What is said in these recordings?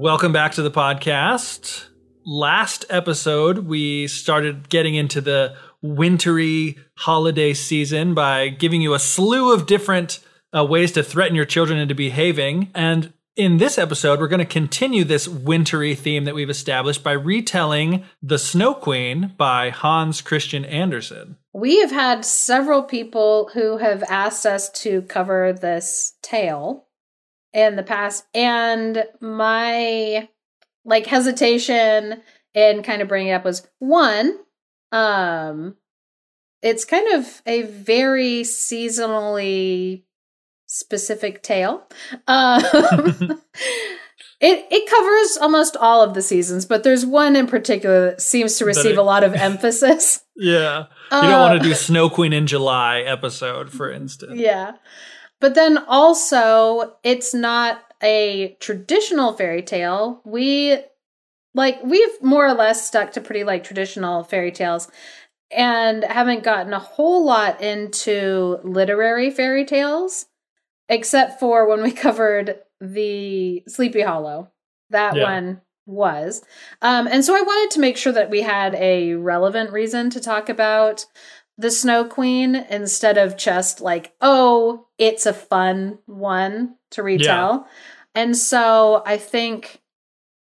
Welcome back to the podcast. Last episode, we started getting into the wintry holiday season by giving you a slew of different uh, ways to threaten your children into behaving. And in this episode, we're going to continue this wintry theme that we've established by retelling The Snow Queen by Hans Christian Andersen. We have had several people who have asked us to cover this tale in the past. And my like hesitation in kind of bringing it up was one um it's kind of a very seasonally specific tale. Um it it covers almost all of the seasons but there's one in particular that seems to receive it, a lot of emphasis. Yeah. You don't want to do snow queen in july episode for instance. Yeah but then also, it's not a traditional fairy tale. We like we've more or less stuck to pretty like traditional fairy tales and haven't gotten a whole lot into literary fairy tales except for when we covered the Sleepy Hollow. That yeah. one was. Um, and so I wanted to make sure that we had a relevant reason to talk about the Snow Queen instead of just like, oh, it's a fun one to retell. Yeah. And so I think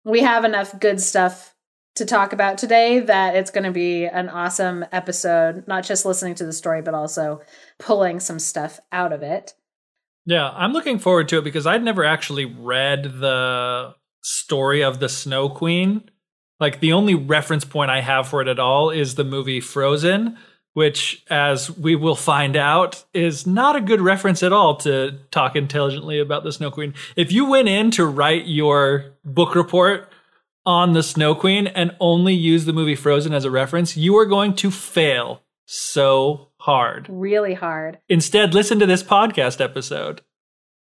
we have enough good stuff to talk about today that it's going to be an awesome episode, not just listening to the story, but also pulling some stuff out of it. Yeah, I'm looking forward to it because I'd never actually read the story of the Snow Queen. Like the only reference point I have for it at all is the movie Frozen which, as we will find out, is not a good reference at all to talk intelligently about the Snow Queen. If you went in to write your book report on the Snow Queen and only use the movie Frozen as a reference, you are going to fail so hard. Really hard. Instead, listen to this podcast episode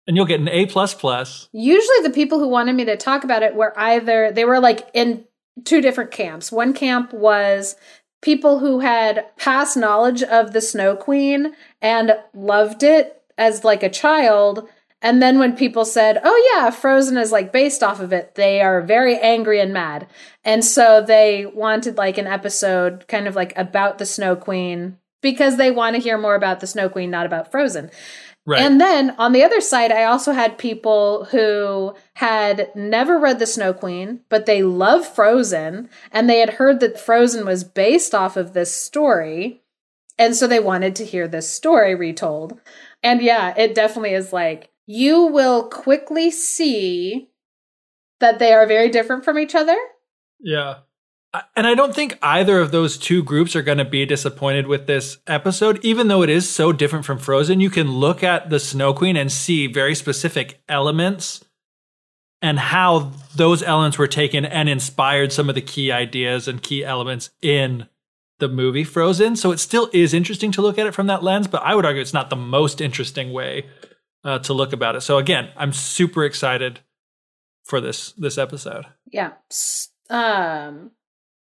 and you'll get an A plus plus. Usually the people who wanted me to talk about it were either they were like in two different camps. One camp was people who had past knowledge of the Snow Queen and loved it as like a child. And then when people said, oh yeah, Frozen is like based off of it, they are very angry and mad. And so they wanted like an episode kind of like about the Snow Queen because they want to hear more about the Snow Queen, not about Frozen. Right. And then on the other side, I also had people who had never read The Snow Queen, but they love Frozen, and they had heard that Frozen was based off of this story. And so they wanted to hear this story retold. And yeah, it definitely is like you will quickly see that they are very different from each other. Yeah. And I don't think either of those two groups are going to be disappointed with this episode, even though it is so different from Frozen. You can look at the Snow Queen and see very specific elements and how those elements were taken and inspired some of the key ideas and key elements in the movie Frozen. So it still is interesting to look at it from that lens, but I would argue it's not the most interesting way uh, to look about it. So again, I'm super excited for this this episode. Yeah. Um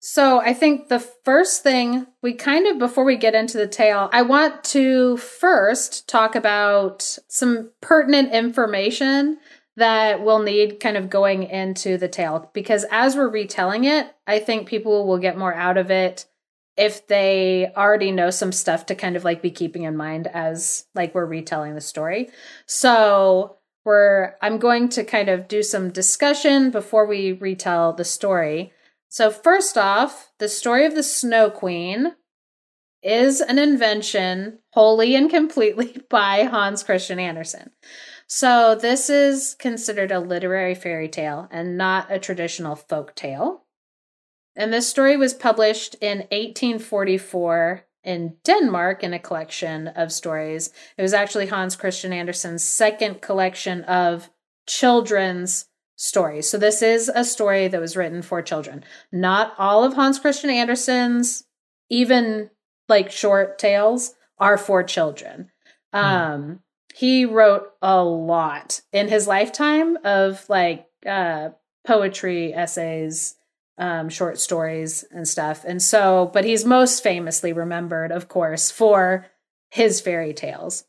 so I think the first thing we kind of, before we get into the tale, I want to first talk about some pertinent information that we'll need kind of going into the tale. Because as we're retelling it, I think people will get more out of it if they already know some stuff to kind of like be keeping in mind as like we're retelling the story. So we're, I'm going to kind of do some discussion before we retell the story. So, first off, the story of the Snow Queen is an invention wholly and completely by Hans Christian Andersen. So, this is considered a literary fairy tale and not a traditional folk tale. And this story was published in 1844 in Denmark in a collection of stories. It was actually Hans Christian Andersen's second collection of children's stories. So this is a story that was written for children. Not all of Hans Christian Andersen's, even like short tales, are for children. Hmm. Um, he wrote a lot in his lifetime of like uh, poetry, essays, um, short stories, and stuff. And so, but he's most famously remembered, of course, for his fairy tales.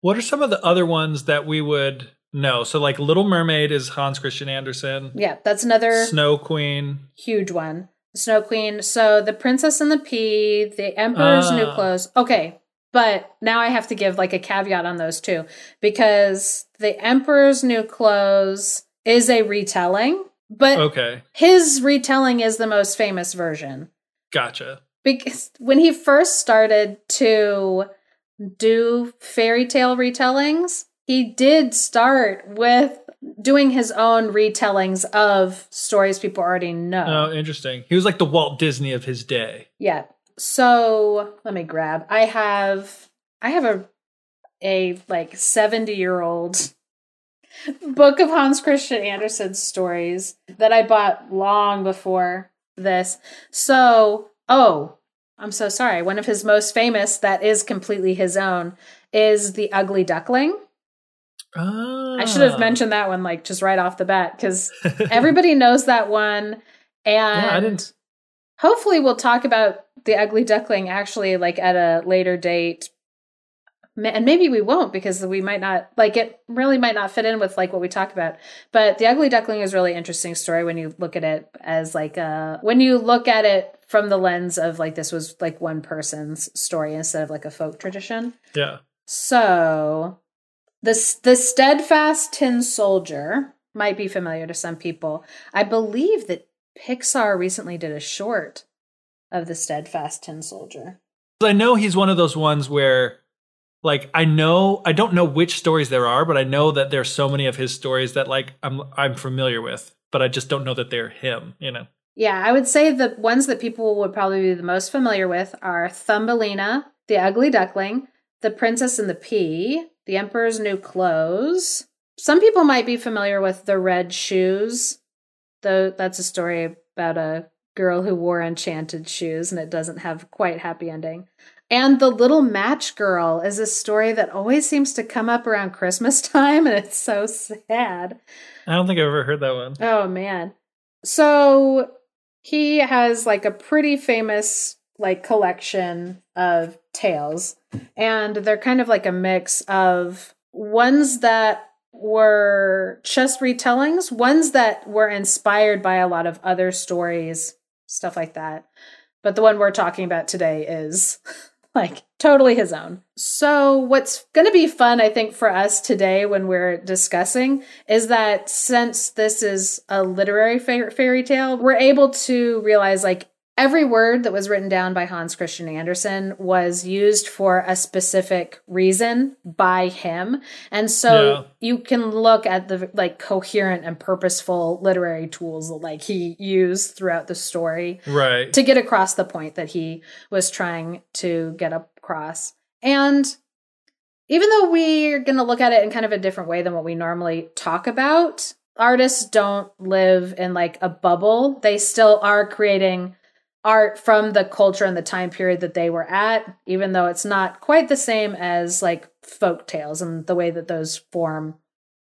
What are some of the other ones that we would know? So, like Little Mermaid is Hans Christian Andersen. Yeah, that's another Snow Queen. Huge one. Snow Queen. So, The Princess and the Pea, The Emperor's uh. New ah. Clothes. Okay, but now I have to give like a caveat on those two because The Emperor's New Clothes is a retelling, but okay. his retelling is the most famous version. Gotcha. Because when he first started to do fairy tale retellings, he did start with doing his own retellings of stories people already know. Oh, interesting. He was like the Walt Disney of his day. Yeah. So let me grab. I have I have a a like 70 year old book of Hans Christian Andersen's stories that I bought long before this. So, oh, I'm so sorry. One of his most famous, that is completely his own, is The Ugly Duckling. Oh. I should have ah. mentioned that one, like just right off the bat, because everybody knows that one. And yeah, I didn't. hopefully, we'll talk about The Ugly Duckling actually, like at a later date. And maybe we won't because we might not like it. Really, might not fit in with like what we talk about. But the Ugly Duckling is really interesting story when you look at it as like a when you look at it from the lens of like this was like one person's story instead of like a folk tradition. Yeah. So the the steadfast tin soldier might be familiar to some people. I believe that Pixar recently did a short of the steadfast tin soldier. I know he's one of those ones where like I know I don't know which stories there are, but I know that there's so many of his stories that like I'm I'm familiar with, but I just don't know that they're him, you know. Yeah, I would say the ones that people would probably be the most familiar with are Thumbelina, The Ugly Duckling, The Princess and the Pea, The Emperor's New Clothes. Some people might be familiar with The Red Shoes, though that's a story about a girl who wore enchanted shoes and it doesn't have quite happy ending. And The Little Match Girl is a story that always seems to come up around Christmas time and it's so sad. I don't think I've ever heard that one. Oh man. So he has like a pretty famous like collection of tales and they're kind of like a mix of ones that were just retellings ones that were inspired by a lot of other stories stuff like that but the one we're talking about today is like totally his own. So, what's going to be fun, I think, for us today when we're discussing is that since this is a literary fairy tale, we're able to realize like Every word that was written down by Hans Christian Andersen was used for a specific reason by him. And so yeah. you can look at the like coherent and purposeful literary tools that like he used throughout the story right. to get across the point that he was trying to get across. And even though we're going to look at it in kind of a different way than what we normally talk about, artists don't live in like a bubble. They still are creating art from the culture and the time period that they were at, even though it's not quite the same as like folk tales and the way that those form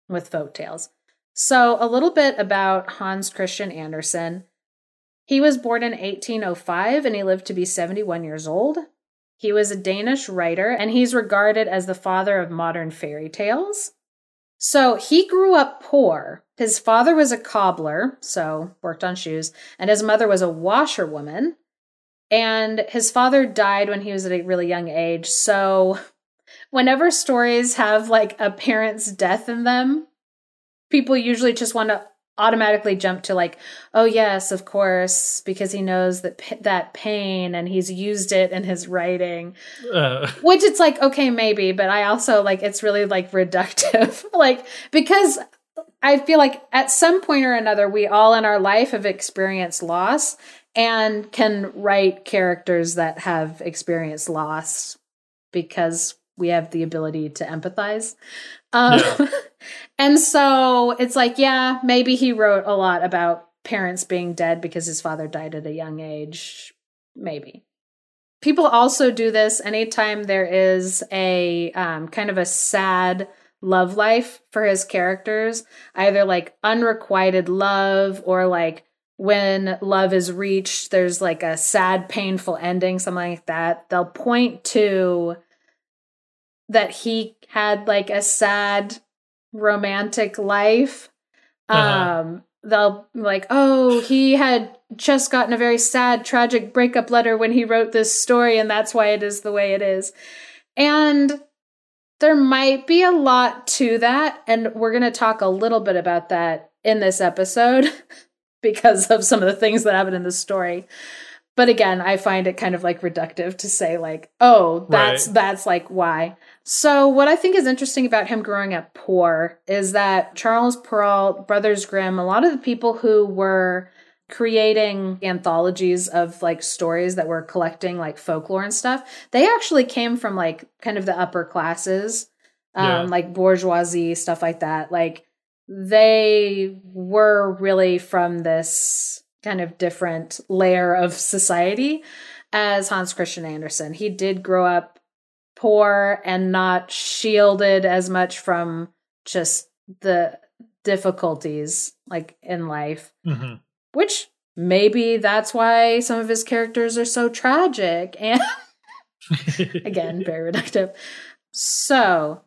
with folk tales. So, a little bit about Hans Christian Andersen. He was born in 1805 and he lived to be 71 years old. He was a Danish writer and he's regarded as the father of modern fairy tales. So he grew up poor. His father was a cobbler, so worked on shoes, and his mother was a washerwoman. And his father died when he was at a really young age. So whenever stories have like a parent's death in them, people usually just want to automatically jump to like, oh yes, of course, because he knows that that pain and he's used it in his writing. Uh. Which it's like, okay, maybe, but I also like it's really like reductive, like because I feel like at some point or another, we all in our life have experienced loss and can write characters that have experienced loss because we have the ability to empathize. Um, yeah. and so it's like, yeah, maybe he wrote a lot about parents being dead because his father died at a young age. Maybe. People also do this anytime there is a um, kind of a sad love life for his characters, either like unrequited love or like when love is reached, there's like a sad, painful ending, something like that. They'll point to that he had like a sad romantic life. Uh-huh. Um, they'll like, oh, he had just gotten a very sad, tragic breakup letter when he wrote this story, and that's why it is the way it is. And there might be a lot to that, and we're going to talk a little bit about that in this episode because of some of the things that happen in the story. But again, I find it kind of like reductive to say like, oh, that's right. that's like why. So what I think is interesting about him growing up poor is that Charles Perrault, Brothers Grimm, a lot of the people who were creating anthologies of like stories that were collecting like folklore and stuff, they actually came from like kind of the upper classes, um, yeah. like bourgeoisie, stuff like that. Like they were really from this kind of different layer of society as Hans Christian Andersen. He did grow up poor and not shielded as much from just the difficulties like in life. Mm-hmm which maybe that's why some of his characters are so tragic and again very reductive so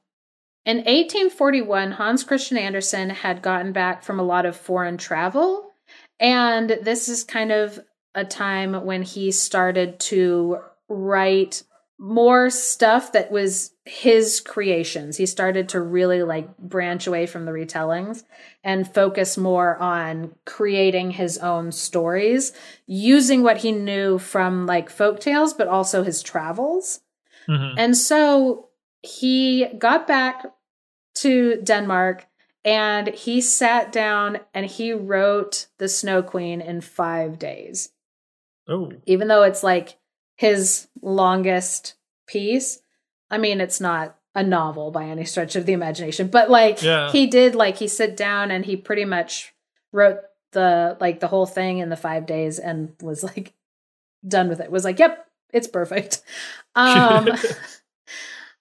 in 1841 hans christian andersen had gotten back from a lot of foreign travel and this is kind of a time when he started to write more stuff that was his creations. He started to really like branch away from the retellings and focus more on creating his own stories, using what he knew from like folk tales, but also his travels. Mm-hmm. And so he got back to Denmark and he sat down and he wrote The Snow Queen in five days. Oh. Even though it's like his longest piece. I mean, it's not a novel by any stretch of the imagination, but like yeah. he did like he sit down and he pretty much wrote the like the whole thing in the 5 days and was like done with it. Was like, "Yep, it's perfect." Um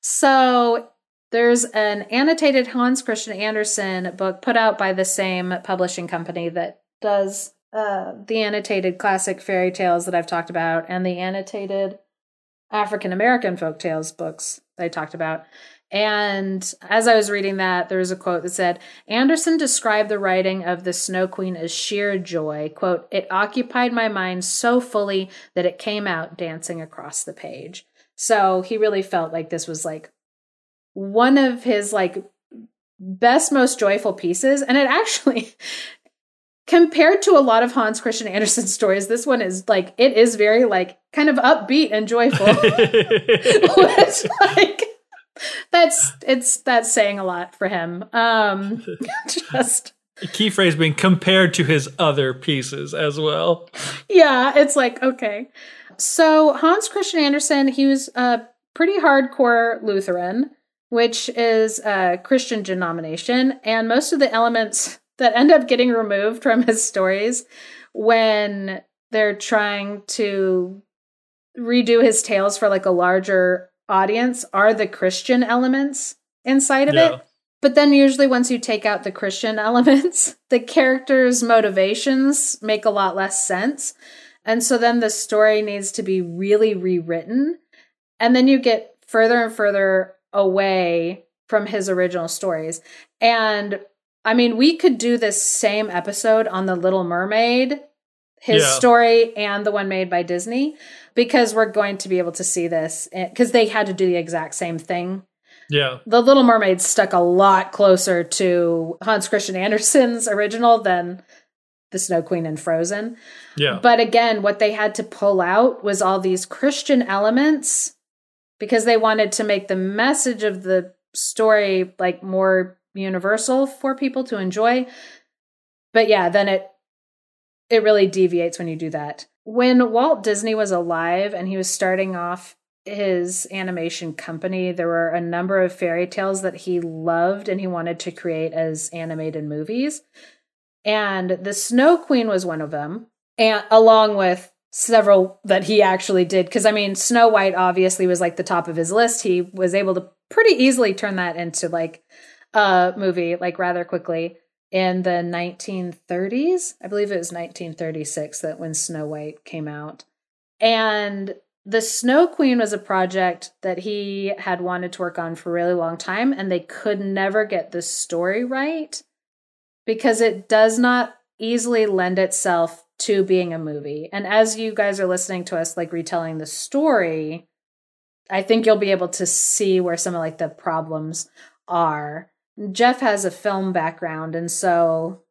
so there's an annotated Hans Christian Andersen book put out by the same publishing company that does uh, the annotated classic fairy tales that I've talked about and the annotated African American folk tales books that I talked about. And as I was reading that, there was a quote that said, Andersen described the writing of the Snow Queen as sheer joy. Quote, it occupied my mind so fully that it came out dancing across the page. So he really felt like this was like one of his like best, most joyful pieces. And it actually, compared to a lot of Hans Christian Andersen stories, this one is like it is very like kind of upbeat and joyful. Which like that's it's that's saying a lot for him. Um just key phrase being compared to his other pieces as well. Yeah, it's like okay. So Hans Christian Andersen, he was a pretty hardcore Lutheran, which is a Christian denomination, and most of the elements that end up getting removed from his stories when they're trying to redo his tales for like a larger audience are the Christian elements inside of yeah. it. But then usually once you take out the Christian elements, the characters' motivations make a lot less sense. And so then the story needs to be really rewritten. And then you get further and further away from his original stories. And I mean, we could do this same episode on The Little Mermaid, his yeah. story, and the one made by Disney, because we're going to be able to see this eh, because they had to do the exact same thing. Yeah. The Little Mermaid stuck a lot closer to Hans Christian Andersen's original than The Snow Queen and Frozen. Yeah. But again, what they had to pull out was all these Christian elements because they wanted to make the message of the story like more universal for people to enjoy. But yeah, then it it really deviates when you do that. When Walt Disney was alive and he was starting off his animation company, there were a number of fairy tales that he loved and he wanted to create as animated movies. And The Snow Queen was one of them, and along with several that he actually did. Because I mean, Snow White obviously was like the top of his list. He was able to pretty easily turn that into like a movie, like rather quickly in the 1930s. I believe it was 1936 that when Snow White came out. And the Snow Queen was a project that he had wanted to work on for a really long time, and they could never get the story right because it does not easily lend itself to being a movie. And as you guys are listening to us, like retelling the story, I think you'll be able to see where some of like the problems are. Geoff has a film background, and so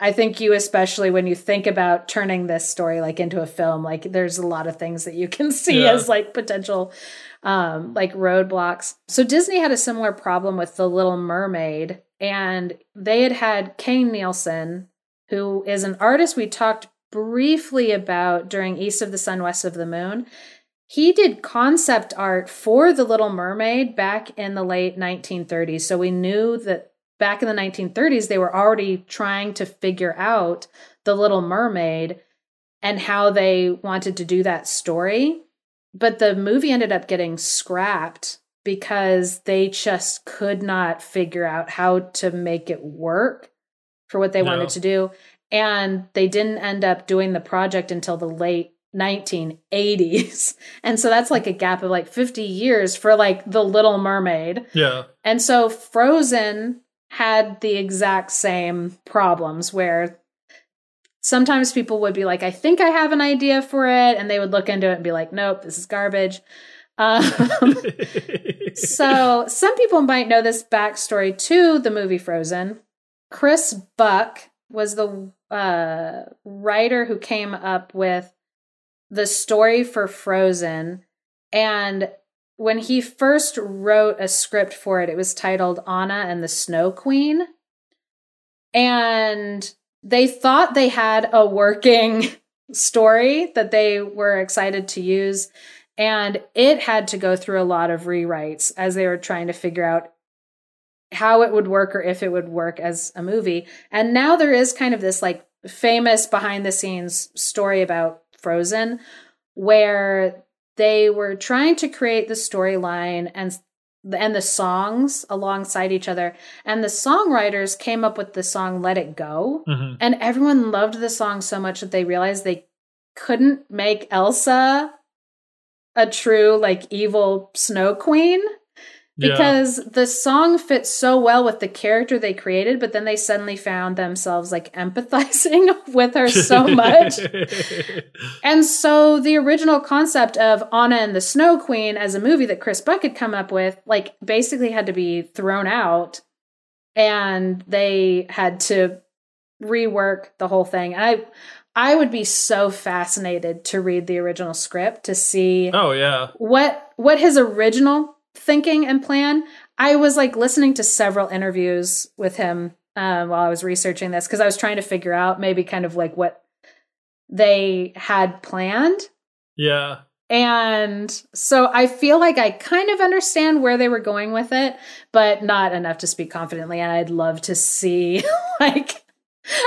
I think you especially when you think about turning this story like into a film, like there's a lot of things that you can see yeah. as like potential um like roadblocks. So Disney had a similar problem with The Little Mermaid and they had had Kay Nielsen who is an artist we talked briefly about during East of the Sun West of the Moon. He did concept art for The Little Mermaid back in the late 1930s. So we knew that back in the 1930s, they were already trying to figure out The Little Mermaid and how they wanted to do that story. But the movie ended up getting scrapped because they just could not figure out how to make it work for what they no. wanted to do. And they didn't end up doing the project until the late 1980s. And so that's like a gap of like 50 years for like The Little Mermaid. Yeah. And so Frozen had the exact same problems where sometimes people would be like, I think I have an idea for it. And they would look into it and be like, nope, this is garbage. Um, so some people might know this backstory to the movie Frozen. Chris Buck was the uh, writer who came up with the story for Frozen. And when he first wrote a script for it, it was titled Anna and the Snow Queen. And they thought they had a working story that they were excited to use. And it had to go through a lot of rewrites as they were trying to figure out how it would work or if it would work as a movie. And now there is kind of this like famous behind the scenes story about Frozen where they were trying to create the storyline and and the songs alongside each other and the songwriters came up with the song let it go mm-hmm. and everyone loved the song so much that they realized they couldn't make elsa a true like evil snow queen because yeah. the song fits so well with the character they created but then they suddenly found themselves like empathizing with her so much and so the original concept of anna and the snow queen as a movie that chris buck had come up with like basically had to be thrown out and they had to rework the whole thing and i I would be so fascinated to read the original script to see Oh yeah. what what his original thinking and plan. I was like listening to several interviews with him um, while I was researching this because I was trying to figure out maybe kind of like what they had planned. Yeah. And so I feel like I kind of understand where they were going with it, but not enough to speak confidently. And I'd love to see, like,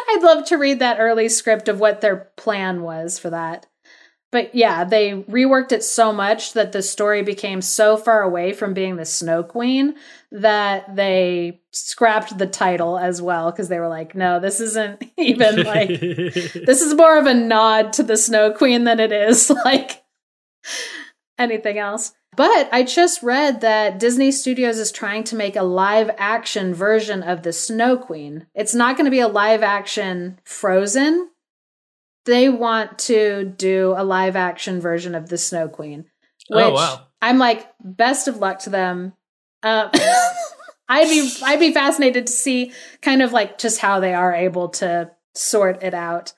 I'd love to read that early script of what their plan was for that but yeah, they reworked it so much that the story became so far away from being the Snow Queen that they scrapped the title as well because they were like, no, this isn't even like this is more of a nod to the Snow Queen than it is like anything else. But I just read that Disney Studios is trying to make a live action version of the Snow Queen. It's not going to be a live action Frozen they want to do a live action version of the Snow Queen. Oh, which oh, wow. I'm like, best of luck to them. Um, I'd be I'd be fascinated to see kind of like just how they are able to sort it out.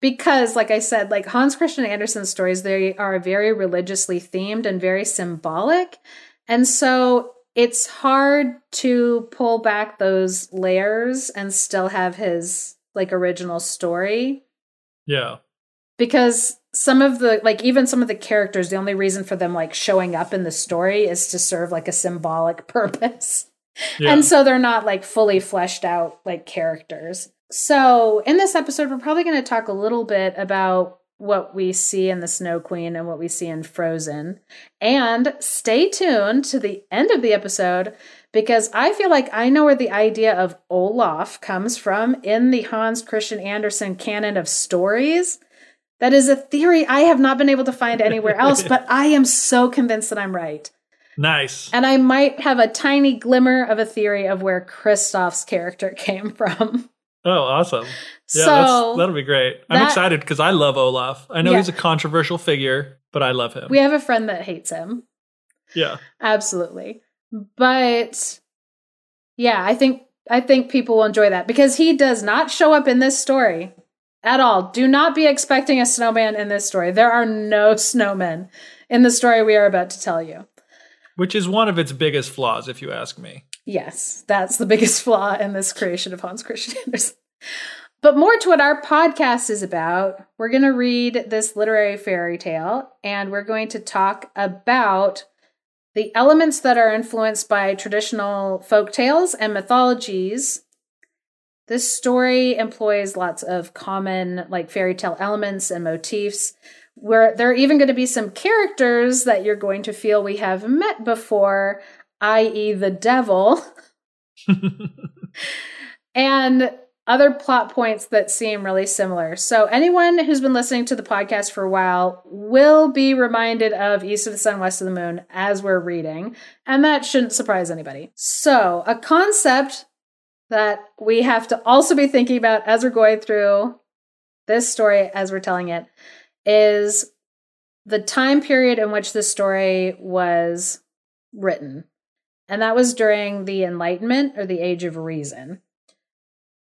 Because, like I said, like Hans Christian Andersen's stories, they are very religiously themed and very symbolic. And so it's hard to pull back those layers and still have his like original story yeah. because some of the like even some of the characters the only reason for them like showing up in the story is to serve like a symbolic purpose yeah. and so they're not like fully fleshed out like characters so in this episode we're probably going to talk a little bit about what we see in the snow queen and what we see in frozen and stay tuned to the end of the episode because i feel like i know where the idea of olaf comes from in the hans christian andersen canon of stories that is a theory I have not been able to find anywhere else, but I am so convinced that I'm right. Nice. And I might have a tiny glimmer of a theory of where Kristoff's character came from. Oh, awesome. Yeah, so that'll be great. I'm that, excited because I love Olaf. I know yeah. he's a controversial figure, but I love him. We have a friend that hates him. Yeah. Absolutely. But yeah, I think I think people will enjoy that because he does not show up in this story at all. Do not be expecting a snowman in this story. There are no snowmen in the story we are about to tell you. Which is one of its biggest flaws, if you ask me. Yes, that's the biggest flaw in this creation of Hans Christian Andersen. But more to what our podcast is about, we're going to read this literary fairy tale and we're going to talk about the elements that are influenced by traditional folk tales and mythologies this story employs lots of common, like fairy tale elements and motifs. Where there are even going to be some characters that you're going to feel we have met before, i.e., the devil, and other plot points that seem really similar. So, anyone who's been listening to the podcast for a while will be reminded of East of the Sun, West of the Moon as we're reading, and that shouldn't surprise anybody. So, a concept that we have to also be thinking about as we're going through this story, as we're telling it, is the time period in which the story was written. And that was during the Enlightenment or the Age of Reason.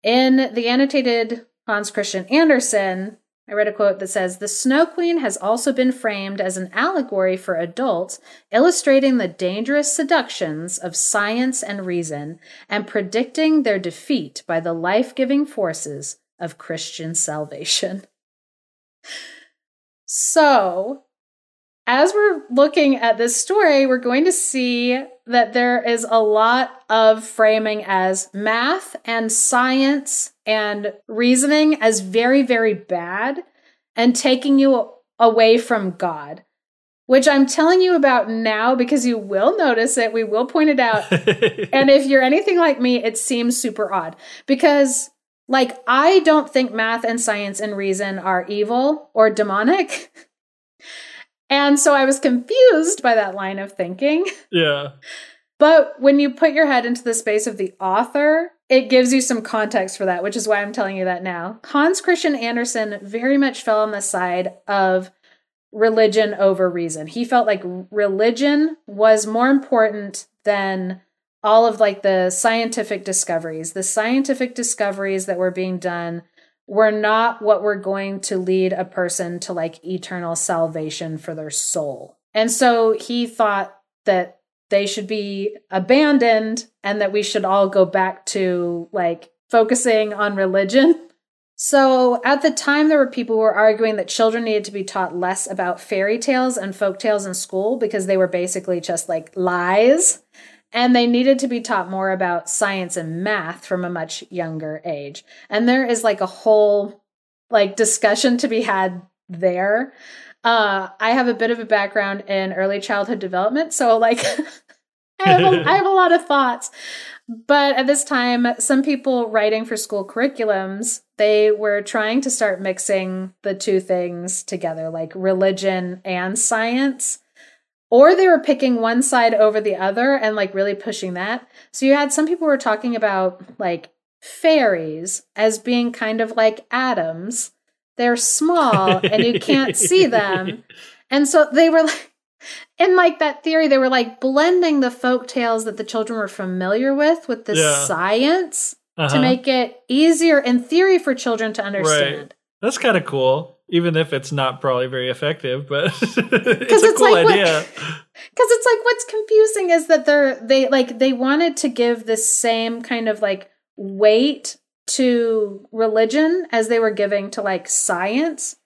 In the annotated Hans Christian Andersen, I read a quote that says The Snow Queen has also been framed as an allegory for adults, illustrating the dangerous seductions of science and reason and predicting their defeat by the life giving forces of Christian salvation. So, as we're looking at this story, we're going to see that there is a lot of framing as math and science and reasoning as very, very bad and taking you away from God, which I'm telling you about now because you will notice it. We will point it out. and if you're anything like me, it seems super odd because like I don't think math and science and reason are evil or demonic. And so I was confused by that line of thinking. Yeah. But when you put your head into the space of the author, it gives you some context for that, which is why I'm telling you that now. Hans Christian Andersen very much fell on the side of religion over reason. He felt like religion was more important than all of like the scientific discoveries. The scientific discoveries that were being done we're not what we're going to lead a person to like eternal salvation for their soul. And so he thought that they should be abandoned and that we should all go back to like focusing on religion. So at the time, there were people who were arguing that children needed to be taught less about fairy tales and folk tales in school because they were basically just like lies and they needed to be taught more about science and math from a much younger age. And there is like a whole like discussion to be had there. Uh, I have a bit of a background in early childhood development, so like I, have a, I have a lot of thoughts. But at this time, some people writing for school curriculums, they were trying to start mixing the two things together, like religion and science or they were picking one side over the other and like really pushing that. So you had some people were talking about like fairies as being kind of like atoms. They're small and you can't see them. And so they were like in like that theory, they were like blending the folk tales that the children were familiar with with the yeah. science uh-huh. to make it easier in theory for children to understand. Right. That's kind of cool even if it's not probably very effective, but it's a it's cool like idea. Because it's like what's confusing is that they're they like they wanted to give the same kind of like weight to religion as they were giving to like science.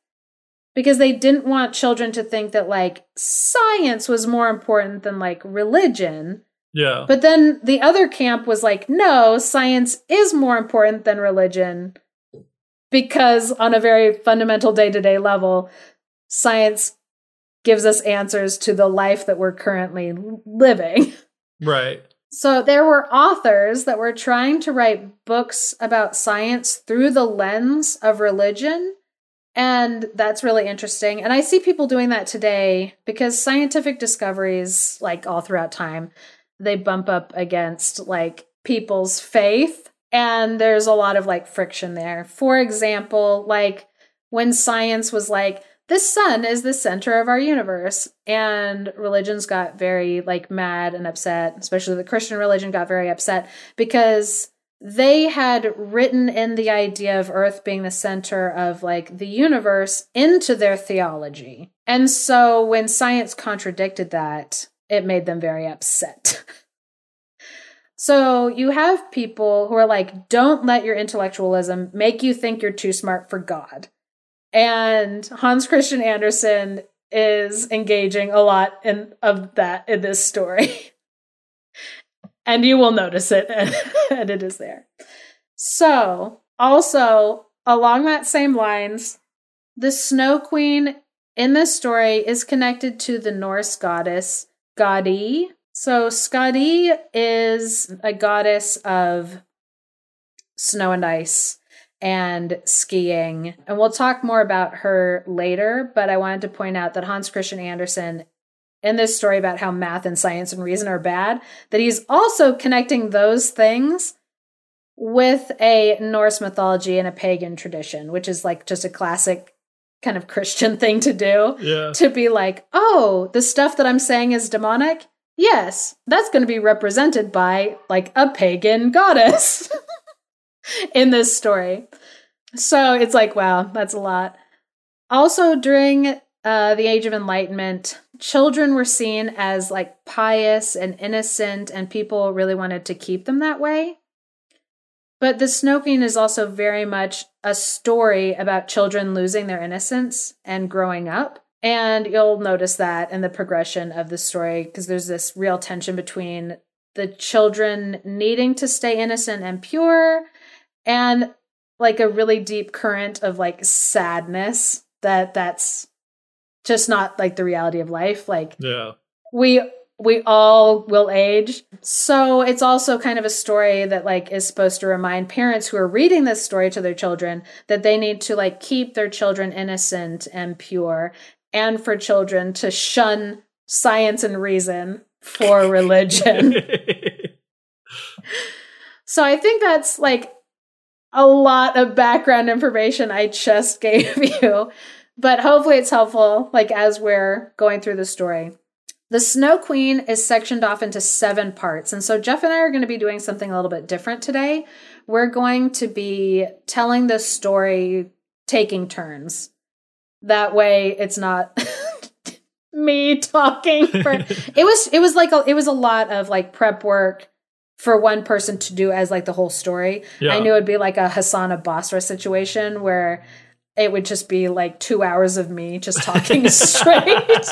because they didn't want children to think that like science was more important than like religion. Yeah. But then the other camp was like, no, science is more important than religion because on a very fundamental day to day level, science gives us answers to the life that we're currently living. Right. So there were authors that were trying to write books about science through the lens of religion. And that's really interesting. And I see people doing that today because scientific discoveries, like all throughout time, they bump up against like people's faith. And there's a lot of like friction there. For example, like when science was like, the sun is the center of our universe and religions got very like mad and upset especially the christian religion got very upset because they had written in the idea of earth being the center of like the universe into their theology and so when science contradicted that it made them very upset so you have people who are like don't let your intellectualism make you think you're too smart for god and Hans Christian Andersen is engaging a lot in of that in this story. and you will notice it and, and it is there. So, also along that same lines, the Snow Queen in this story is connected to the Norse goddess Skadi. So, Skadi is a goddess of snow and ice and skiing. And we'll talk more about her later, but I wanted to point out that Hans Christian Andersen in this story about how math and science and reason are bad, that he's also connecting those things with a Norse mythology and a pagan tradition, which is like just a classic kind of Christian thing to do. Yeah. To be like, oh, the stuff that I'm saying is demonic? Yes, that's going to be represented by like a pagan goddess. in this story. So it's like, wow, that's a lot. Also, during uh, the Age of Enlightenment, children were seen as like pious and innocent, and people really wanted to keep them that way. But the Queen is also very much a story about children losing their innocence and growing up. And you'll notice that in the progression of the story, because there's this real tension between the children needing to stay innocent and pure and like a really deep current of like sadness that that's just not like the reality of life. Like yeah. we we all will age. So it's also kind of a story that like is supposed to remind parents who are reading this story to their children that they need to like keep their children innocent and pure and for children to shun science and reason for religion so i think that's like a lot of background information I just gave you, but hopefully it's helpful, like as we're going through the story. The Snow Queen is sectioned off into seven parts. And so Geoff and I are going to be doing something a little bit different today. We're going to be telling the story taking turns. That way it's not me talking for it was it was like a, it was a lot of like prep work for one person to do as like the whole story. Yeah. I knew it'd be like a Hasan Basra situation where it would just be like two hours of me just talking straight.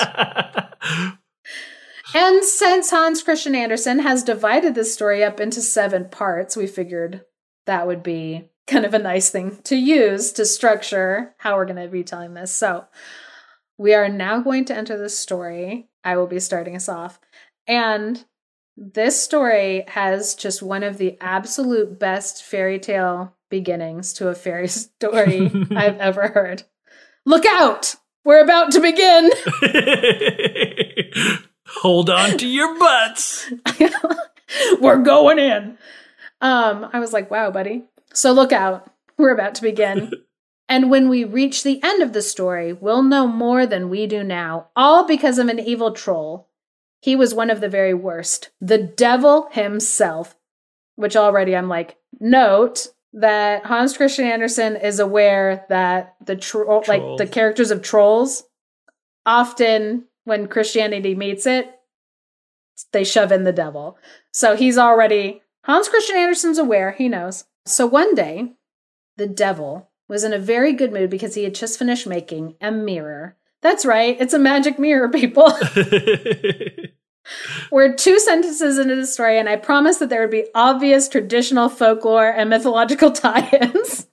and since Hans Christian Andersen has divided this story up into seven parts, we figured that would be kind of a nice thing to use to structure how we're going to be telling this. So we are now going to enter the story. I will be starting us off. And this story has just one of the absolute best fairy tale beginnings to a fairy story I've ever heard. Look out! We're about to begin! Hold on to your butts! We're going in! Um, I was like, wow, buddy. So look out. We're about to begin. and when we reach the end of the story, we'll know more than we do now, all because of an evil troll he was one of the very worst. The devil himself, which already I'm like, note that Hans Christian Andersen is aware that the troll, like the characters of trolls, often when Christianity meets it, they shove in the devil. So he's already Hans Christian Andersen's aware, he knows. So one day, the devil was in a very good mood because he had just finished making a mirror. That's right, it's a magic mirror, people. We're two sentences into the story, and I promised that there would be obvious traditional folklore and mythological tie ins.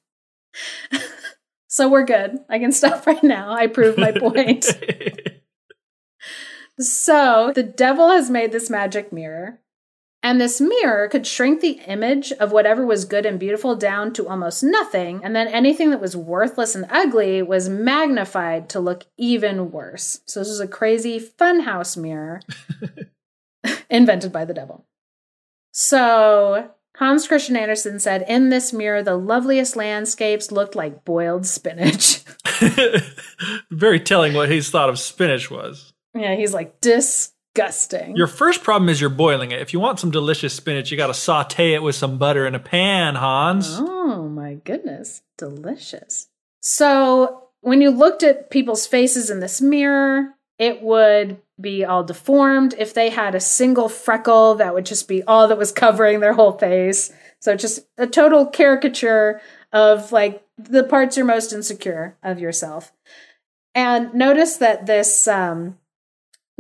so we're good. I can stop right now. I proved my point. so the devil has made this magic mirror. And this mirror could shrink the image of whatever was good and beautiful down to almost nothing, and then anything that was worthless and ugly was magnified to look even worse. So, this is a crazy funhouse mirror invented by the devil. So, Hans Christian Andersen said, In this mirror, the loveliest landscapes looked like boiled spinach. Very telling what he's thought of spinach was. Yeah, he's like, disgusting. Your first problem is you're boiling it. If you want some delicious spinach, you got to saute it with some butter in a pan, Hans. Oh my goodness, delicious. So, when you looked at people's faces in this mirror, it would be all deformed. If they had a single freckle, that would just be all that was covering their whole face. So, just a total caricature of like the parts you're most insecure of yourself. And notice that this um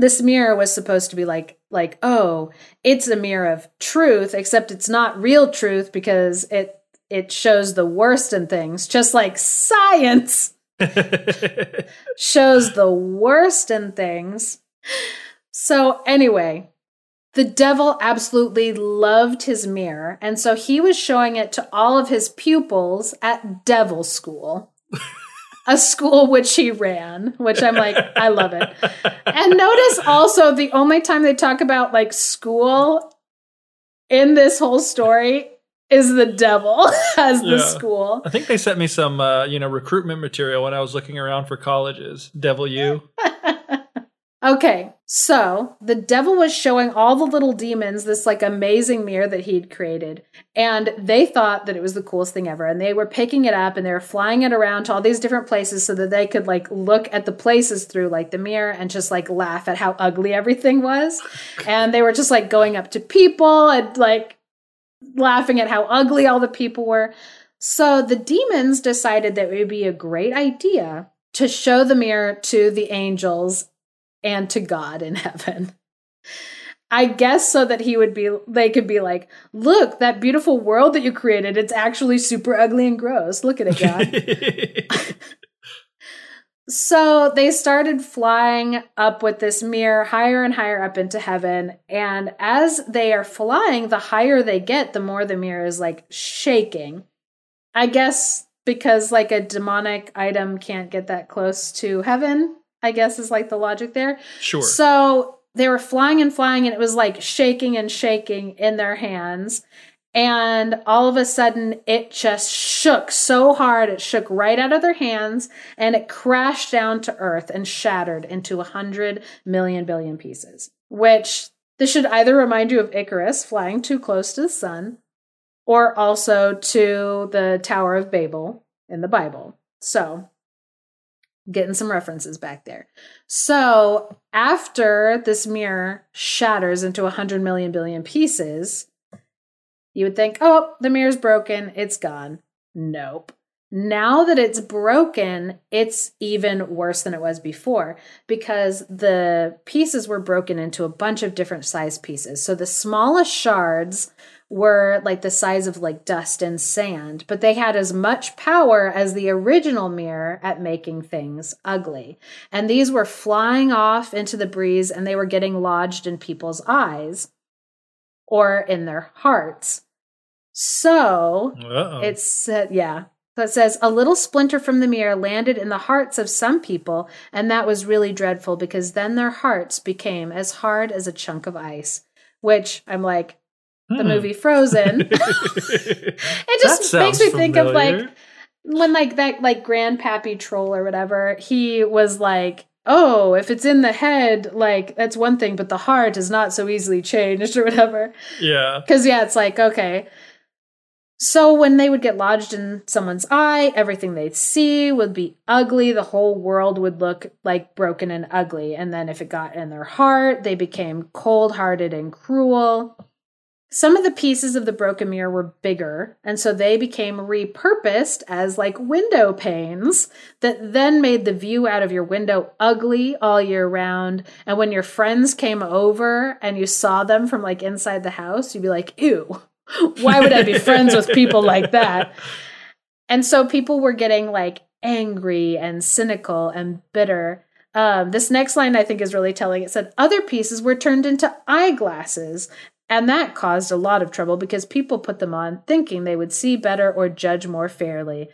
this mirror was supposed to be like like oh it's a mirror of truth except it's not real truth because it it shows the worst in things just like science shows the worst in things. So anyway the devil absolutely loved his mirror and so he was showing it to all of his pupils at devil school a school which he ran, which I'm like, I love it. And notice also the only time they talk about like school in this whole story is the devil as the school. I think they sent me some, uh, you know, recruitment material when I was looking around for colleges. Devil you. Okay, so the devil was showing all the little demons this like amazing mirror that he'd created, and they thought that it was the coolest thing ever. And they were picking it up and they were flying it around to all these different places so that they could like look at the places through like the mirror and just like laugh at how ugly everything was. And they were just like going up to people and like laughing at how ugly all the people were. So the demons decided that it would be a great idea to show the mirror to the angels and to God in heaven. I guess so that he would be they could be like, "Look, that beautiful world that you created, it's actually super ugly and gross. Look at it, God." So they started flying up with this mirror higher and higher up into heaven. And as they are flying, the higher they get, the more the mirror is like shaking. I guess because like a demonic item can't get that close to heaven, I guess is like the logic there. sure. So they were flying and flying, and it was like shaking and shaking in their hands. And all of a sudden, it just shook so hard, it shook right out of their hands, and it crashed down to earth and shattered into a hundred million billion pieces. Which this should either remind you of Icarus flying too close to the sun, or also to the Tower of Babel in the Bible. So, getting some references back there. So, after this mirror shatters into a 100 million billion pieces, you would think, oh, the mirror's broken, it's gone. Nope. Now that it's broken, it's even worse than it was before because the pieces were broken into a bunch of different size pieces. So the smallest shards were like the size of like dust and sand, but they had as much power as the original mirror at making things ugly. And these were flying off into the breeze and they were getting lodged in people's eyes or in their hearts. So Uh-oh. it said, yeah. So it says, a little splinter from the mirror landed in the hearts of some people, and that was really dreadful because then their hearts became as hard as a chunk of ice. Which I'm like, the Hmm. movie Frozen. it just makes me think of like when like that like grandpappy troll or whatever he was like oh if it's in the head like that's one thing but the heart is not so easily changed or whatever yeah. because yeah it's like okay so when they would get lodged in someone's eye everything they'd see would be ugly the whole world would look like broken and ugly and then if it got in their heart they became cold-hearted and cruel some of the pieces of the broken mirror were bigger, and so they became repurposed as like window panes that then made the view out of your window ugly all year round. And when your friends came over and you saw them from like inside the house, you'd be like, ew, why would I be friends with people like that? And so people were getting like angry and cynical and bitter. Um, this next line I think is really telling. It said, Other pieces were turned into eyeglasses and that caused a lot of trouble because people put them on thinking they would see better or judge more fairly.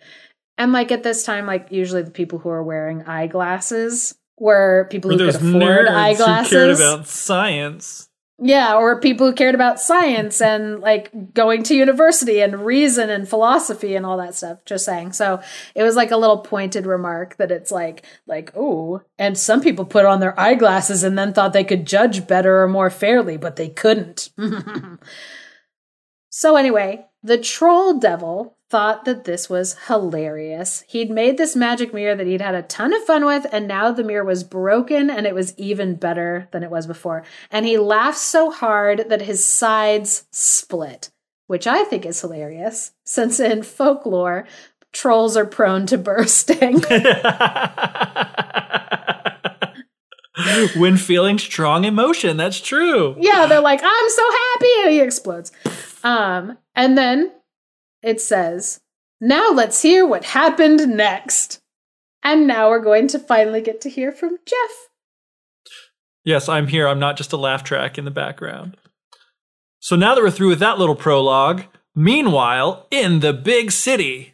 And like at this time, like usually the people who are wearing eyeglasses were people who could afford eyeglasses. Who cared about science. Yeah, or people who cared about science and like going to university and reason and philosophy and all that stuff. Just saying. So it was like a little pointed remark that it's like, like, oh, and some people put on their eyeglasses and then thought they could judge better or more fairly, but they couldn't. so anyway, the troll devil thought that this was hilarious. He'd made this magic mirror that he'd had a ton of fun with, and now the mirror was broken and it was even better than it was before. And he laughed so hard that his sides split, which I think is hilarious, since in folklore, trolls are prone to bursting. when feeling strong emotion, that's true. Yeah, they're like, I'm so happy, and he explodes. Um, and then it says, Now let's hear what happened next. And now we're going to finally get to hear from Geoff. Yes, I'm here. I'm not just a laugh track in the background. So now that we're through with that little prologue, meanwhile, in the big city,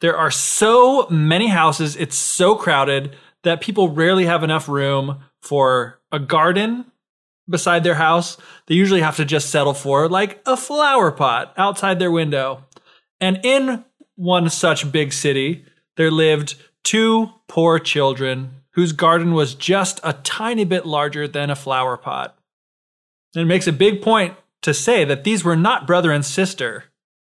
there are so many houses, it's so crowded that people rarely have enough room for a garden beside their house. They usually have to just settle for like a flower pot outside their window. And in one such big city, there lived two poor children whose garden was just a tiny bit larger than a flower pot. And it makes a big point to say that these were not brother and sister,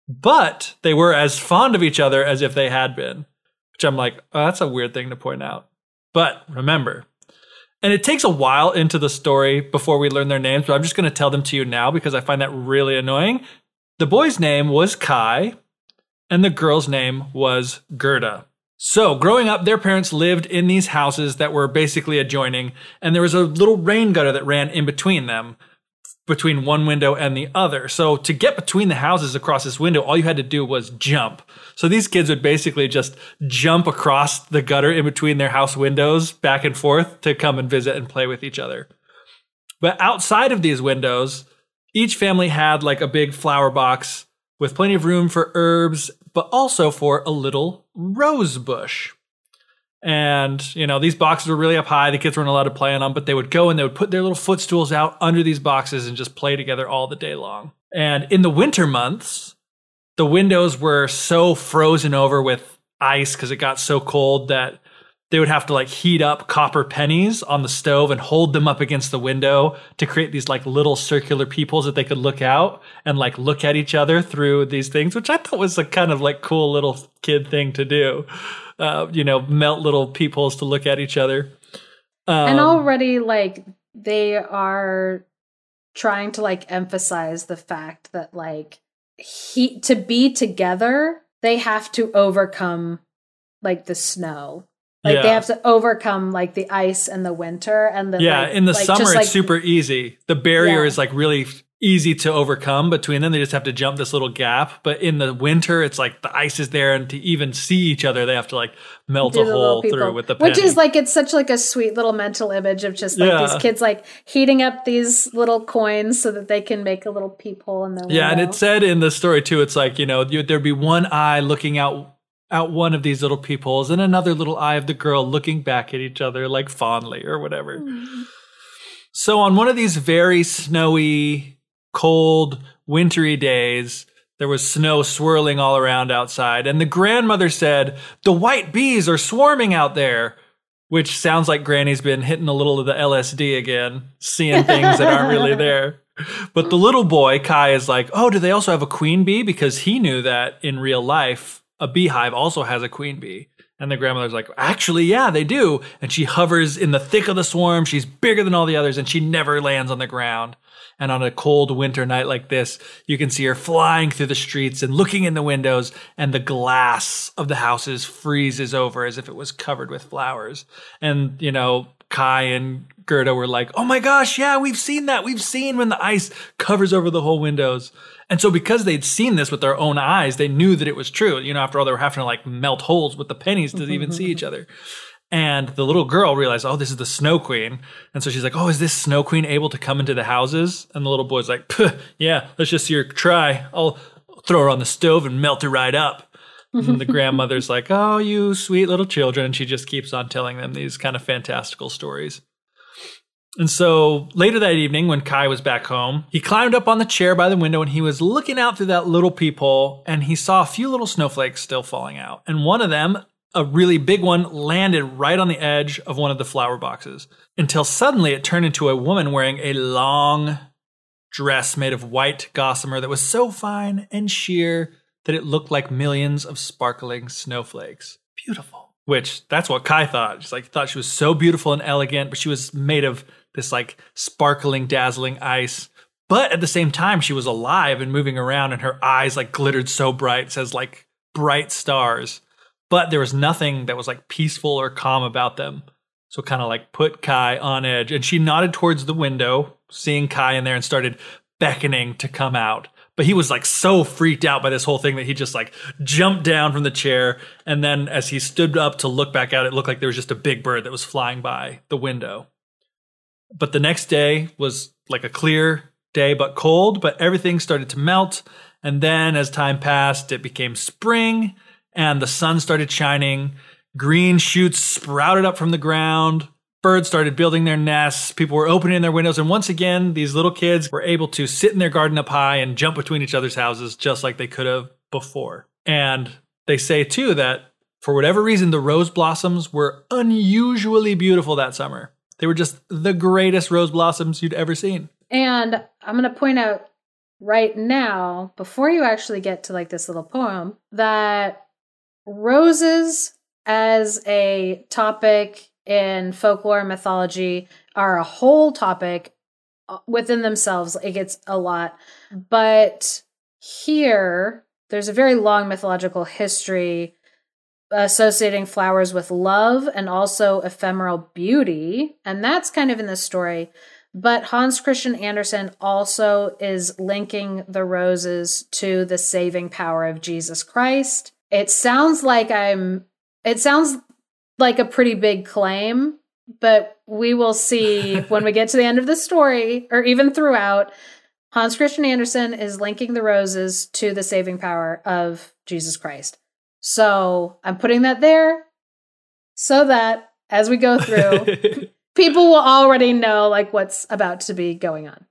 but they were as fond of each other as if they had been. Which I'm like, oh, that's a weird thing to point out. But remember, and it takes a while into the story before we learn their names, but I'm just going to tell them to you now because I find that really annoying. The boy's name was Kai, and the girl's name was Gerda. So, growing up, their parents lived in these houses that were basically adjoining, and there was a little rain gutter that ran in between them, between one window and the other. So, to get between the houses across this window, all you had to do was jump. So, these kids would basically just jump across the gutter in between their house windows back and forth to come and visit and play with each other. But outside of these windows, each family had like a big flower box with plenty of room for herbs but also for a little rose bush. And, you know, these boxes were really up high. The kids weren't allowed to play on them, but they would go and they would put their little footstools out under these boxes and just play together all the day long. And in the winter months, the windows were so frozen over with ice because it got so cold that they would have to like heat up copper pennies on the stove and hold them up against the window to create these like little circular peepholes that they could look out and like look at each other through these things, which I thought was a kind of like cool little kid thing to do. Uh, you know, melt little peepholes to look at each other. Um, and already like they are trying to like emphasize the fact that like he to be together, they have to overcome like the snow like yeah. they have to overcome like the ice and the winter and the yeah. Like, in the like, summer, it's like, super easy. The barrier yeah. is like really easy to overcome between them. They just have to jump this little gap. But in the winter, it's like the ice is there, and to even see each other, they have to like melt Do a hole through with the penny. which is like it's such like a sweet little mental image of just like yeah. these kids like heating up these little coins so that they can make a little peephole in their yeah. And it said in the story too, it's like you know there'd be one eye looking out out one of these little peepholes and another little eye of the girl looking back at each other like fondly or whatever. Mm. So on one of these very snowy, cold, wintry days, there was snow swirling all around outside, and the grandmother said, The white bees are swarming out there. Which sounds like Granny's been hitting a little of the LSD again, seeing things that aren't really there. But the little boy, Kai, is like, Oh, do they also have a queen bee? Because he knew that in real life, a beehive also has a queen bee. And the grandmother's like, actually, yeah, they do. And she hovers in the thick of the swarm. She's bigger than all the others and she never lands on the ground. And on a cold winter night like this, you can see her flying through the streets and looking in the windows, and the glass of the houses freezes over as if it was covered with flowers. And, you know, Kai and Gerda were like, oh my gosh, yeah, we've seen that. We've seen when the ice covers over the whole windows. And so because they'd seen this with their own eyes, they knew that it was true. You know, after all, they were having to like melt holes with the pennies to even see each other. And the little girl realized, oh, this is the Snow Queen. And so she's like, oh, is this Snow Queen able to come into the houses? And the little boy's like, yeah, let's just see her try. I'll throw her on the stove and melt her right up. And the grandmother's like, oh, you sweet little children. And she just keeps on telling them these kind of fantastical stories. And so later that evening, when Kai was back home, he climbed up on the chair by the window and he was looking out through that little peephole and he saw a few little snowflakes still falling out. And one of them, a really big one, landed right on the edge of one of the flower boxes until suddenly it turned into a woman wearing a long dress made of white gossamer that was so fine and sheer that it looked like millions of sparkling snowflakes. Beautiful. Which that's what Kai thought. She's like thought she was so beautiful and elegant, but she was made of this like sparkling, dazzling ice. But at the same time, she was alive and moving around, and her eyes like glittered so bright, says like bright stars. But there was nothing that was like peaceful or calm about them. So kind of like put Kai on edge. And she nodded towards the window, seeing Kai in there, and started beckoning to come out. But he was like so freaked out by this whole thing that he just like jumped down from the chair. And then as he stood up to look back out, it looked like there was just a big bird that was flying by the window. But the next day was like a clear day, but cold, but everything started to melt. And then as time passed, it became spring and the sun started shining. Green shoots sprouted up from the ground. Birds started building their nests. People were opening their windows. And once again, these little kids were able to sit in their garden up high and jump between each other's houses just like they could have before. And they say too that for whatever reason, the rose blossoms were unusually beautiful that summer. They were just the greatest rose blossoms you'd ever seen. And I'm going to point out right now, before you actually get to like this little poem, that roses as a topic in folklore and mythology are a whole topic uh, within themselves. It gets a lot. But here, there's a very long mythological history associating flowers with love and also ephemeral beauty. And that's kind of in the story. But Hans Christian Andersen also is linking the roses to the saving power of Jesus Christ. It sounds like I'm, it sounds like a pretty big claim, but we will see when we get to the end of the story or even throughout. Hans Christian Andersen is linking the roses to the saving power of Jesus Christ. So I'm putting that there so that as we go through, people will already know like what's about to be going on.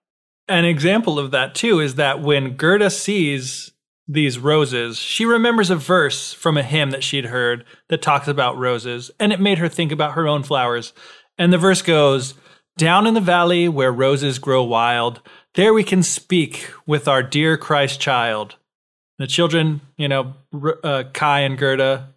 An example of that too is that when Gerda sees these roses, she remembers a verse from a hymn that she'd heard that talks about roses, and it made her think about her own flowers. And the verse goes, Down in the valley where roses grow wild, there we can speak with our dear Christ child. The children, you know, uh, Kai and Gerda,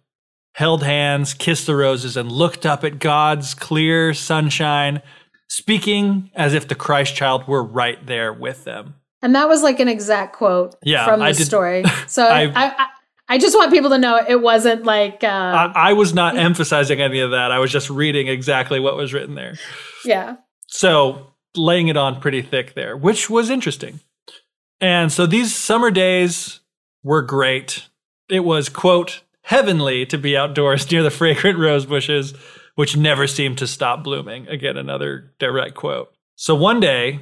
held hands, kissed the roses, and looked up at God's clear sunshine, speaking as if the Christ child were right there with them. And that was like an exact quote yeah, from the I story. So I, I, I, just want people to know it wasn't like. Uh, I, I was not emphasizing any of that. I was just reading exactly what was written there. Yeah. So laying it on pretty thick there, which was interesting. And so these summer days were great. It was, quote, heavenly to be outdoors near the fragrant rose bushes, which never seemed to stop blooming. Again, another direct quote. So one day,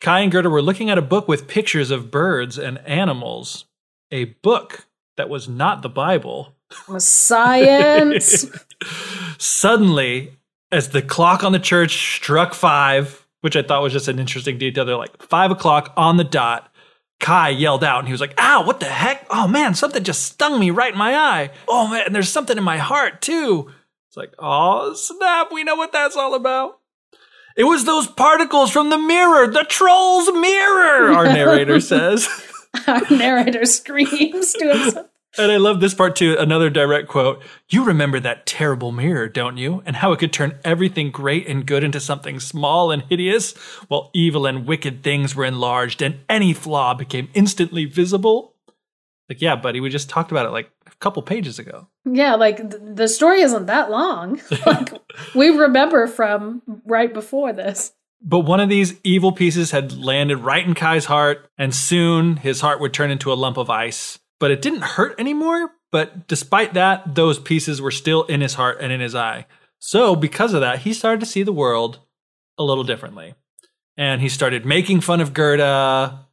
Kai and Gerda were looking at a book with pictures of birds and animals. A book that was not the Bible. Science. Suddenly, as the clock on the church struck five, which I thought was just an interesting detail, they're like five o'clock on the dot. Kai yelled out and he was like, Ow, what the heck? Oh man, something just stung me right in my eye. Oh man, and there's something in my heart too. It's like, oh snap, we know what that's all about. It was those particles from the mirror, the troll's mirror, our narrator says. our narrator screams to himself. And I love this part too. Another direct quote. You remember that terrible mirror, don't you? And how it could turn everything great and good into something small and hideous, while evil and wicked things were enlarged and any flaw became instantly visible? Like, yeah, buddy, we just talked about it like a couple pages ago. Yeah, like th- the story isn't that long. like we remember from right before this. But one of these evil pieces had landed right in Kai's heart, and soon his heart would turn into a lump of ice. But it didn't hurt anymore. But despite that, those pieces were still in his heart and in his eye. So, because of that, he started to see the world a little differently. And he started making fun of Gerda,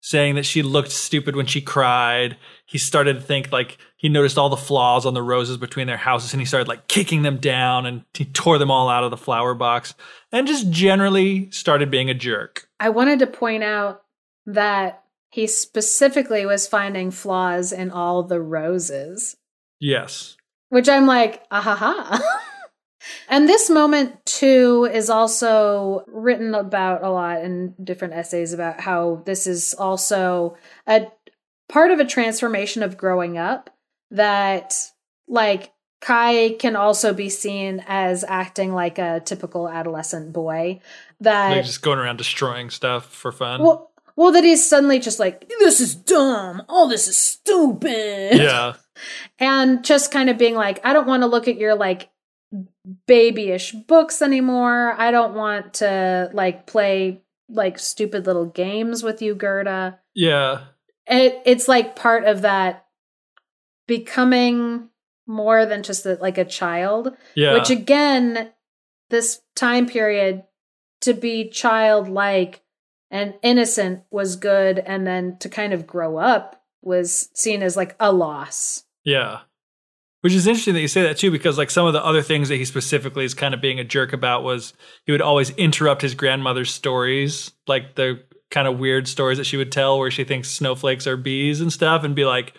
saying that she looked stupid when she cried. He started to think like he noticed all the flaws on the roses between their houses and he started like kicking them down and he tore them all out of the flower box and just generally started being a jerk. I wanted to point out that he specifically was finding flaws in all the roses. Yes. Which I'm like, ah ha ha. and this moment too is also written about a lot in different essays about how this is also a part of a transformation of growing up that like Kai can also be seen as acting like a typical adolescent boy that like just going around destroying stuff for fun. Well, well, that he's suddenly just like, this is dumb. All this is stupid. Yeah. and just kind of being like, I don't want to look at your like babyish books anymore. I don't want to like play like stupid little games with you, Gerda. Yeah. It it's like part of that becoming more than just a, like a child. Yeah. Which again, this time period to be childlike and innocent was good and then to kind of grow up was seen as like a loss. Yeah. Which is interesting that you say that too because like some of the other things that he specifically is kind of being a jerk about was he would always interrupt his grandmother's stories like the kind of weird stories that she would tell where she thinks snowflakes are bees and stuff and be like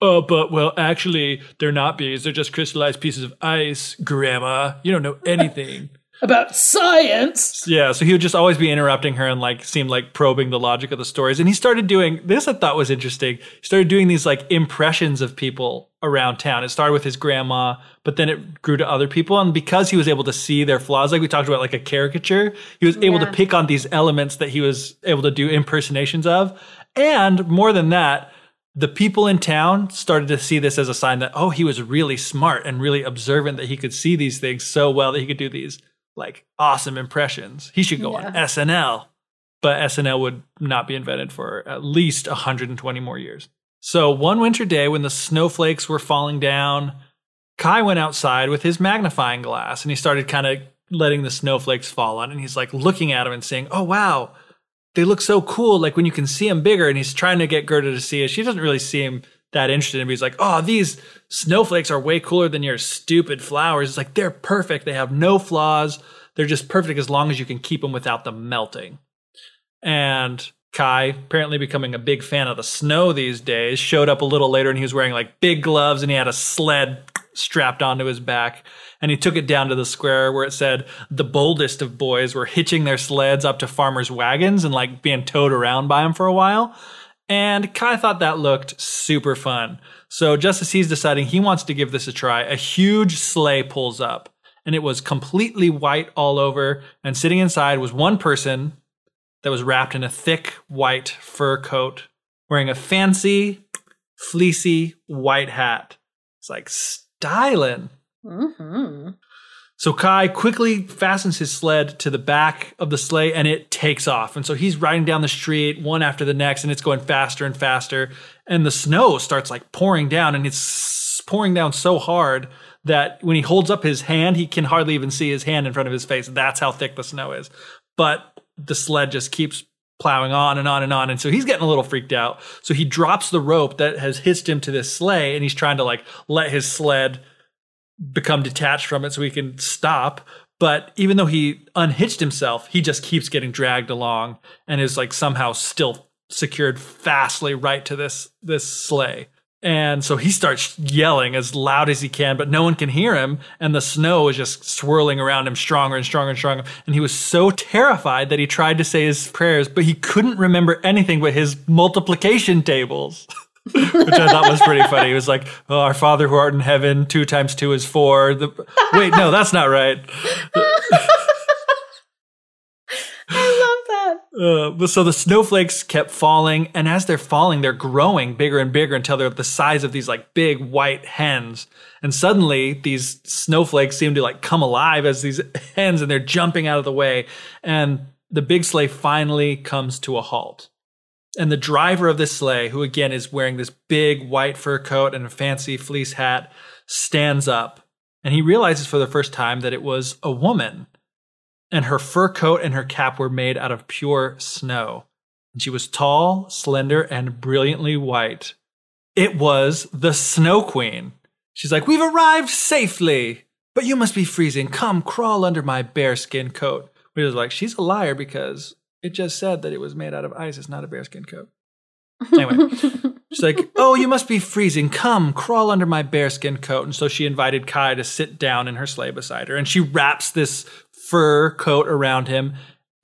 oh but well actually they're not bees they're just crystallized pieces of ice grandma. You don't know anything about science. Yeah, so he would just always be interrupting her and like seem like probing the logic of the stories. And he started doing this I thought was interesting. He started doing these like impressions of people around town. It started with his grandma, but then it grew to other people. And because he was able to see their flaws, like we talked about like a caricature, he was able yeah. to pick on these elements that he was able to do impersonations of. And more than that, the people in town started to see this as a sign that, oh, he was really smart and really observant that he could see these things so well that he could do these like awesome impressions. He should go yeah. on SNL. But SNL would not be invented for at least 120 more years. So one winter day when the snowflakes were falling down, Kai went outside with his magnifying glass and he started kind of letting the snowflakes fall on and he's like looking at them and saying, "Oh wow, they look so cool like when you can see them bigger." And he's trying to get Gerda to see it. She doesn't really see him that interested in him. He's like, "Oh, these snowflakes are way cooler than your stupid flowers. It's like they're perfect. They have no flaws. They're just perfect as long as you can keep them without them melting. And Kai, apparently becoming a big fan of the snow these days, showed up a little later and he was wearing like big gloves and he had a sled strapped onto his back. And he took it down to the square where it said the boldest of boys were hitching their sleds up to farmers' wagons and like being towed around by him for a while. And Kai thought that looked super fun. So just as he's deciding he wants to give this a try, a huge sleigh pulls up and it was completely white all over. And sitting inside was one person that was wrapped in a thick white fur coat, wearing a fancy, fleecy white hat. It's like styling. Mm-hmm. So Kai quickly fastens his sled to the back of the sleigh and it takes off. And so he's riding down the street one after the next and it's going faster and faster. And the snow starts like pouring down and it's pouring down so hard that when he holds up his hand, he can hardly even see his hand in front of his face. That's how thick the snow is. But the sled just keeps plowing on and on and on. And so he's getting a little freaked out. So he drops the rope that has hitched him to this sleigh and he's trying to like let his sled become detached from it so he can stop. But even though he unhitched himself, he just keeps getting dragged along and is like somehow still secured fastly right to this this sleigh. And so he starts yelling as loud as he can, but no one can hear him. And the snow is just swirling around him stronger and stronger and stronger. And he was so terrified that he tried to say his prayers, but he couldn't remember anything but his multiplication tables. which I thought was pretty funny. It was like, oh, "Our Father who art in heaven, two times two is four. The, wait, no, that's not right. I love that. Uh, so the snowflakes kept falling, and as they're falling, they're growing bigger and bigger until they're the size of these like big white hens. And suddenly, these snowflakes seem to like come alive as these hens, and they're jumping out of the way. And the big sleigh finally comes to a halt. And the driver of this sleigh, who again is wearing this big white fur coat and a fancy fleece hat, stands up, and he realizes for the first time that it was a woman and her fur coat and her cap were made out of pure snow. And she was tall, slender, and brilliantly white. It was the Snow Queen. She's like, We've arrived safely, but you must be freezing. Come, crawl under my bearskin coat. We was like, She's a liar because it just said that it was made out of ice. It's not a bearskin coat. Anyway, she's like, Oh, you must be freezing. Come, crawl under my bearskin coat. And so she invited Kai to sit down in her sleigh beside her. And she wraps this fur coat around him,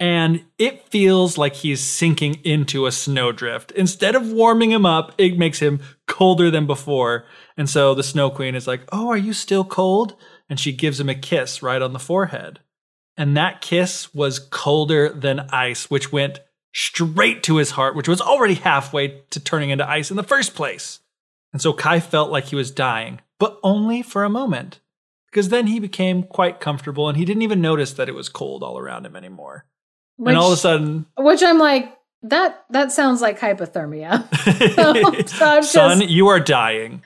and it feels like he's sinking into a snowdrift. Instead of warming him up, it makes him colder than before. And so the Snow Queen is like, Oh, are you still cold? And she gives him a kiss right on the forehead. And that kiss was colder than ice, which went straight to his heart, which was already halfway to turning into ice in the first place. And so Kai felt like he was dying, but only for a moment because then he became quite comfortable and he didn't even notice that it was cold all around him anymore. Which, and all of a sudden, which I'm like, that that sounds like hypothermia. so, Son, just, you are dying.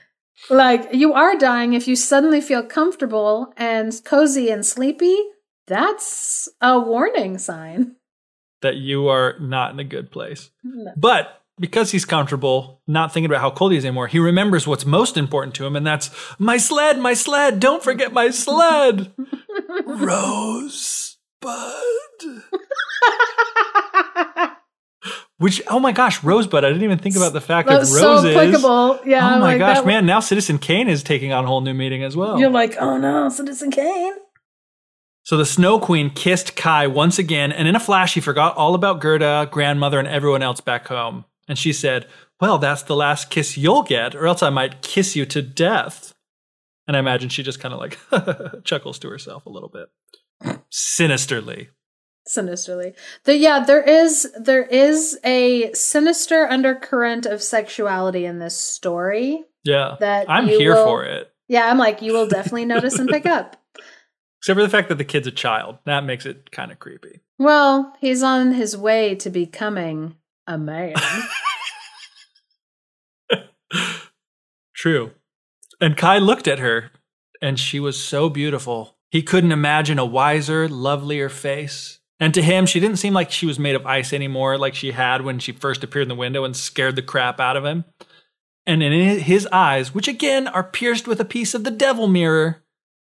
Like you are dying if you suddenly feel comfortable and cozy and sleepy. That's a warning sign that you are not in a good place. No. But because he's comfortable, not thinking about how cold he is anymore, he remembers what's most important to him, and that's my sled, my sled. Don't forget my sled. Rosebud. Which oh my gosh, Rosebud! I didn't even think about the fact that, that roses. So applicable, yeah. Oh my like gosh, man! Now Citizen Kane is taking on a whole new meaning as well. You're like, oh no, Citizen Kane. So the Snow Queen kissed Kai once again, and in a flash, he forgot all about Gerda, grandmother, and everyone else back home. And she said, Well, that's the last kiss you'll get, or else I might kiss you to death. And I imagine she just kind of like chuckles to herself a little bit. Sinisterly. Sinisterly. The, yeah, there is there is a sinister undercurrent of sexuality in this story. Yeah. That I'm here will, for it. Yeah, I'm like, you will definitely notice and pick up. Except for the fact that the kid's a child. That makes it kind of creepy. Well, he's on his way to becoming a man. True. And Kai looked at her, and she was so beautiful. He couldn't imagine a wiser, lovelier face. And to him, she didn't seem like she was made of ice anymore, like she had when she first appeared in the window and scared the crap out of him. And in his eyes, which again are pierced with a piece of the devil mirror,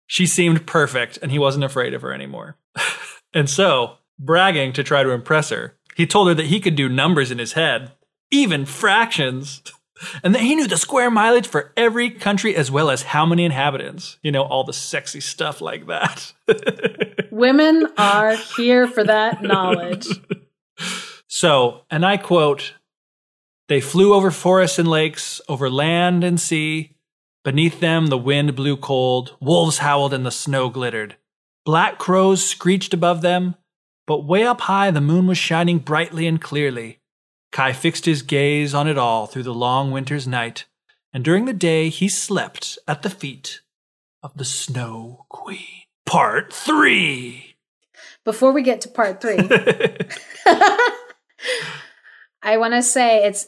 she seemed perfect, and he wasn't afraid of her anymore. and so, bragging to try to impress her, he told her that he could do numbers in his head, even fractions, and that he knew the square mileage for every country as well as how many inhabitants. You know, all the sexy stuff like that. Women are here for that knowledge. So, and I quote, they flew over forests and lakes, over land and sea. Beneath them, the wind blew cold, wolves howled, and the snow glittered. Black crows screeched above them, but way up high, the moon was shining brightly and clearly. Kai fixed his gaze on it all through the long winter's night, and during the day he slept at the feet of the Snow Queen. Part 3. Before we get to part 3, I want to say it's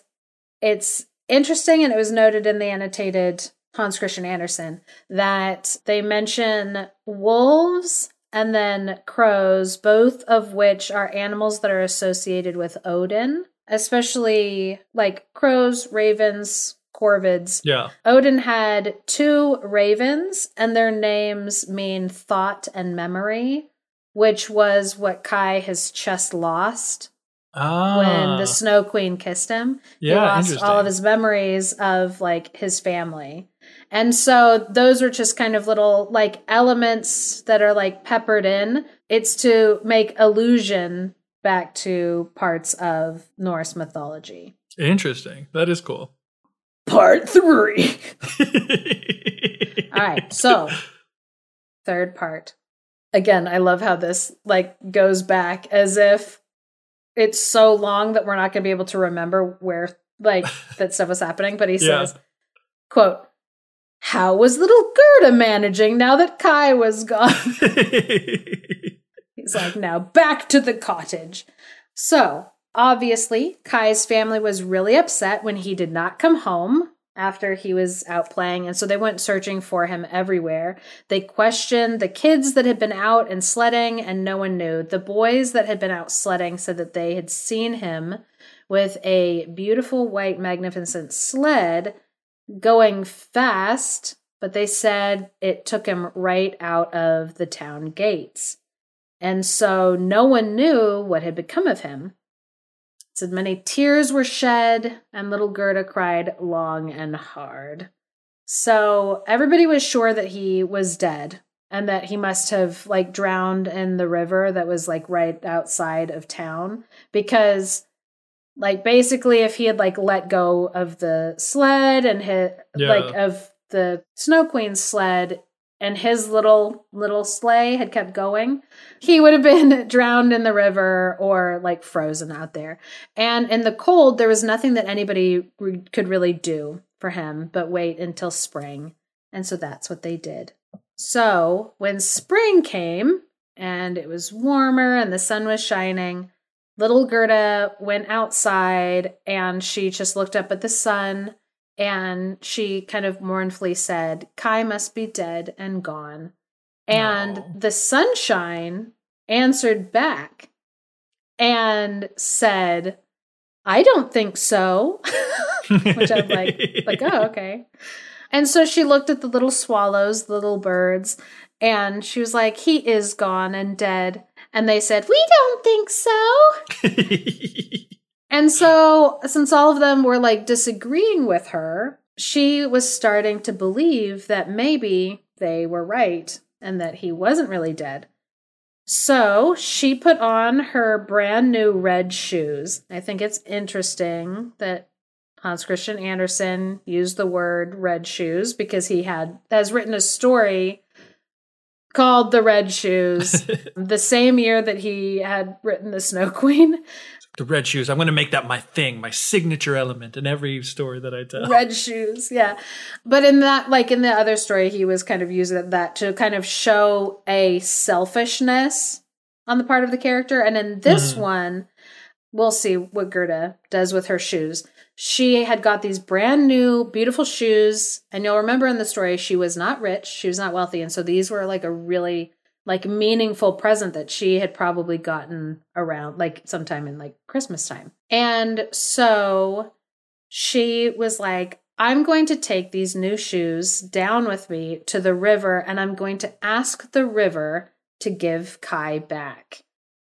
it's interesting and it was noted in the annotated Hans Christian Andersen that they mention wolves and then crows, both of which are animals that are associated with Odin, especially like crows, ravens, corvids. Yeah. Odin had two ravens, and their names mean thought and memory, which was what Kai has just lost. Ah. When the Snow Queen kissed him, yeah, he lost all of his memories of like his family. And so those are just kind of little like elements that are like peppered in. It's to make allusion back to parts of Norse mythology. Interesting. That is cool. Part three. All right, so third part. Again, I love how this like goes back as if it's so long that we're not going to be able to remember where like that stuff was happening. But he Yeah. says, "quote How was little Gerda managing now that Kai was gone?" He's like, now back to the cottage. So, obviously, Kai's family was really upset when he did not come home after he was out playing. And so they went searching for him everywhere. They questioned the kids that had been out and sledding, and no one knew. The boys that had been out sledding said that they had seen him with a beautiful white, magnificent sled going fast, but they said it took him right out of the town gates. And so no one knew what had become of him. It said many tears were shed, and little Gerda cried long and hard. So everybody was sure that he was dead and that he must have like drowned in the river that was like right outside of town because like basically if he had like let go of the sled and hit Yeah. like of the snow queen's sled and his little little sleigh had kept going he would have been drowned in the river or like frozen out there. And in the cold there was nothing that anybody re- could really do for him but wait until spring. And so that's what they did. So when spring came and it was warmer and the sun was shining little gerda went outside and she just looked up at the sun and she kind of mournfully said, Kai must be dead and gone. And Aw. the sunshine answered back and said, I don't think so. Which I'm like, like, oh, okay. And so she looked at the little swallows, the little birds, and she was like, he is gone and dead. And they said, we don't think so. And so, since all of them were like disagreeing with her, she was starting to believe that maybe they were right and that he wasn't really dead. So, she put on her brand new red shoes. I think it's interesting that Hans Christian Andersen used the word red shoes because he had has written a story called The Red Shoes the same year that he had written The Snow Queen. the red shoes. I'm going to make that my thing, my signature element in every story that I tell. red shoes yeah but in that like in the other story he was kind of using that to kind of show a selfishness on the part of the character and in this Mhm. one we'll see what gerda does with her shoes she had got these brand new beautiful shoes and you'll remember in the story she was not rich she was not wealthy and so these were like a really like meaningful present that she had probably gotten around like sometime in like christmas time and so she was like, I'm going to take these new shoes down with me to the river and I'm going to ask the river to give Kai back.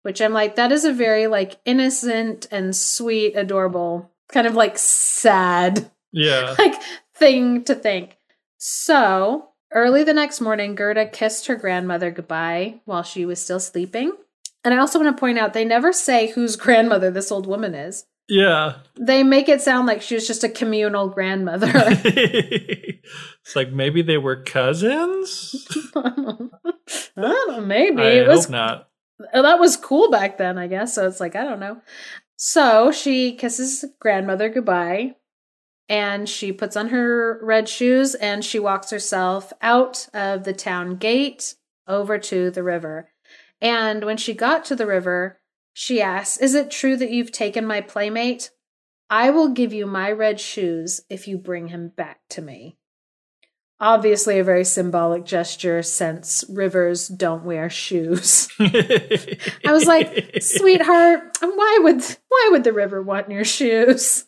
Which I'm like, that is a very like innocent and sweet, adorable, kind of like sad Yeah. like thing to think. So early the next morning, Gerda kissed her grandmother goodbye while she was still sleeping. And I also want to point out they never say whose grandmother this old woman is. Yeah. They make it sound like she was just a communal grandmother. it's like maybe they were cousins. I don't know, maybe I it was hope not. that was cool back then, I guess. So it's like I don't know. So she kisses grandmother goodbye, and she puts on her red shoes and she walks herself out of the town gate over to the river. And when she got to the river, she asks, "Is it true that you've taken my playmate? I will give you my red shoes if you bring him back to me." Obviously, a very symbolic gesture since rivers don't wear shoes. I was like, sweetheart, why would why would the river want your shoes?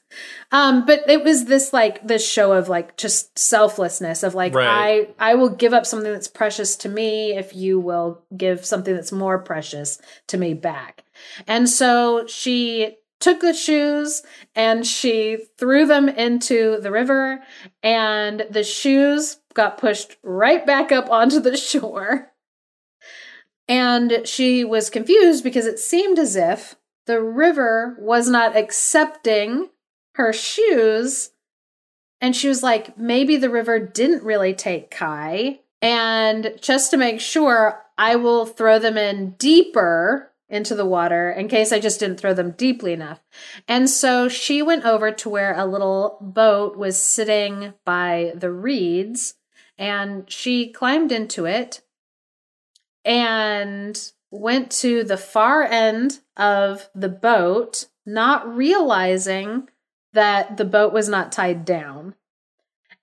Um, but it was this like this show of like just selflessness of like Right. I I will give up something that's precious to me if you will give something that's more precious to me back. And so she took the shoes and she threw them into the river and the shoes got pushed right back up onto the shore. And she was confused because it seemed as if the river was not accepting her shoes And she was like, maybe the river didn't really take Kai. And just to make sure, I will throw them in deeper into the water in case I just didn't throw them deeply enough. And so she went over to where a little boat was sitting by the reeds and she climbed into it and went to the far end of the boat, not realizing that the boat was not tied down.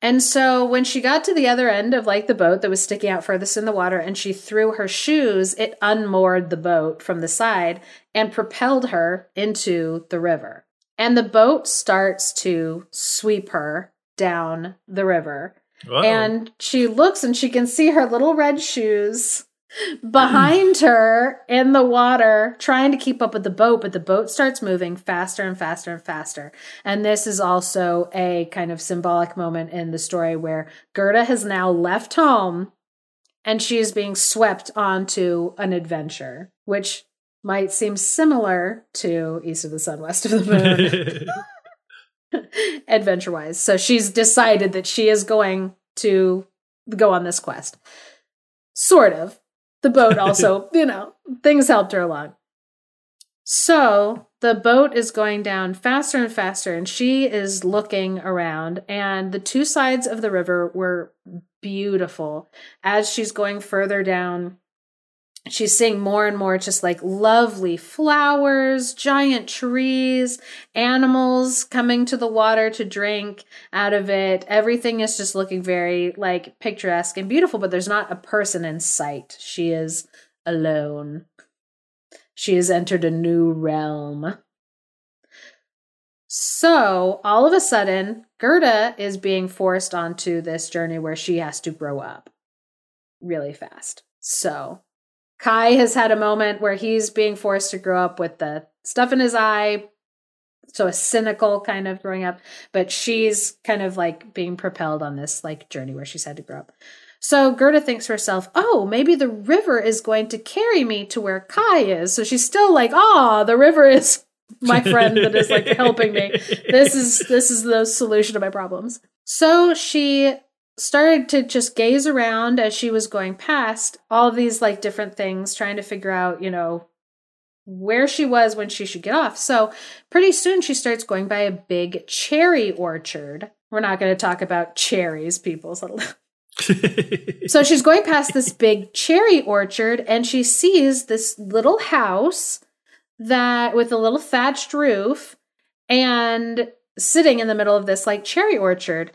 And so when she got to the other end of like the boat that was sticking out furthest in the water and she threw her shoes, it unmoored the boat from the side and propelled her into the river. And the boat starts to sweep her down the river. Uh-oh. And she looks and she can see her little red shoes behind her in the water trying to keep up with the boat but the boat starts moving faster and faster and faster and this is also a kind of symbolic moment in the story where gerda has now left home and she is being swept onto an adventure which might seem similar to east of the sun west of the moon adventure wise so she's decided that she is going to go on this quest sort of the boat also, you know, things helped her along. So the boat is going down faster and faster, and she is looking around, and the two sides of the river were beautiful. As she's going further down, she's seeing more and more just like lovely flowers, giant trees, animals coming to the water to drink out of it. Everything is just looking very like picturesque and beautiful, but there's not a person in sight. She is alone. She has entered a new realm. So, all of a sudden, Gerda is being forced onto this journey where she has to grow up really fast. So, Kai has had a moment where he's being forced to grow up with the stuff in his eye, so a cynical kind of growing up, but she's kind of like being propelled on this like journey where she's had to grow up. So Gerda thinks to herself, "Oh, maybe the river is going to carry me to where Kai is." So she's still like, "Oh, the river is my friend that is like helping me. This is this is the solution to my problems." So she started to just gaze around as she was going past all these like different things, trying to figure out, you know, where she was when she should get off. So pretty soon she starts going by a big cherry orchard. We're not going to talk about cherries, people. So, so she's going past this big cherry orchard and she sees this little house that with a little thatched roof and sitting in the middle of this like cherry orchard.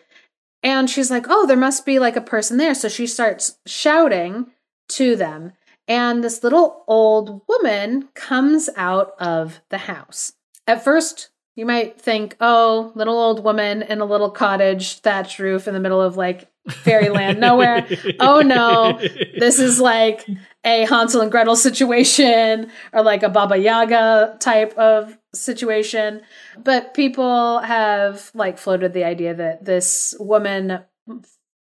And she's like, oh, there must be like a person there. So she starts shouting to them. And this little old woman comes out of the house. At first, you might think, oh, little old woman in a little cottage, thatched roof in the middle of like fairyland nowhere. oh no, this is like a Hansel and Gretel situation or like a Baba Yaga type of situation. But people have like floated the idea that this woman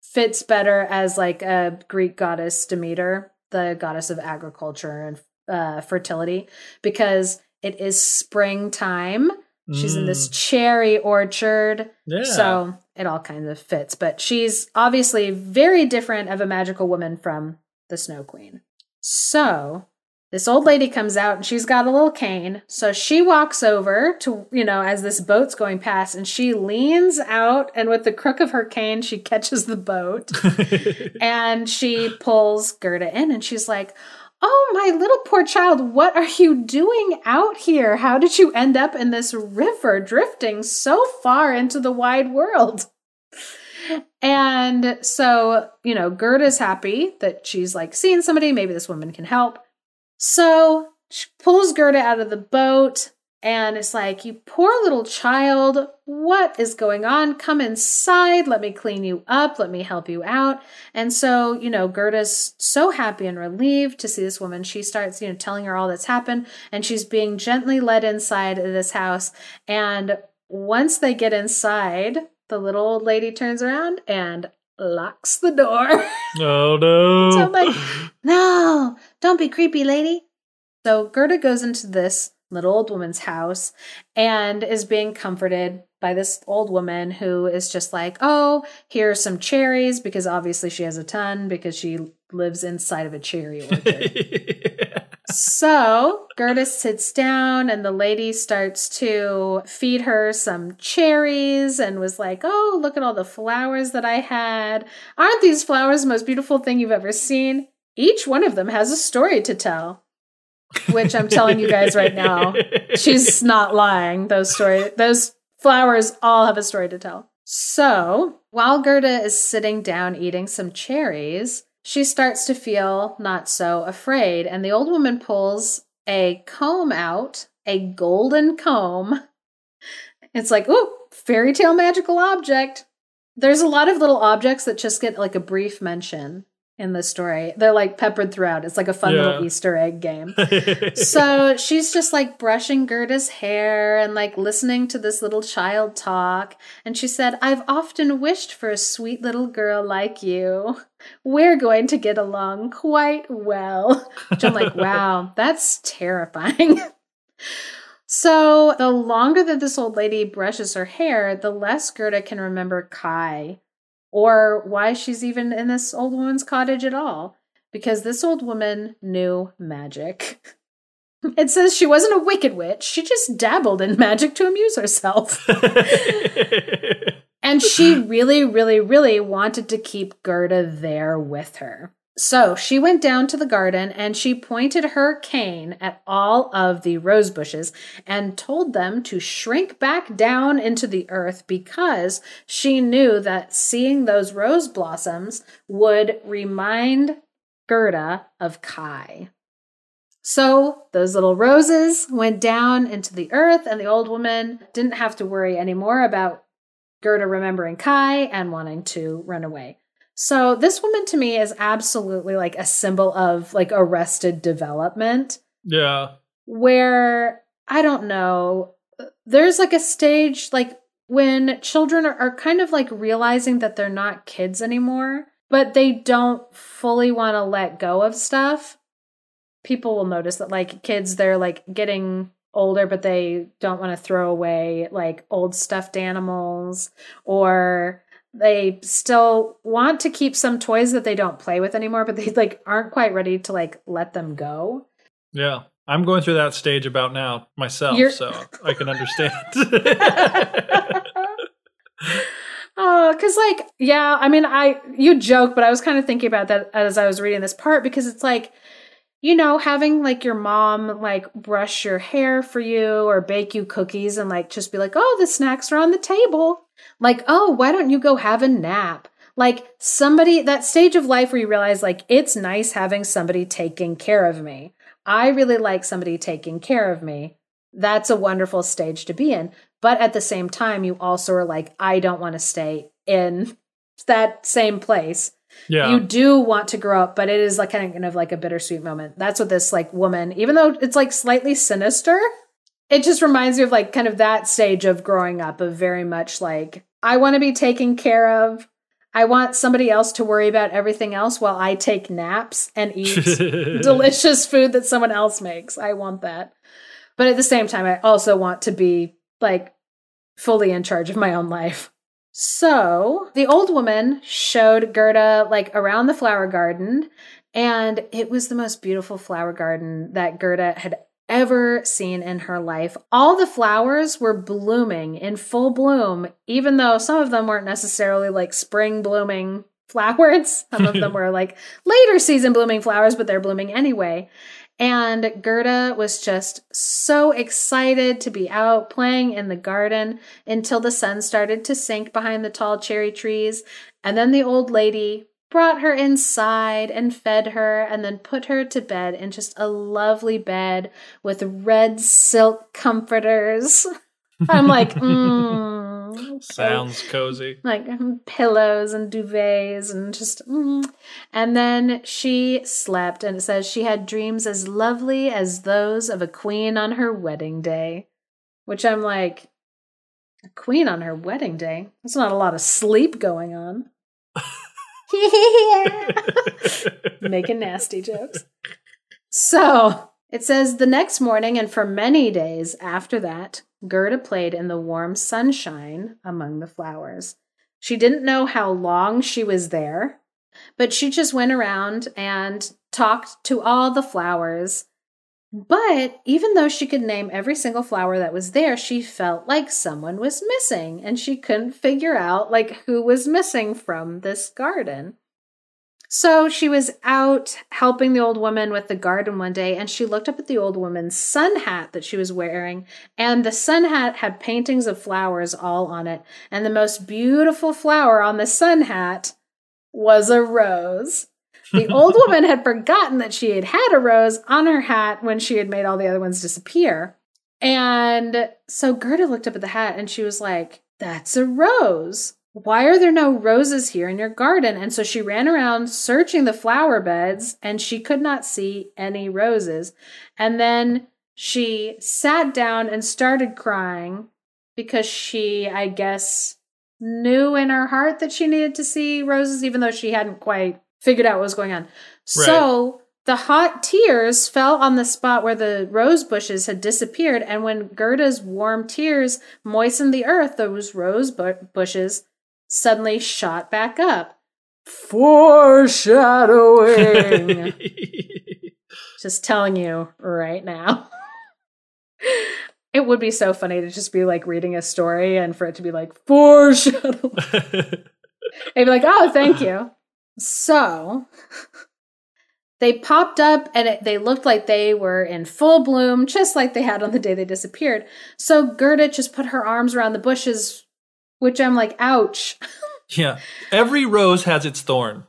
fits better as like a Greek goddess Demeter, the goddess of agriculture and uh, fertility, because it is springtime. She's in this mm. cherry orchard. Yeah. So it all kind of fits. But she's obviously very different of a magical woman from the Snow Queen. So this old lady comes out and she's got a little cane. So she walks over to, you know, as this boat's going past and she leans out and with the crook of her cane, she catches the boat and she pulls Gerda in and she's like, Oh, my little poor child, what are you doing out here? How did you end up in this river drifting so far into the wide world? And so, you know, Gerda's happy that she's like seeing somebody. Maybe this woman can help. So she pulls Gerda out of the boat and it's like, You poor little child, what is going on? Come inside. Let me clean you up. Let me help you out. And so, you know, Gerda's so happy and relieved to see this woman. She starts, you know, telling her all that's happened and she's being gently led inside this house. And once they get inside, the little old lady turns around and locks the door. Oh no. so I'm like, no, don't be creepy, lady. So Gerda goes into this little old woman's house and is being comforted by this old woman who is just like, oh, here are some cherries because obviously she has a ton because she lives inside of a cherry orchard. so Gerda sits down and the lady starts to feed her some cherries and was like, oh, look at all the flowers that I had. Aren't these flowers the most beautiful thing you've ever seen? Each one of them has a story to tell which I'm telling you guys right now, she's not lying. Those story, those flowers all have a story to tell. So while Gerda is sitting down eating some cherries, she starts to feel not so afraid, and the old woman pulls a comb out, a golden comb. It's like, oh, fairy tale magical object. There's a lot of little objects that just get like a brief mention in the story. They're like peppered throughout. It's like a fun yeah. little Easter egg game. so she's just like brushing Gerda's hair and like listening to this little child talk. And she said, I've often wished for a sweet little girl like you. We're going to get along quite well. Which I'm like, wow, that's terrifying. So, the longer that this old lady brushes her hair, the less Gerda can remember Kai or why she's even in this old woman's cottage at all. Because this old woman knew magic. It says she wasn't a wicked witch, she just dabbled in magic to amuse herself. and she really, really, really wanted to keep Gerda there with her. So she went down to the garden and she pointed her cane at all of the rose bushes and told them to shrink back down into the earth because she knew that seeing those rose blossoms would remind Gerda of Kai. So those little roses went down into the earth, and the old woman didn't have to worry anymore about Gerda remembering Kai and wanting to run away. So this woman to me is absolutely like a symbol of like arrested development. Yeah. Where I don't know, there's like a stage like when children are, are kind of like realizing that they're not kids anymore, but they don't fully want to let go of stuff. People will notice that like kids they're like getting older but they don't want to throw away like old stuffed animals or they still want to keep some toys that they don't play with anymore, but they like aren't quite ready to like let them go. Yeah. I'm going through that stage about now myself, You're- so I can understand. Oh, because like, yeah, I mean, I you joke, but I was kind of thinking about that as I was reading this part because it's like, you know, having like your mom like brush your hair for you or bake you cookies and like just be like, oh, the snacks are on the table. Like, oh, why don't you go have a nap? Like somebody, that stage of life where you realize, like, it's nice having somebody taking care of me. I really like somebody taking care of me. That's a wonderful stage to be in. But at the same time, you also are like, I don't want to stay in that same place. Yeah. You do want to grow up, but it is like kind of like a bittersweet moment. That's what this like woman, even though it's like slightly sinister, it just reminds me of like kind of that stage of growing up of very much like I want to be taken care of. I want somebody else to worry about everything else while I take naps and eat delicious food that someone else makes. I want that. But at the same time, I also want to be like fully in charge of my own life. So the old woman showed Gerda like around the flower garden, and it was the most beautiful flower garden that Gerda had ever seen in her life. All the flowers were blooming in full bloom, even though some of them weren't necessarily like spring blooming flowers. Some of them were like later season blooming flowers, but they're blooming anyway. And Gerda was just so excited to be out playing in the garden until the sun started to sink behind the tall cherry trees. And then the old lady brought her inside and fed her and then put her to bed in just a lovely bed with red silk comforters. I'm like, mm, sounds cozy. Like pillows and duvets and just. Mm. And then she slept, and it says she had dreams as lovely as those of a queen on her wedding day. Which I'm like, a queen on her wedding day? That's not a lot of sleep going on. Making nasty jokes. So it says the next morning and for many days after that, Gerda played in the warm sunshine among the flowers. She didn't know how long she was there, but she just went around and talked to all the flowers. But even though she could name every single flower that was there, she felt like someone was missing and she couldn't figure out like who was missing from this garden. So she was out helping the old woman with the garden one day, and she looked up at the old woman's sun hat that she was wearing. And the sun hat had paintings of flowers all on it. And the most beautiful flower on the sun hat was a rose. The old woman had forgotten that she had had a rose on her hat when she had made all the other ones disappear. And so Gerda looked up at the hat and she was like, That's a rose why are there no roses here in your garden? And so she ran around searching the flower beds and she could not see any roses. And then she sat down and started crying because she, I guess, knew in her heart that she needed to see roses, even though she hadn't quite figured out what was going on. Right. So the hot tears fell on the spot where the rose bushes had disappeared. And when Gerda's warm tears moistened the earth, those rose bu- bushes suddenly shot back up. Foreshadowing. just telling you right now. it would be so funny to just be like reading a story and for it to be like foreshadowing. I'd be like, oh, thank you. So they popped up and it, they looked like they were in full bloom, just like they had on the day they disappeared. So Gerda just put her arms around the bushes which I'm like, ouch. yeah. Every rose has its thorn.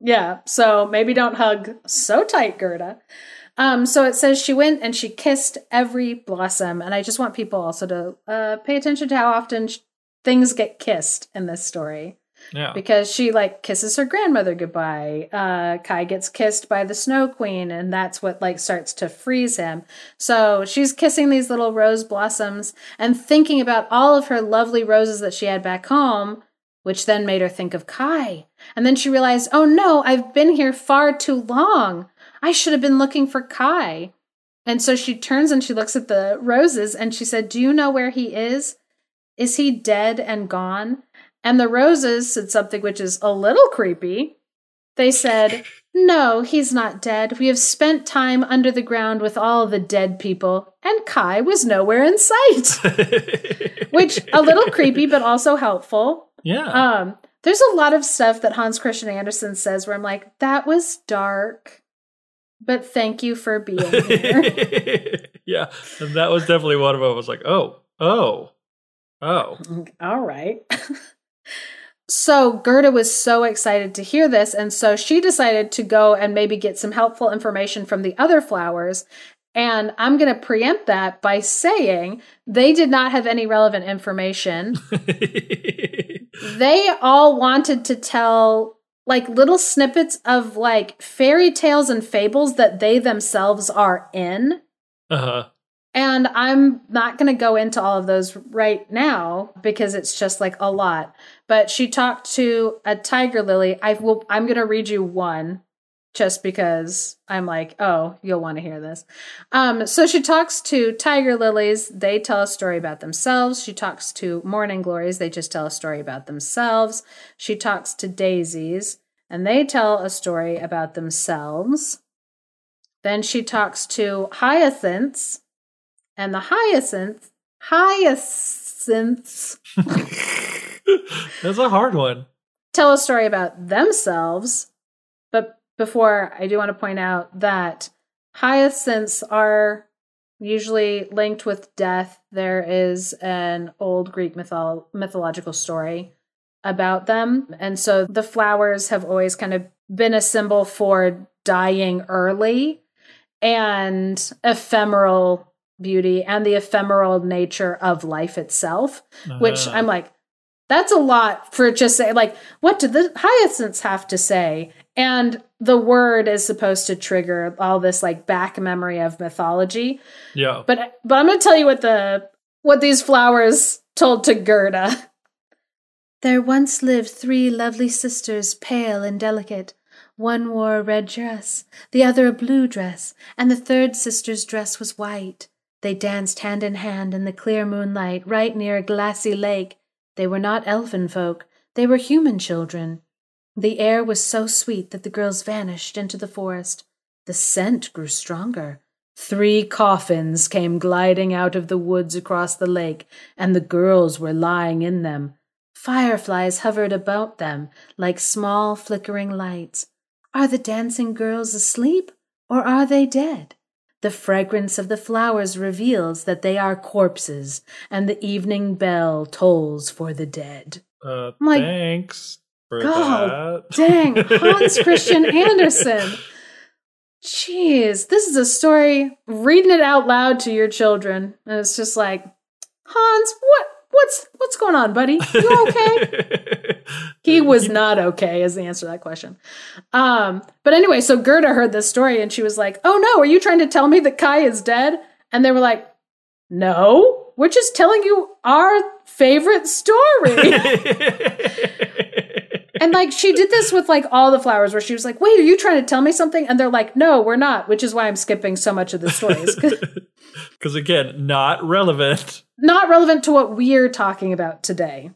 Yeah. So maybe don't hug so tight, Gerda. Um, so it says she went and she kissed every blossom. And I just want people also to uh, pay attention to how often sh- things get kissed in this story. Yeah. Because she like kisses her grandmother goodbye. Uh, Kai gets kissed by the Snow Queen, and that's what like starts to freeze him. So she's kissing these little rose blossoms and thinking about all of her lovely roses that she had back home, which then made her think of Kai. And then she realized, oh no, I've been here far too long. I should have been looking for Kai. And so she turns and she looks at the roses and she said, Do you know where he is? Is he dead and gone? And the roses said something which is a little creepy. They said, No, he's not dead. We have spent time under the ground with all the dead people, and Kai was nowhere in sight. which a little creepy, but also helpful. Yeah. Um, there's a lot of stuff that Hans Christian Andersen says where I'm like, that was dark, but thank you for being here. yeah. And that was definitely one of them. I was like, oh, oh, oh. All right. So Gerda was so excited to hear this, and so she decided to go and maybe get some helpful information from the other flowers. And I'm going to preempt that by saying they did not have any relevant information. they all wanted to tell like little snippets of like fairy tales and fables that they themselves are in. Uh-huh. And I'm not going to go into all of those right now because it's just like a lot. But she talked to a tiger lily. I will I'm going to read you one just because I'm like, "Oh, you'll want to hear this." Um so she talks to tiger lilies. They tell a story about themselves. She talks to morning glories. They just tell a story about themselves. She talks to daisies and they tell a story about themselves. Then she talks to hyacinths and the hyacinth hyacinths. That's a hard one. Tell a story about themselves. But before i do want to point out that hyacinths are usually linked with death. There is an old greek mytholo- mythological story about them. And so the flowers have always kind of been a symbol for dying early and ephemeral beauty and the ephemeral nature of life itself, uh which uh-huh. I'm like, that's a lot for just say like, what do the hyacinths have to say? And the word is supposed to trigger all this like back memory of mythology. Yeah. But but I'm gonna tell you what the what these flowers told to Gerda. There once lived three lovely sisters, pale and delicate. One wore a red dress, the other a blue dress, and the third sister's dress was white. They danced hand in hand in the clear moonlight right near a glassy lake. They were not elfin folk, they were human children. The air was so sweet that the girls vanished into the forest. The scent grew stronger. Three coffins came gliding out of the woods across the lake, and the girls were lying in them. Fireflies hovered about them like small flickering lights. Are the dancing girls asleep, or are they dead? The fragrance of the flowers reveals that they are corpses, and the evening bell tolls for the dead. Uh, thanks for God, that. dang, Hans Christian Andersen. Jeez, this is a story. Reading it out loud to your children, and it's just like, Hans, what, what's, what's going on, buddy? You okay? he was not okay, is the answer to that question. Um, but anyway, so Gerda heard this story, and she was like, "Oh no, are you trying to tell me that Kai is dead?" And they were like, "No, we're just telling you our favorite story." and like she did this with like all the flowers where she was like, "Wait, are you trying to tell me something?" And they're like, "No, we're not," which is why I'm skipping so much of the stories. Cuz again, not relevant. Not relevant to what we're talking about today.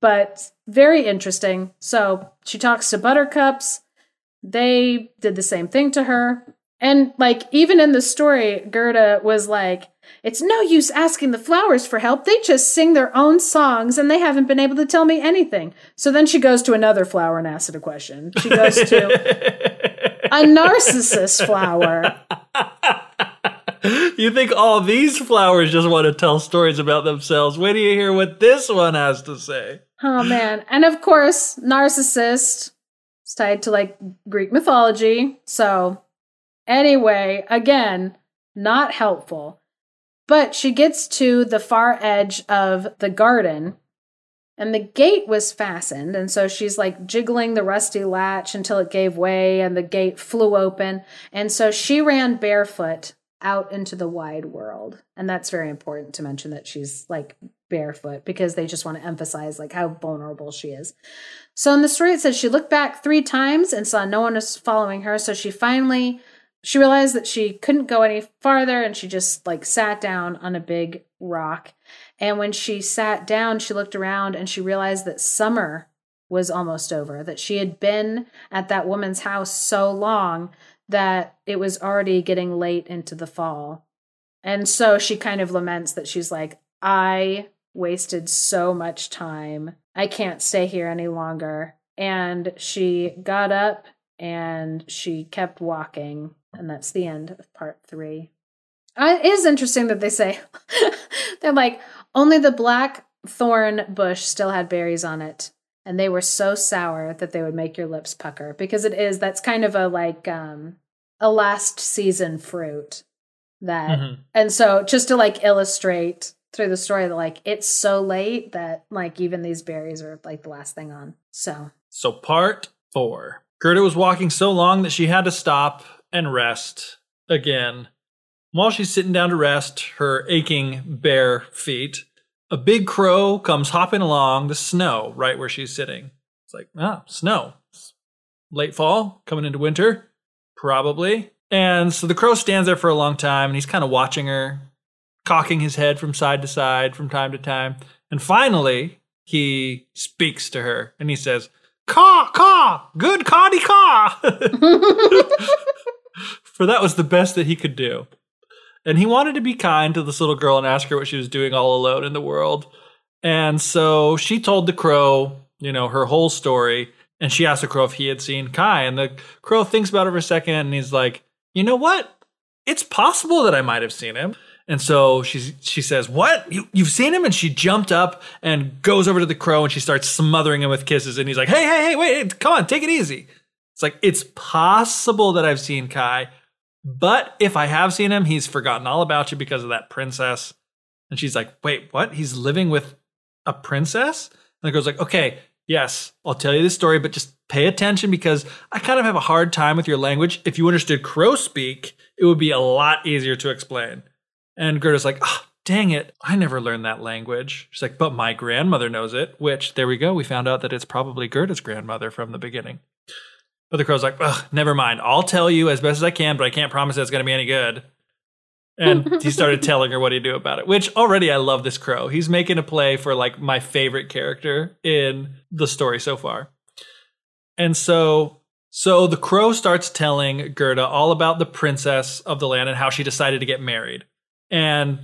But very interesting. So, she talks to Buttercups. They did the same thing to her. And like even in the story, Gerda was like, it's no use asking the flowers for help. They just sing their own songs and they haven't been able to tell me anything. So then she goes to another flower and asks it a question. She goes to a narcissus flower. You think all these flowers just want to tell stories about themselves? Wait till you hear what this one has to say. Oh man. And of course, narcissist is tied to like Greek mythology. So anyway, again, not helpful. But she gets to the far edge of the garden and the gate was fastened. And so she's like jiggling the rusty latch until it gave way and the gate flew open. And so she ran barefoot out into the wide world. And that's very important to mention that she's like barefoot because they just want to emphasize like how vulnerable she is. So in the story it says she looked back 3 times and saw no one was following her, so she finally she realized that she couldn't go any farther and she just like sat down on a big rock. And when she sat down, she looked around and she realized that summer was almost over, that she had been at that woman's house so long that it was already getting late into the fall. And so she kind of laments that she's like, I wasted so much time. I can't stay here any longer. And she got up and she kept walking and that's the end of part three. Uh, it is interesting that they say, they're like, only the black thorn bush still had berries on it. And they were so sour that they would make your lips pucker because it is, that's kind of a like, um, a last season fruit that, mm-hmm. and so just to like illustrate through the story that like it's so late that like even these berries are like the last thing on. So, so part four. Gerda was walking so long that she had to stop and rest again. While she's sitting down to rest, her aching bare feet, a big crow comes hopping along the snow right where she's sitting. It's like, ah, snow. late fall, coming into winter, probably. And so the crow stands there for a long time and he's kind of watching her, cocking his head from side to side from time to time. And finally, he speaks to her and he says, Caw, caw, good cawdy caw. for that was the best that he could do. And he wanted to be kind to this little girl and ask her what she was doing all alone in the world. And so she told the crow, you know, her whole story. And she asked the crow if he had seen Kai. And the crow thinks about it for a second and he's like, you know what? It's possible that I might have seen him. And so she she says, "What? You you've seen him?" And she jumped up and goes over to the crow and she starts smothering him with kisses. And he's like, "Hey, hey, hey, wait! Come on, take it easy." It's like it's possible that I've seen Kai, but if I have seen him, he's forgotten all about you because of that princess. And she's like, wait, what? He's living with a princess? And the girl's like, okay, yes, I'll tell you the story, but just pay attention because I kind of have a hard time with your language. If you understood crow speak, it would be a lot easier to explain. And Gerda's like, oh, dang it, I never learned that language. She's like, but my grandmother knows it, which there we go. We found out that it's probably Gerda's grandmother from the beginning. But the crow's like, Ugh, never mind. I'll tell you as best as I can, but I can't promise that it's going to be any good. And he started telling her what he'd do about it, which already I love this crow. He's making a play for like my favorite character in the story so far. And so so the crow starts telling Gerda all about the princess of the land and how she decided to get married. And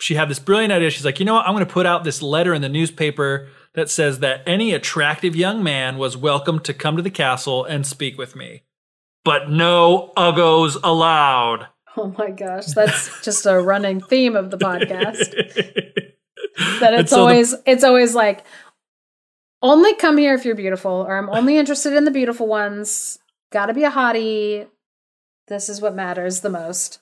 she had this brilliant idea. She's like, you know what? I'm going to put out this letter in the newspaper that says that any attractive young man was welcome to come to the castle and speak with me. But no uggos allowed. Oh my gosh, that's just a running theme of the podcast. that it's so always the- it's always like only come here if you're beautiful, or I'm only interested in the beautiful ones. Gotta be a hottie. This is what matters the most.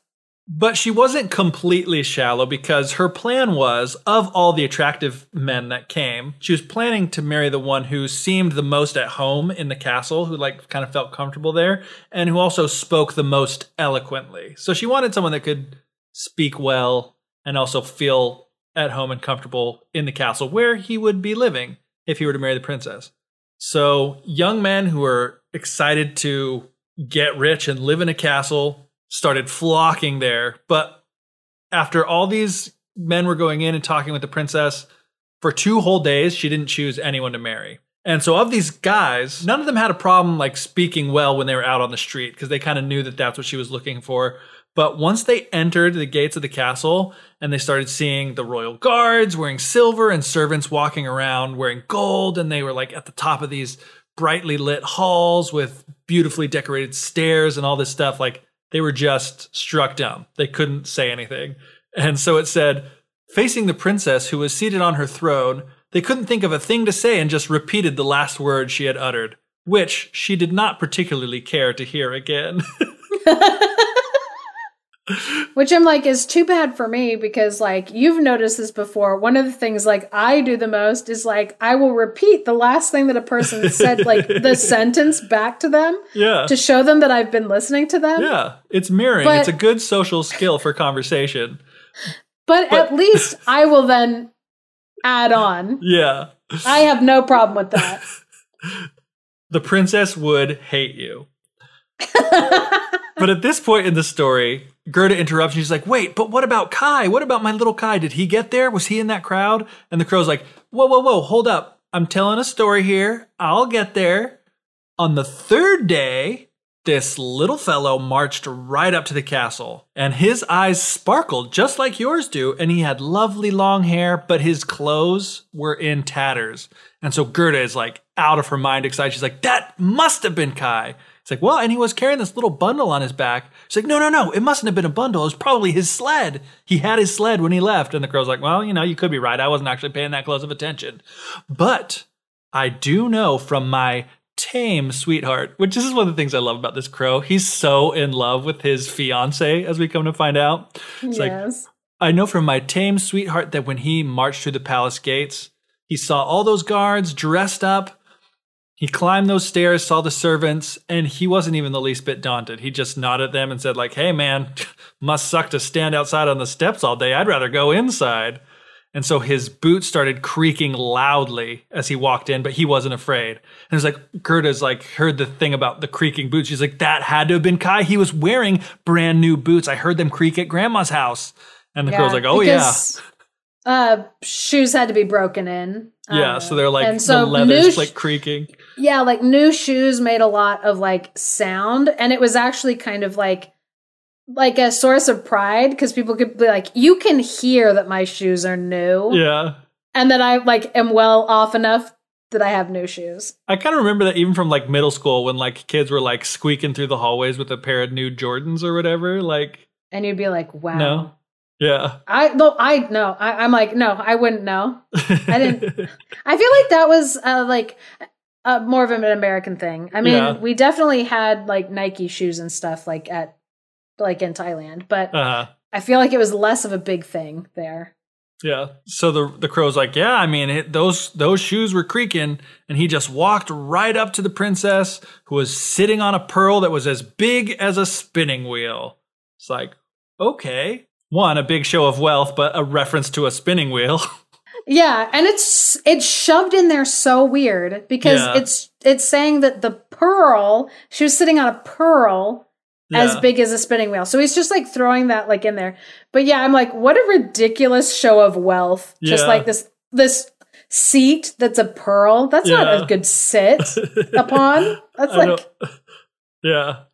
But she wasn't completely shallow because her plan was of all the attractive men that came, she was planning to marry the one who seemed the most at home in the castle, who like kind of felt comfortable there, and who also spoke the most eloquently. So she wanted someone that could speak well and also feel at home and comfortable in the castle where he would be living if he were to marry the princess. So young men who were excited to get rich and live in a castle started flocking there. But after all these men were going in and talking with the princess, for two whole days, she didn't choose anyone to marry. And so, of these guys, none of them had a problem like speaking well when they were out on the street because they kind of knew that that's what she was looking for. But once they entered the gates of the castle and they started seeing the royal guards wearing silver and servants walking around wearing gold, and they were like at the top of these brightly lit halls with beautifully decorated stairs and all this stuff, like they were just struck dumb. They couldn't say anything. And so it said, facing the princess who was seated on her throne, they couldn't think of a thing to say and just repeated the last word she had uttered, which she did not particularly care to hear again. Which I'm like is too bad for me because like you've noticed this before. One of the things like I do the most is like I will repeat the last thing that a person said, like the sentence back to them. Yeah. To show them that I've been listening to them. Yeah. It's mirroring. But, it's a good social skill for conversation. But, but at least I will then add on. Yeah. I have no problem with that. the princess would hate you. but at this point in the story, Gerda interrupts. She's like, "Wait, but what about Kai? What about my little Kai? Did he get there? Was he in that crowd?" And the crow's like, "Whoa, whoa, whoa! Hold up! I'm telling a story here. I'll get there." On the third day, this little fellow marched right up to the castle, and his eyes sparkled just like yours do, and he had lovely long hair, but his clothes were in tatters. And so Gerda is like out of her mind excited. She's like, "That must have been Kai." It's like, well, and he was carrying this little bundle on his back. She's like, no, no, no, it mustn't have been a bundle. It was probably his sled. He had his sled when he left. And the girl's like, well, you know, you could be right. I wasn't actually paying that close of attention. But I do know from my tame sweetheart, which this is one of the things I love about this crow. He's so in love with his fiance, as we come to find out. It's yes. like, I know from my tame sweetheart that when he marched through the palace gates, he saw all those guards dressed up he climbed those stairs, saw the servants, and he wasn't even the least bit daunted. He just nodded at them and said, like, hey man, must suck to stand outside on the steps all day. I'd rather go inside. And so his boots started creaking loudly as he walked in, but he wasn't afraid. And it's like Gerda's like heard the thing about the creaking boots. She's like, that had to have been Kai. He was wearing brand new boots. I heard them creak at grandma's house. And the yeah, girl's like, oh yeah. Uh, shoes had to be broken in. Yeah, uh, so they're like and so the leather's sh- like creaking. Yeah, like new shoes made a lot of like sound, and it was actually kind of like like a source of pride because people could be like, you can hear that my shoes are new. Yeah, and that I like am well off enough that I have new shoes. I kind of remember that even from like middle school when like kids were like squeaking through the hallways with a pair of new Jordans or whatever, like. And you'd be like, "Wow." No. Yeah. I no, I no, I, am like, no, I wouldn't know. I didn't. I feel like that was uh, like uh, more of an American thing. I mean, yeah. we definitely had like Nike shoes and stuff like at like in Thailand, but uh-huh. I feel like it was less of a big thing there. Yeah. So the the crow's like, yeah, I mean, it, those those shoes were creaking, and he just walked right up to the princess, who was sitting on a pearl that was as big as a spinning wheel. It's like, okay, one, a big show of wealth, but a reference to a spinning wheel. Yeah, and it's it's shoved in there so weird because yeah. it's it's saying that the pearl she was sitting on a pearl as big as a spinning wheel. So he's just like throwing that like in there. But yeah, I'm like, what a ridiculous show of wealth. Just like this this seat that's a pearl. That's Yeah. not a good sit upon. That's I like yeah,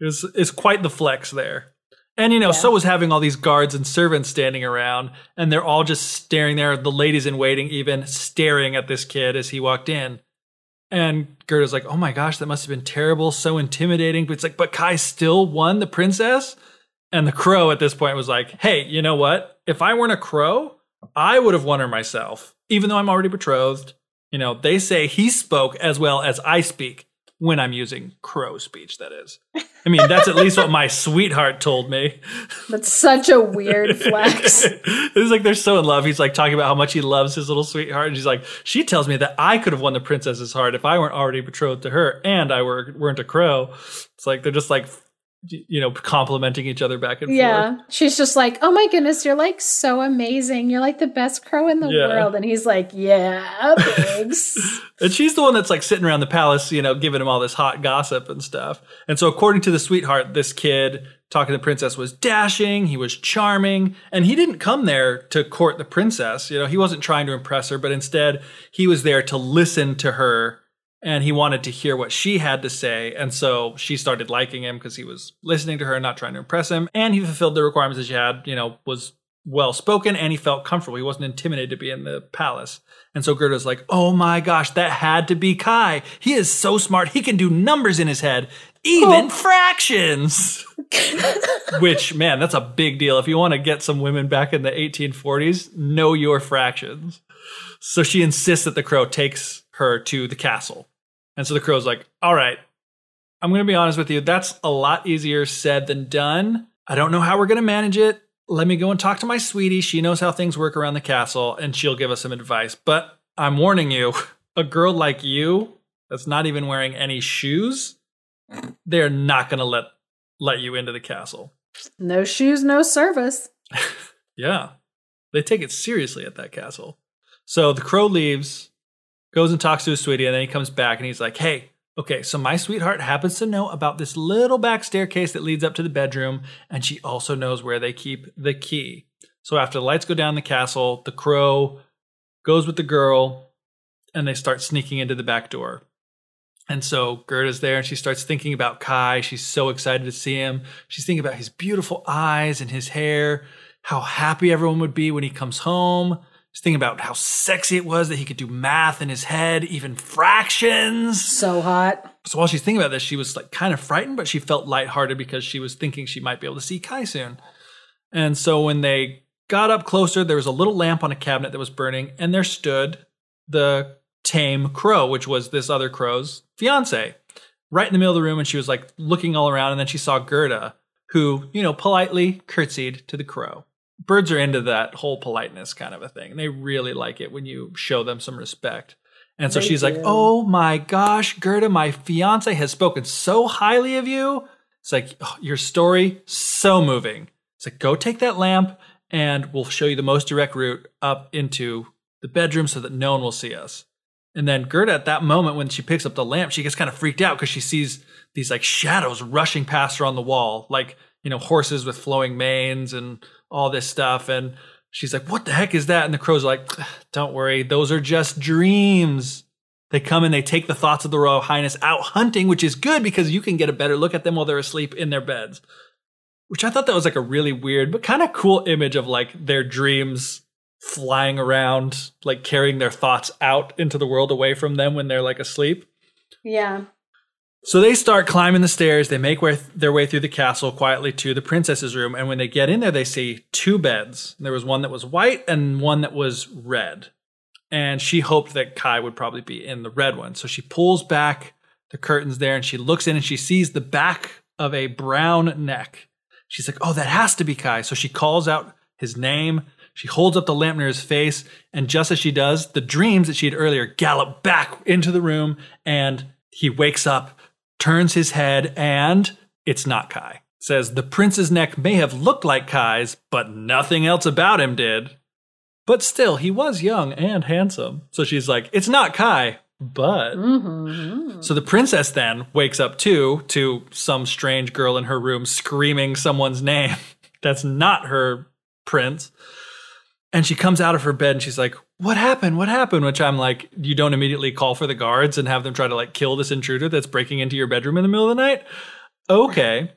it's it's quite the flex there. And you know, Yeah. so was having all these guards and servants standing around, and they're all just staring there. The ladies in waiting, even staring at this kid as he walked in. And Gerda's like, "Oh my gosh, that must have been terrible, so intimidating." But it's like, but Kai still won the princess. And the crow at this point was like, "Hey, you know what? If I weren't a crow, I would have won her myself, even though I'm already betrothed." You know, they say he spoke as well as I speak when I'm using crow speech, that is. I mean, that's at least what my sweetheart told me. that's such a weird flex. it's like they're so in love. He's like talking about how much he loves his little sweetheart. And she's like, she tells me that I could have won the princess's heart if I weren't already betrothed to her and I were, weren't a crow. It's like they're just like, you know, complimenting each other back and forth. Yeah. She's just like, oh my goodness, you're like so amazing. You're like the best crow in the Yeah. world. And he's like, yeah, thanks. And she's the one that's like sitting around the palace, you know, giving him all this hot gossip and stuff. And so, according to the sweetheart, this kid talking to the princess was dashing, he was charming, and he didn't come there to court the princess. You know, he wasn't trying to impress her, but instead, he was there to listen to her and he wanted to hear what she had to say. And so she started liking him because he was listening to her and not trying to impress him. And he fulfilled the requirements that she had, you know, was well spoken and he felt comfortable. He wasn't intimidated to be in the palace. And so Gerda's like, oh my gosh, that had to be Kai. He is so smart. He can do numbers in his head, even Oh. fractions. Which, man, that's a big deal. If you want to get some women back in the 1840s, know your fractions. So she insists that the crow takes her to the castle. And so the crow's like, all right, I'm going to be honest with you. That's a lot easier said than done. I don't know how we're going to manage it. Let me go and talk to my sweetie. She knows how things work around the castle and she'll give us some advice. But I'm warning you, a girl like you that's not even wearing any shoes, they're not going to let let you into the castle. no shoes, no service. Yeah. They take it seriously at that castle. So the crow leaves, goes and talks to his sweetie, and then he comes back and he's like, Hey, okay, so my sweetheart happens to know about this little back staircase that leads up to the bedroom, and she also knows where they keep the key. So after the lights go down the castle, the crow goes with the girl, and they start sneaking into the back door. And so Gerda's there and she starts thinking about Kai. She's so excited to see him. She's thinking about his beautiful eyes and his hair, how happy everyone would be when he comes home. She's thinking about how sexy it was that he could do math in his head, even fractions. So hot. So while she's thinking about this, she was like kind of frightened, but she felt lighthearted because she was thinking she might be able to see Kai soon. And so when they got up closer, there was a little lamp on a cabinet that was burning, and there stood the tame crow, which was this other crow's fiance, right in the middle of the room. And she was like looking all around, and then she saw Gerda, who, you know, politely curtsied to the crow. Birds are into that whole politeness kind of a thing. And they really like it when you show them some respect. And so They she's like. Oh my gosh, Gerda, my fiance has spoken so highly of you. It's like, "Oh, your story, so moving. It's like, go take that lamp and we'll show you the most direct route up into the bedroom so that no one will see us. And then Gerda, at that moment, when she picks up the lamp, she gets kind of freaked out because she sees these like shadows rushing past her on the wall, like, you know, horses with flowing manes and all this stuff. And she's like, what the heck is that? And the crows are like, don't worry, those are just dreams. They come and they take the thoughts of the Royal Highness out hunting, which is good because you can get a better look at them while they're asleep in their beds. Which I thought that was like a really weird but kind of cool image of like their dreams flying around, like carrying their thoughts out into the world away from them when they're like asleep. Yeah. So they start climbing the stairs. They make their way through the castle quietly to the princess's room. And when they get in there, they see two beds. There was one that was white and one that was red. And she hoped that Kai would probably be in the red one. So she pulls back the curtains there and she looks in and she sees the back of a brown neck. She's like, oh, that has to be Kai. So she calls out his name. She holds up the lamp near his face. And just as she does, the dreams that she had earlier gallop back into the room and he wakes up, turns his head, and it's not Kai. Says the prince's neck may have looked like Kai's, but nothing else about him did. But still, he was young and handsome. So she's like, it's not Kai, But Mm-hmm. so the princess then wakes up too to some strange girl in her room screaming someone's name that's not her prince. And she comes out of her bed and she's like, What happened? What happened? Which I'm like, You don't immediately call for the guards and have them try to like kill this intruder that's breaking into your bedroom in the middle of the night? Okay.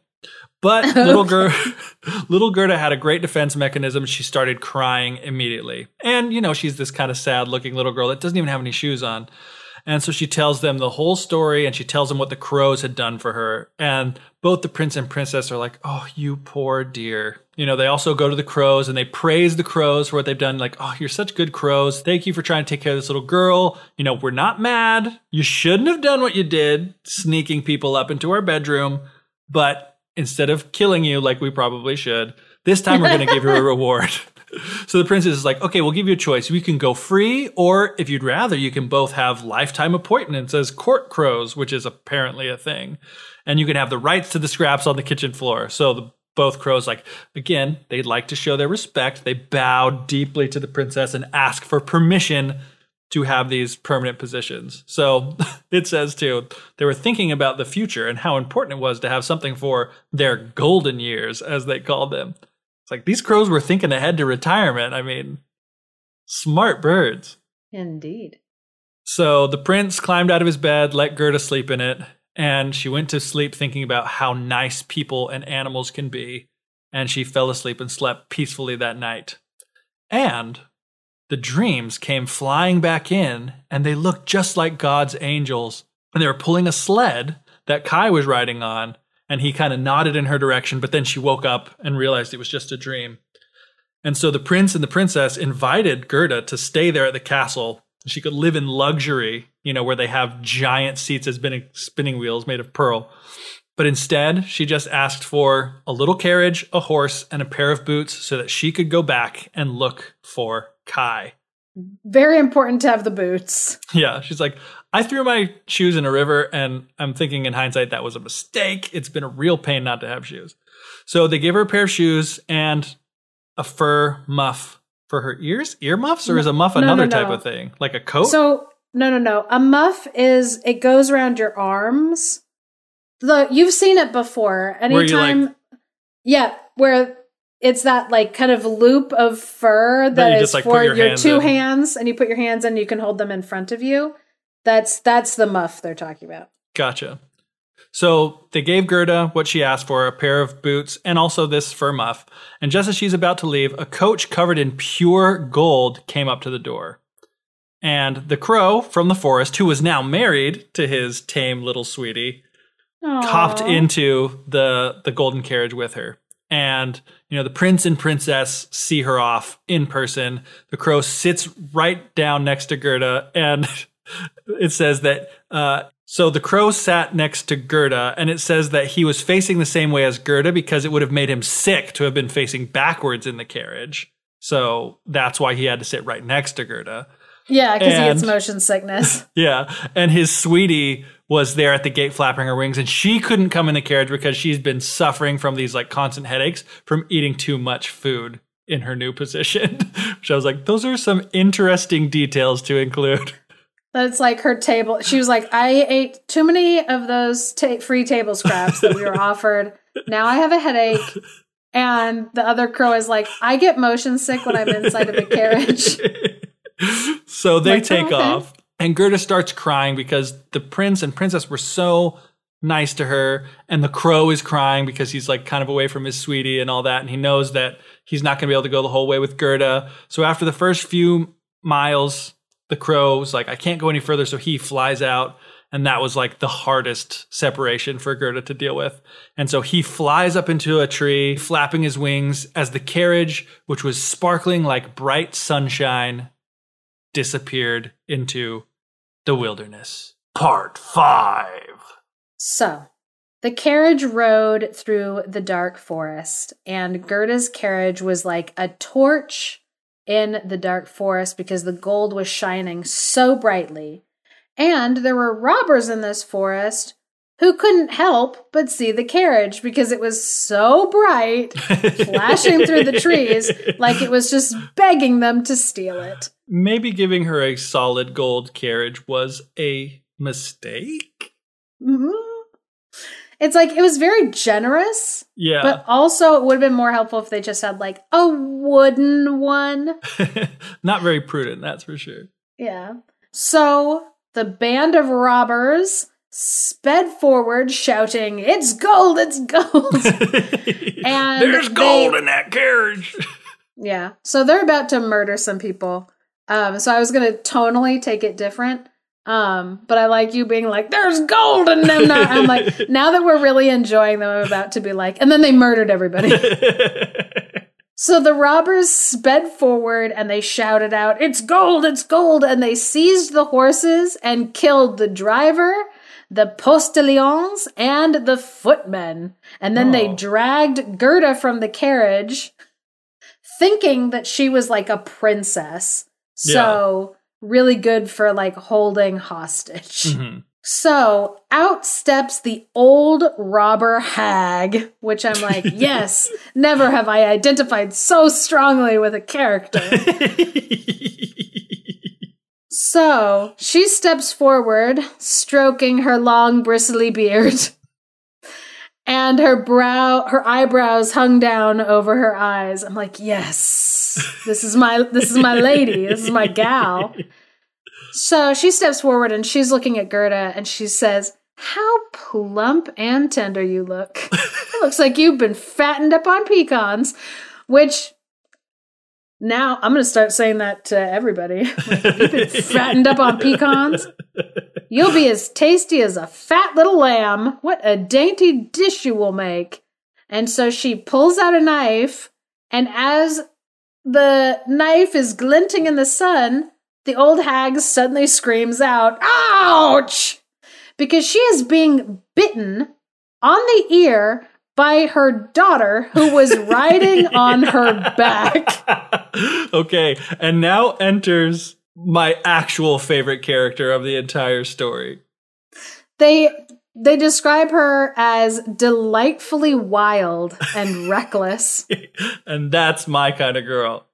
But little girl, little Gerda had a great defense mechanism. She started crying immediately. And, you know, she's this kind of sad looking little girl that doesn't even have any shoes on. And so she tells them the whole story and she tells them what the crows had done for her. And both the prince and princess are like, oh, you poor dear. You know, they also go to the crows and they praise the crows for what they've done. Like, oh, you're such good crows. Thank you for trying to take care of this little girl. You know, we're not mad. You shouldn't have done what you did, sneaking people up into our bedroom. But instead of killing you like we probably should, this time we're going to give you a reward. So the princess is like, okay, we'll give you a choice. You can go free, or if you'd rather, you can both have lifetime appointments as court crows, which is apparently a thing. And you can have the rights to the scraps on the kitchen floor. So the both crows, like, again, they'd like to show their respect. They bow deeply to the princess and ask for permission to have these permanent positions. So it says too, they were thinking about the future and how important it was to have something for their golden years, as they called them. It's like these crows were thinking ahead to retirement. I mean, smart birds. Indeed. So the prince climbed out of his bed, let Gerda sleep in it, and she went to sleep thinking about how nice people and animals can be. And she fell asleep and slept peacefully that night. And the dreams came flying back in, and they looked just like God's angels. And they were pulling a sled that Kai was riding on, and he kind of nodded in her direction, but then she woke up and realized it was just a dream. And so the prince and the princess invited Gerda to stay there at the castle. She could live in luxury, you know, where they have giant seats as spinning, spinning wheels made of pearl. But instead, she just asked for a little carriage, a horse, and a pair of boots so that she could go back and look for Kai. Very important to have the boots. Yeah, she's like, I threw my shoes in a river, and I'm thinking in hindsight that was a mistake. It's been a real pain not to have shoes. So they give her a pair of shoes and a fur muff for her ears. Ear muffs, or is a muff No, no, another no. type of thing, like a coat? So no, no, no. A muff is it goes around your arms. The you've seen it before. You, like- Anytime, yeah, where it's that like kind of loop of fur That that you is just, like, for your your, hands two in. hands, and you put your hands in. You can hold them in front of you. That's that's the muff they're talking about. Gotcha. So they gave Gerda what she asked for a pair of boots and also this fur muff. And just as she's about to leave, a coach covered in pure gold came up to the door. And the crow from the forest, who was now married to his tame little sweetie, hopped into the the golden carriage with her. And you know, the prince and princess see her off in person. The crow sits right down next to Gerda, and it says that uh, so the crow sat next to Gerda, and it says that he was facing the same way as Gerda because it would have made him sick to have been facing backwards in the carriage. So that's why he had to sit right next to Gerda. Yeah, because he gets motion sickness. Yeah. And his sweetie was there at the gate flapping her wings, and she couldn't come in the carriage because she's been suffering from these like constant headaches from eating too much food in her new position. Which I was like, those are some interesting details to include. That's like her table. She was like, I ate too many of those ta- free table scraps that we were offered. Now I have a headache. And the other crow is like, I get motion sick when I'm inside of a carriage. so they Like, take okay. off, and Gerda starts crying because the prince and princess were so nice to her, and the crow is crying because he's like kind of away from his sweetie and all that, and he knows that he's not going to be able to go the whole way with Gerda. So after the first few miles, the crow was like, I can't go any further, so he flies out. And that was like the hardest separation for Gerda to deal with. And so he flies up into a tree, flapping his wings as the carriage, which was sparkling like bright sunshine, disappeared into the wilderness. Part 5. So the carriage rode through the dark forest, and Gerda's carriage was like a torch in the dark forest because the gold was shining so brightly. And there were robbers in this forest who couldn't help but see the carriage because it was so bright, flashing through the trees, like it was just begging them to steal it. Maybe giving her a solid gold carriage was a mistake? Mhm. It's like it was very generous, Yeah. but also it would have been more helpful if they just had like a wooden one. Not very prudent, that's for sure. Yeah. So the band of robbers sped forward, shouting, It's gold, it's gold. And There's they- gold in that carriage. yeah. So they're about to murder some people. Um, so I was going to tonally take it different. Um, but I like you being like, there's gold in them. Now. I'm like, now that we're really enjoying them, I'm about to be like, and then they murdered everybody. So the robbers sped forward and they shouted out, It's gold, it's gold! And they seized the horses and killed the driver, the postilions, and the footmen. And then they Oh. dragged Gerda from the carriage, thinking that she was like a princess. So, really good for like holding hostage. Mhm. So out steps the old robber hag, which I'm like, yes, never have I identified so strongly with a character. So she steps forward, stroking her long bristly beard, and her brow, her eyebrows hung down over her eyes. I'm like, yes, this is my, this is my lady, this is my gal. So she steps forward and she's looking at Gerda and she says, How plump and tender you look. it looks like you've been fattened up on pecans, which now I'm going to start saying that to everybody. Like, you've been fattened up on pecans. You'll be as tasty as a fat little lamb. What a dainty dish you will make. And so she pulls out a knife, and as the knife is glinting in the sun, the old hag suddenly screams out, Ouch! Because she is being bitten on the ear by her daughter who was riding on her back. okay, and now enters my actual favorite character of the entire story. They they describe her as delightfully wild and reckless. and that's my kind of girl.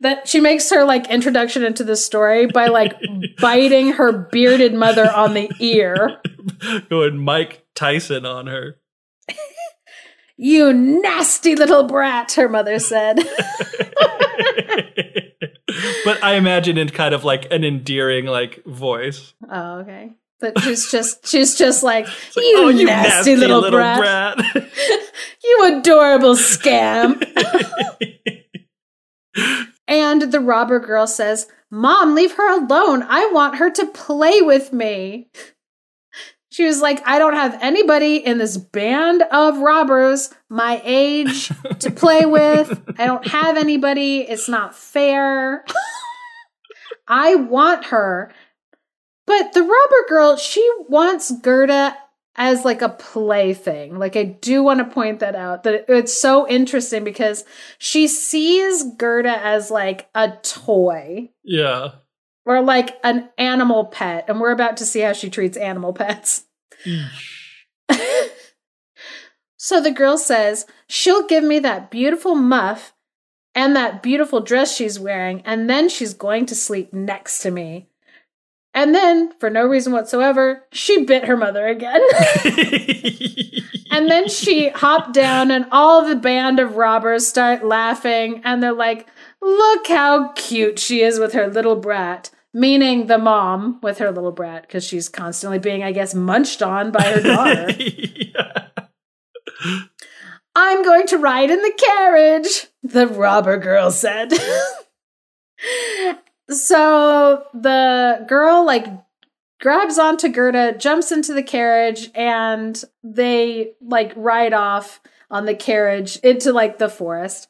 That she makes her like introduction into the story by like biting her bearded mother on the ear. Going Mike Tyson on her. You nasty little brat, her mother said. but I imagine in kind of like an endearing like voice. Oh, okay. But she's just she's just like, like, you, "Oh, nasty, little, brat. brat." You adorable scamp. and the robber girl says, Mom, leave her alone. I want her to play with me. She was like, I don't have anybody in this band of robbers my age to play with. I don't have anybody. It's not fair. I want her. But the robber girl, she wants Gerda as like a plaything. Like I do want to point that out that it's so interesting because she sees Gerda as like a toy yeah. or like an animal pet and we're about to see how she treats animal pets. so the girl says she'll give me that beautiful muff and that beautiful dress she's wearing and then she's going to sleep next to me. And then, for no reason whatsoever, she bit her mother again. and then she hopped down, and all the band of robbers start laughing, and they're like, Look how cute she is with her little brat. Meaning the mom with her little brat, because she's constantly being, I guess, munched on by her daughter. Yeah. I'm going to ride in the carriage, the robber girl said. so the girl, like, grabs onto Gerda, jumps into the carriage, and they, like, ride off on the carriage into, like, the forest.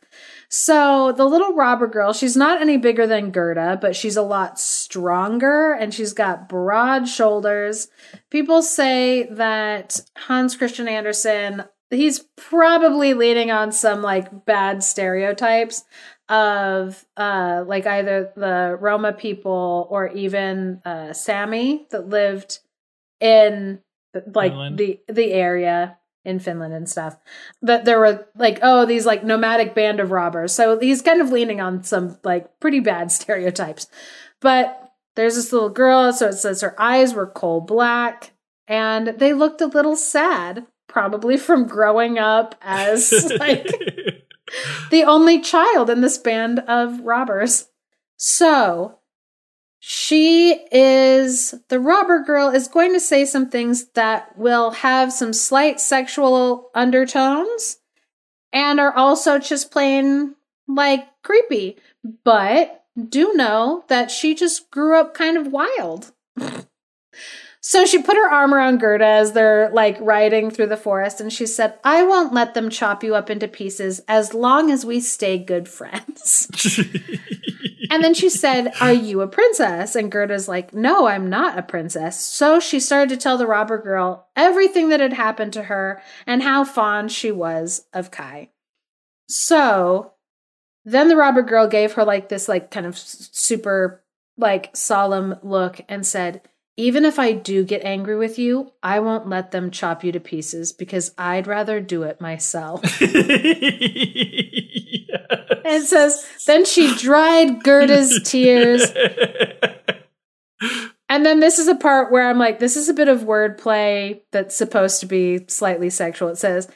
So the little robber girl, she's not any bigger than Gerda, but she's a lot stronger and she's got broad shoulders. People say that Hans Christian Andersen, he's probably leaning on some like bad stereotypes of uh like either the Roma people or even uh Sami that lived in like Finland. the the area in Finland and stuff. That there were like oh these like nomadic band of robbers. So he's kind of leaning on some like pretty bad stereotypes. But there's this little girl, so it says her eyes were coal black and they looked a little sad, probably from growing up as like the only child in this band of robbers. So she is the robber girl is going to say some things that will have some slight sexual undertones and are also just plain like creepy. But do know that she just grew up kind of wild. So she put her arm around Gerda as they're like riding through the forest and she said, I won't let them chop you up into pieces as long as we stay good friends. and then she said, Are you a princess? And Gerda's like, No, I'm not a princess. So she started to tell the robber girl everything that had happened to her and how fond she was of Kai. So then the robber girl gave her like this, like kind of super, like solemn look and said, even if I do get angry with you, I won't let them chop you to pieces because I'd rather do it myself. And it says, then she dried Gerda's tears. And then this is a part where I'm like, this is a bit of wordplay that's supposed to be slightly sexual. It says,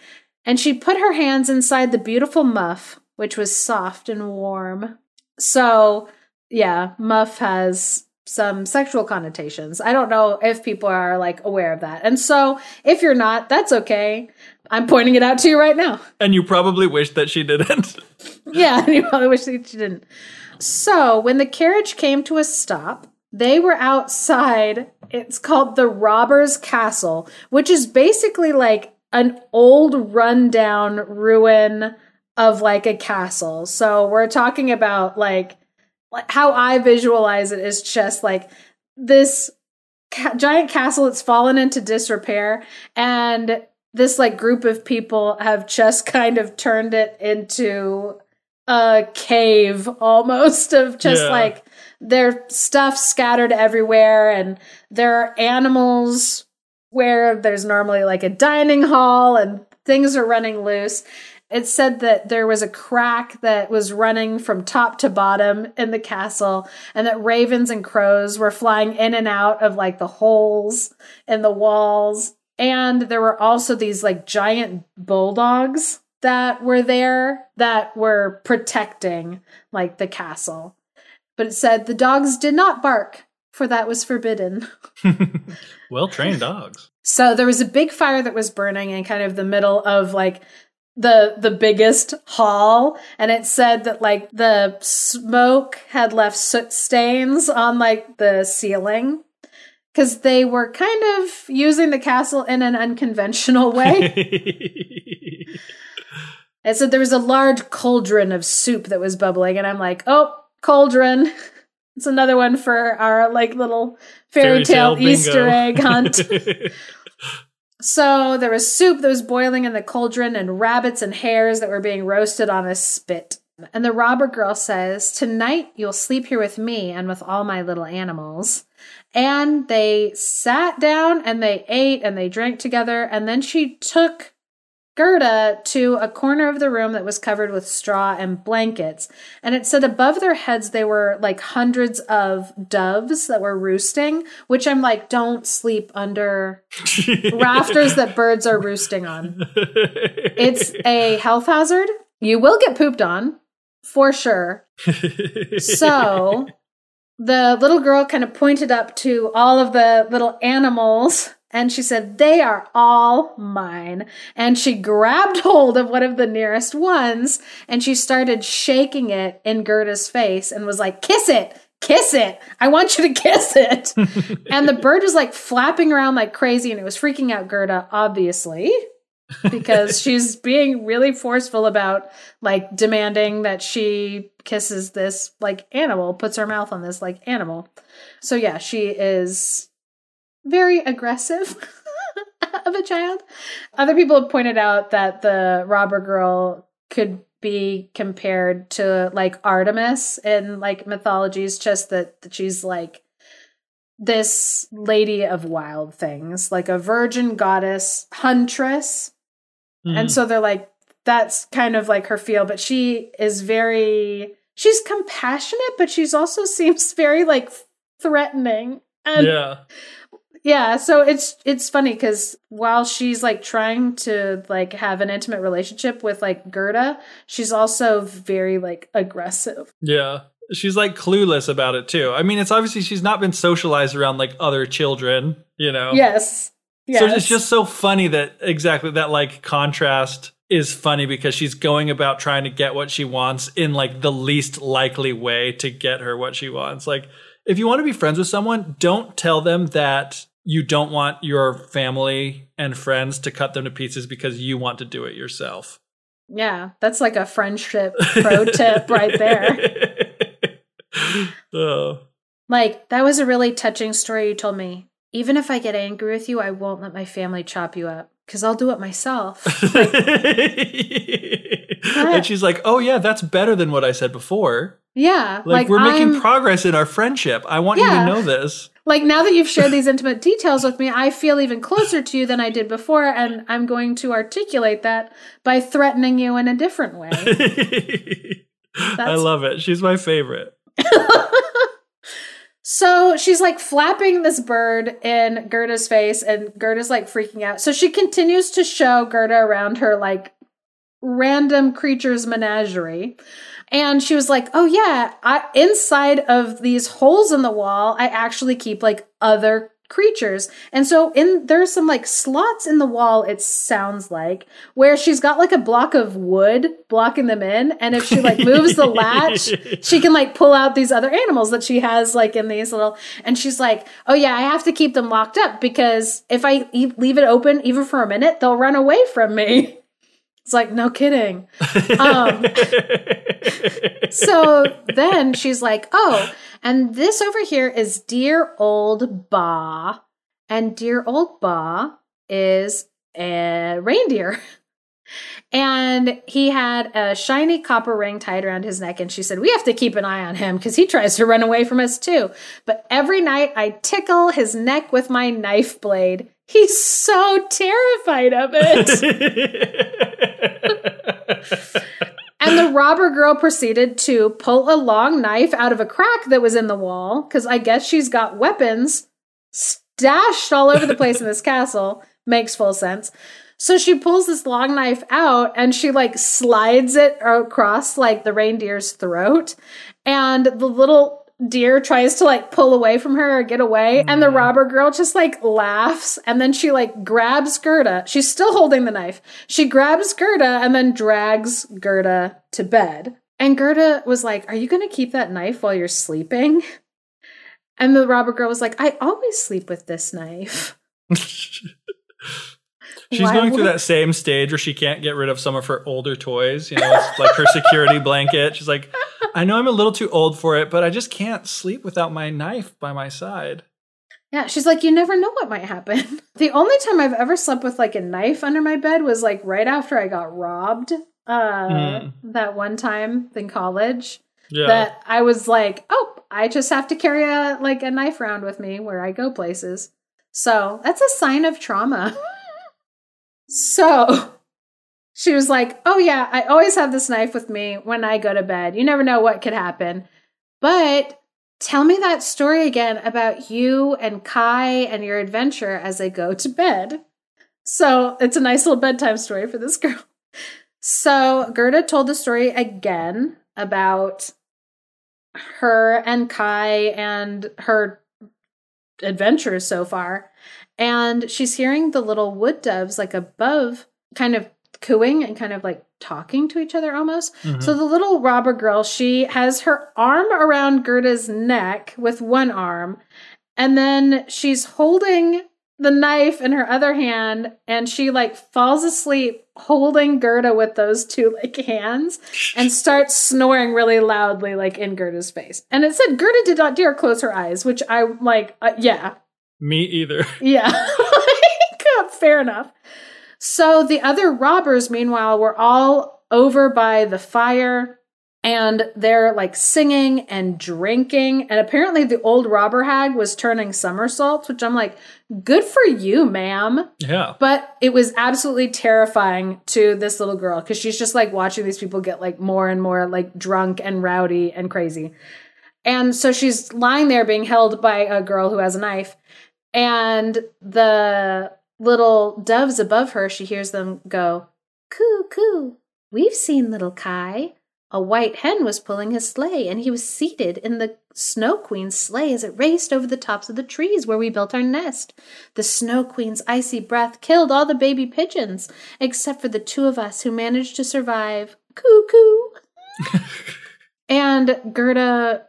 and she put her hands inside the beautiful muff, which was soft and warm. So, yeah, muff has some sexual connotations. I don't know if people are like aware of that. And so, if you're not, that's okay. I'm pointing it out to you right now. and you probably wish that she didn't. Yeah, and you probably wish that you didn't. So when the carriage came to a stop, they were outside. It's called the Robbers Castle, which is basically like an old rundown ruin of like a castle. So we're talking about like, like how I visualize it is just like this ca- giant castle that's fallen into disrepair and this like group of people have just kind of turned it into a cave almost of just Yeah. like their stuff scattered everywhere and there are animals where there's normally like a dining hall and things are running loose it said that there was a crack that was running from top to bottom in the castle and that ravens and crows were flying in and out of like the holes in the walls. And there were also these like giant bulldogs that were there that were protecting like the castle. But it said the dogs did not bark for that was forbidden. Well trained dogs. so there was a big fire that was burning in kind of the middle of like the the biggest hall and it said that like the smoke had left soot stains on like the ceiling cuz they were kind of using the castle in an unconventional way. it said there was a large cauldron of soup that was bubbling and I'm like, "Oh, cauldron." It's another one for our like little fairy, tale, bingo. Easter egg hunt. So there was soup that was boiling in the cauldron and rabbits and hares that were being roasted on a spit. And the robber girl says, Tonight you'll sleep here with me and with all my little animals. And they sat down and they ate and they drank together. And then she took Gerda to a corner of the room that was covered with straw and blankets. And it said above their heads they were like hundreds of doves that were roosting, which I'm like, don't sleep under rafters that birds are roosting on. It's a health hazard. You will get pooped on for sure. So the little girl kind of pointed up to all of the little animals and she said, They are all mine. And she grabbed hold of one of the nearest ones and she started shaking it in Gerda's face and was like, Kiss it. Kiss it. I want you to kiss it. and the bird was like flapping around like crazy and it was freaking out Gerda, obviously, because she's being really forceful about like demanding that she kisses this like animal, puts her mouth on this like animal. So yeah, she is very aggressive of a child. Other people have pointed out that the robber girl could be compared to like Artemis in like mythologies, just that, that she's like this lady of wild things, like a virgin goddess huntress. Mm-hmm. And so they're like, that's kind of like her feel, but she is very, she's compassionate, but she's also seems very like threatening. And yeah. Yeah, so it's it's funny because while she's like trying to like have an intimate relationship with like Gerda, she's also very like aggressive. Yeah. She's like clueless about it too. I mean, it's obviously she's not been socialized around like other children, you know? Yes. Yes. So it's just so funny that exactly that like contrast is funny because she's going about trying to get what she wants in like the least likely way to get her what she wants. Like if you want to be friends with someone, don't tell them that you don't want your family and friends to cut them to pieces because you want to do it yourself. Yeah, that's like a friendship pro tip right there. oh. Like, that was a really touching story you told me. Even if I get angry with you, I won't let my family chop you up because I'll do it myself. Like, and she's like, "Oh yeah, that's better than what I said before." yeah, Like, we're making I'm- progress in our friendship. I want you to know this. Like now that you've shared these intimate details with me, I feel even closer to you than I did before, and I'm going to articulate that by threatening you in a different way. I love it. She's my favorite. So she's like flapping this bird in Gerda's face, and Gerda's like freaking out. So she continues to show Gerda around her like random creatures menagerie. And she was like, "Oh yeah, I, inside of these holes in the wall, I actually keep like other creatures." And so in there's some like slots in the wall. It sounds like where she's got like a block of wood blocking them in, and if she like moves the latch, she can like pull out these other animals that she has like in these little. And she's like, "Oh yeah, I have to keep them locked up because if I leave it open even for a minute, they'll run away from me." It's like, no kidding. Um, so then she's like, oh, and this over here is dear old Ba. And dear old Ba is a reindeer. And he had a shiny copper ring tied around his neck. And she said, We have to keep an eye on him because he tries to run away from us too. But every night I tickle his neck with my knife blade. He's so terrified of it. And the robber girl proceeded to pull a long knife out of a crack that was in the wall, because I guess she's got weapons stashed all over the place in this castle. Makes full sense. So she pulls this long knife out and she like slides it across like the reindeer's throat. And the little deer tries to like pull away from her or get away. And the mm. robber girl just like laughs. And then she like grabs Gerda. She's still holding the knife. She grabs Gerda and then drags Gerda to bed. And Gerda was like, Are you going to keep that knife while you're sleeping? And the robber girl was like, I always sleep with this knife. She's Why going through that same stage where she can't get rid of some of her older toys. You know, it's like her security blanket. She's like, I know I'm a little too old for it, but I just can't sleep without my knife by my side. Yeah, she's like, you never know what might happen. The only time I've ever slept with like a knife under my bed was like right after I got robbed. Uh, Mm. that one time in college Yeah. that I was like, oh, I just have to carry a like a knife around with me where I go places. So that's a sign of trauma. so she was like, oh yeah, I always have this knife with me when I go to bed. You never know what could happen. But tell me that story again about you and Kai and your adventure as I go to bed. So it's a nice little bedtime story for this girl. So Gerda told the story again about her and Kai and her adventures so far. And she's hearing the little wood doves like above kind of cooing and kind of like talking to each other almost. Mhm. So the little robber girl, she has her arm around Gerda's neck with one arm, and then she's holding the knife in her other hand, and she like falls asleep holding Gerda with those two like hands and starts snoring really loudly, like in Gerda's face. And it said Gerda did not dare close her eyes, which I like, uh, yeah, Me either. yeah. Uh, fair enough. So the other robbers, meanwhile, were all over by the fire and they're like singing and drinking. And apparently, the old robber hag was turning somersaults, which I'm like, good for you, ma'am. Yeah. But it was absolutely terrifying to this little girl because she's just like watching these people get like more and more like drunk and rowdy and crazy. And so she's lying there being held by a girl who has a knife. And the little doves above her, she hears them go, Coo, coo. We've seen little Kai. A white hen was pulling his sleigh, and he was seated in the Snow Queen's sleigh as it raced over the tops of the trees where we built our nest. The Snow Queen's icy breath killed all the baby pigeons, except for the two of us who managed to survive. Coo, coo. and Gerda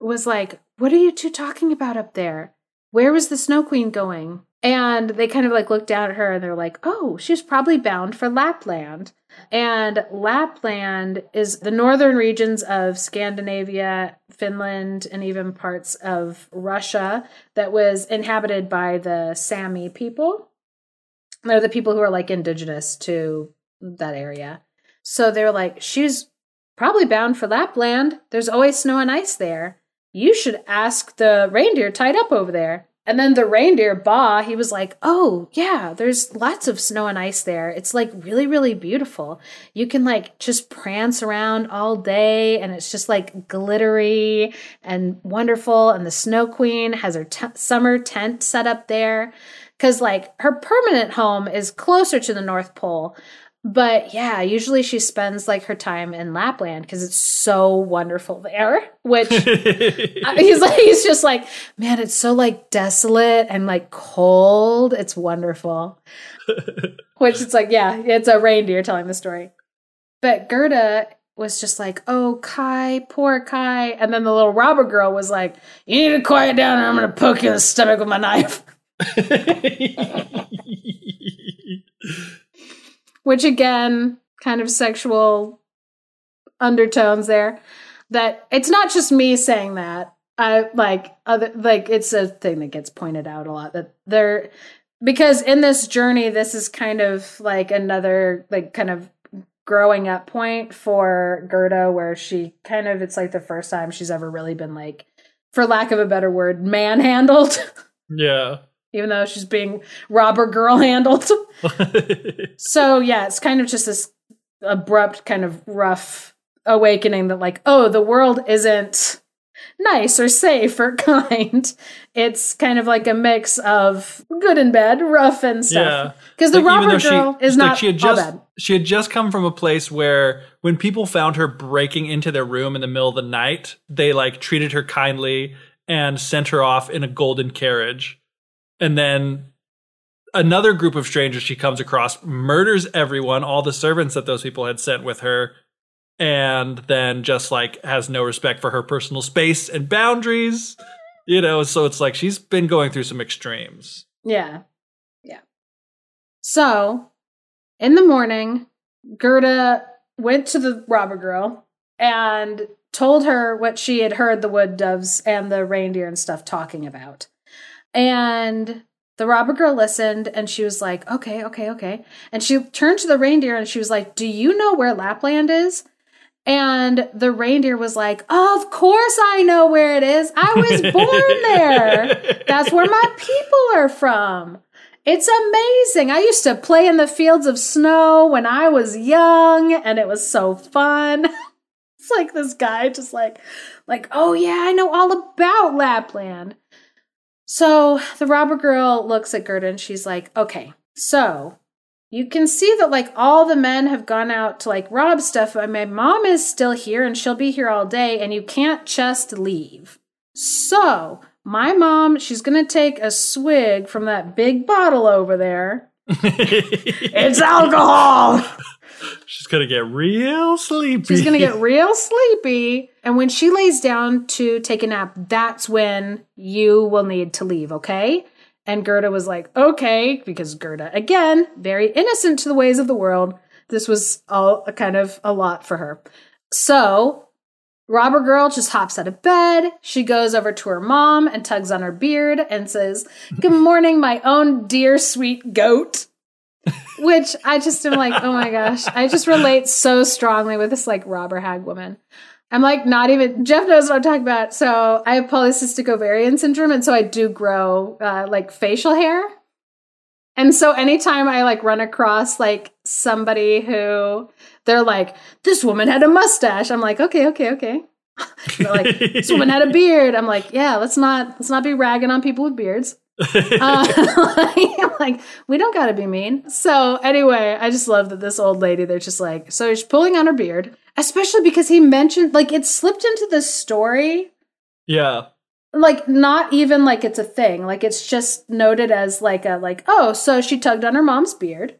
was like, What are you two talking about up there? Where was the Snow Queen going? And they kind of like looked down at her and they're like, oh, she's probably bound for Lapland. And Lapland is the northern regions of Scandinavia, Finland, and even parts of Russia that was inhabited by the Sami people. They're the people who are like indigenous to that area. So they're like, she's probably bound for Lapland. There's always snow and ice there. You should ask the reindeer tied up over there. And then the reindeer, Ba, he was like, Oh, yeah, there's lots of snow and ice there. It's like really, really beautiful. You can like just prance around all day and it's just like glittery and wonderful. And the Snow Queen has her t- summer tent set up there because like her permanent home is closer to the North Pole. But yeah, usually she spends like her time in Lapland because it's so wonderful there. Which he's like, he's just like, man, it's so like desolate and like cold. It's wonderful. Which it's like, yeah, it's a reindeer telling the story. But Gerda was just like, oh, Kai, poor Kai. And then the little robber girl was like, you need to quiet down or I'm going to poke you in the stomach with my knife. which again, kind of sexual undertones there. That it's not just me saying that. I like other like it's a thing that gets pointed out a lot that there because in this journey this is kind of like another like kind of growing up point for Gerda where she kind of it's like the first time she's ever really been like for lack of a better word manhandled. Yeah even though she's being robber girl handled. so yeah, it's kind of just this abrupt, kind of rough awakening that like, oh, the world isn't nice or safe or kind. It's kind of like a mix of good and bad, rough and stuff. Because the like, robber girl she, is not like she had just, bad. She had just come from a place where when people found her breaking into their room in the middle of the night, they like treated her kindly and sent her off in a golden carriage and then another group of strangers she comes across murders everyone, all the servants that those people had sent with her, and then just like has no respect for her personal space and boundaries. You know, so it's like she's been going through some extremes. Yeah. Yeah. So in the morning, Gerda went to the robber girl and told her what she had heard the wood doves and the reindeer and stuff talking about. And the robber girl listened and she was like, okay, okay, okay. And she turned to the reindeer and she was like, do you know where Lapland is? And the reindeer was like, Of course I know where it is. I was born there. That's where my people are from. It's amazing. I used to play in the fields of snow when I was young and it was so fun. it's like this guy just like like, "Oh yeah, I know all about Lapland." So the robber girl looks at Gerda and she's like, okay, so you can see that like all the men have gone out to like rob stuff, but my mom is still here and she'll be here all day, and you can't just leave. So my mom, she's gonna take a swig from that big bottle over there. it's alcohol. She's gonna get real sleepy. She's gonna get real sleepy. And when she lays down to take a nap, that's when you will need to leave, okay? And Gerda was like, okay, because Gerda, again, very innocent to the ways of the world. This was all a kind of a lot for her. So Robber Girl just hops out of bed. She goes over to her mom and tugs on her beard and says, Good morning, my own dear sweet goat. Which I just am like, oh my gosh. I just relate so strongly with this like robber hag woman. I'm like not even Geoff knows what I'm talking about. So I have polycystic ovarian syndrome, and so I do grow uh, like facial hair. And so anytime I like run across like somebody who they're like, this woman had a mustache, I'm like, okay, okay, okay. like, this woman had a beard. I'm like, yeah, let's not let's not be ragging on people with beards. Uh, like we don't gotta be mean. So anyway, I just love that this old lady. They're just like, so she's pulling on her beard, especially because he mentioned like it slipped into the story. Yeah, like not even like it's a thing. Like it's just noted as like a like oh, so she tugged on her mom's beard.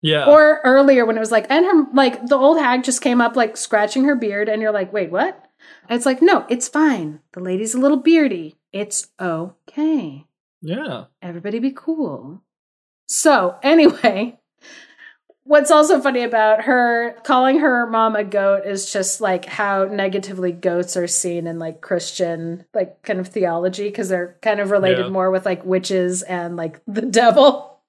Yeah. Or earlier when it was like, and her like the old hag just came up like scratching her beard, and you're like, wait, what? And it's like, no, it's fine. The lady's a little beardy. It's okay. Yeah. Everybody be cool. So, anyway, what's also funny about her calling her mom a goat is just like how negatively goats are seen in like Christian, like kind of theology, because they're kind of related Yeah. more with like witches and like the devil.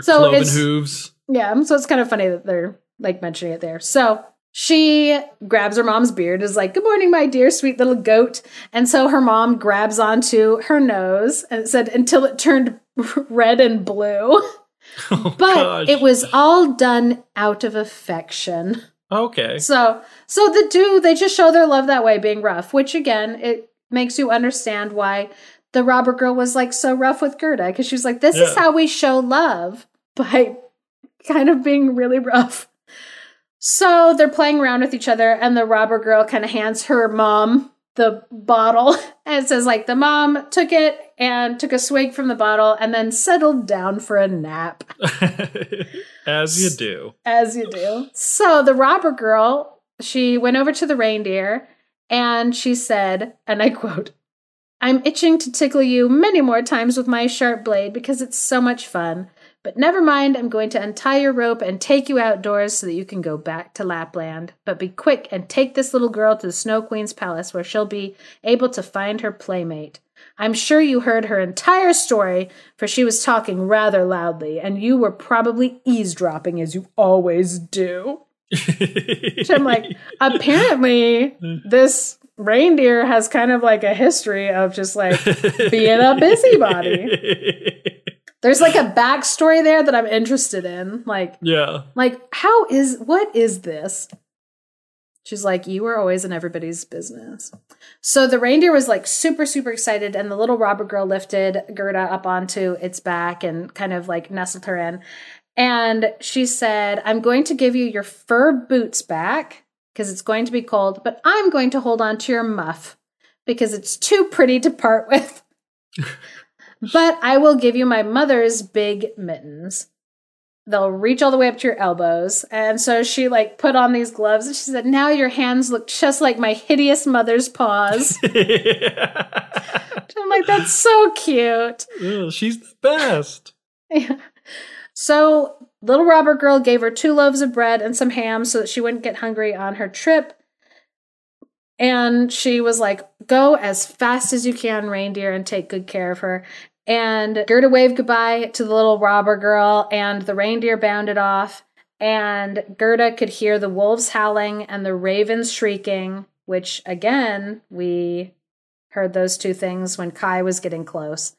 So cloven it's- hooves. Yeah, so it's kind of funny that they're like mentioning it there. So she grabs her mom's beard, is like, Good morning, my dear sweet little goat. And so her mom grabs onto her nose and said, Until it turned red and blue. Oh, But gosh. it was all done out of affection. okay. So, so the two, they just show their love that way, being rough, which again, it makes you understand why the robber girl was like so rough with Gerda because she was like, this is how we show love by kind of being really rough. So they're playing around with each other, and the robber girl kind of hands her mom the bottle and it says like the mom took it and took a swig from the bottle and then settled down for a nap As you do. as you do. So the robber girl, she went over to the reindeer and she said, and I quote, I'm itching to tickle you many more times with my sharp blade because it's so much fun. But never mind, I'm going to untie your rope and take you outdoors so that you can go back to Lapland. But be quick and take this little girl to the Snow Queen's palace where she'll be able to find her playmate. I'm sure you heard her entire story, for she was talking rather loudly, and you were probably eavesdropping as you always do. Which I'm like, apparently, this reindeer has kind of like a history of just like being a busybody. There's like a backstory there that I'm interested in. Like, yeah. like how is what is this? She's like, you were always in everybody's business. So the reindeer was like super, super excited, and the little robber girl lifted Gerda up onto its back and kind of like nestled her in. And she said, I'm going to give you your fur boots back because it's going to be cold, but I'm going to hold on to your muff because it's too pretty to part with. but I will give you my mother's big mittens they'll reach all the way up to your elbows. And so she like put on these gloves and she said, Now your hands look just like my hideous mother's paws. I'm like, That's so cute. Ugh, She's the best. Yeah. So little robber girl gave her two loaves of bread and some ham so that she wouldn't get hungry on her trip. And she was like, Go as fast as you can, reindeer, and take good care of her. And Gerda waved goodbye to the little robber girl, and the reindeer bounded off. And Gerda could hear the wolves howling and the ravens shrieking, which again, we heard those two things when Kai was getting close.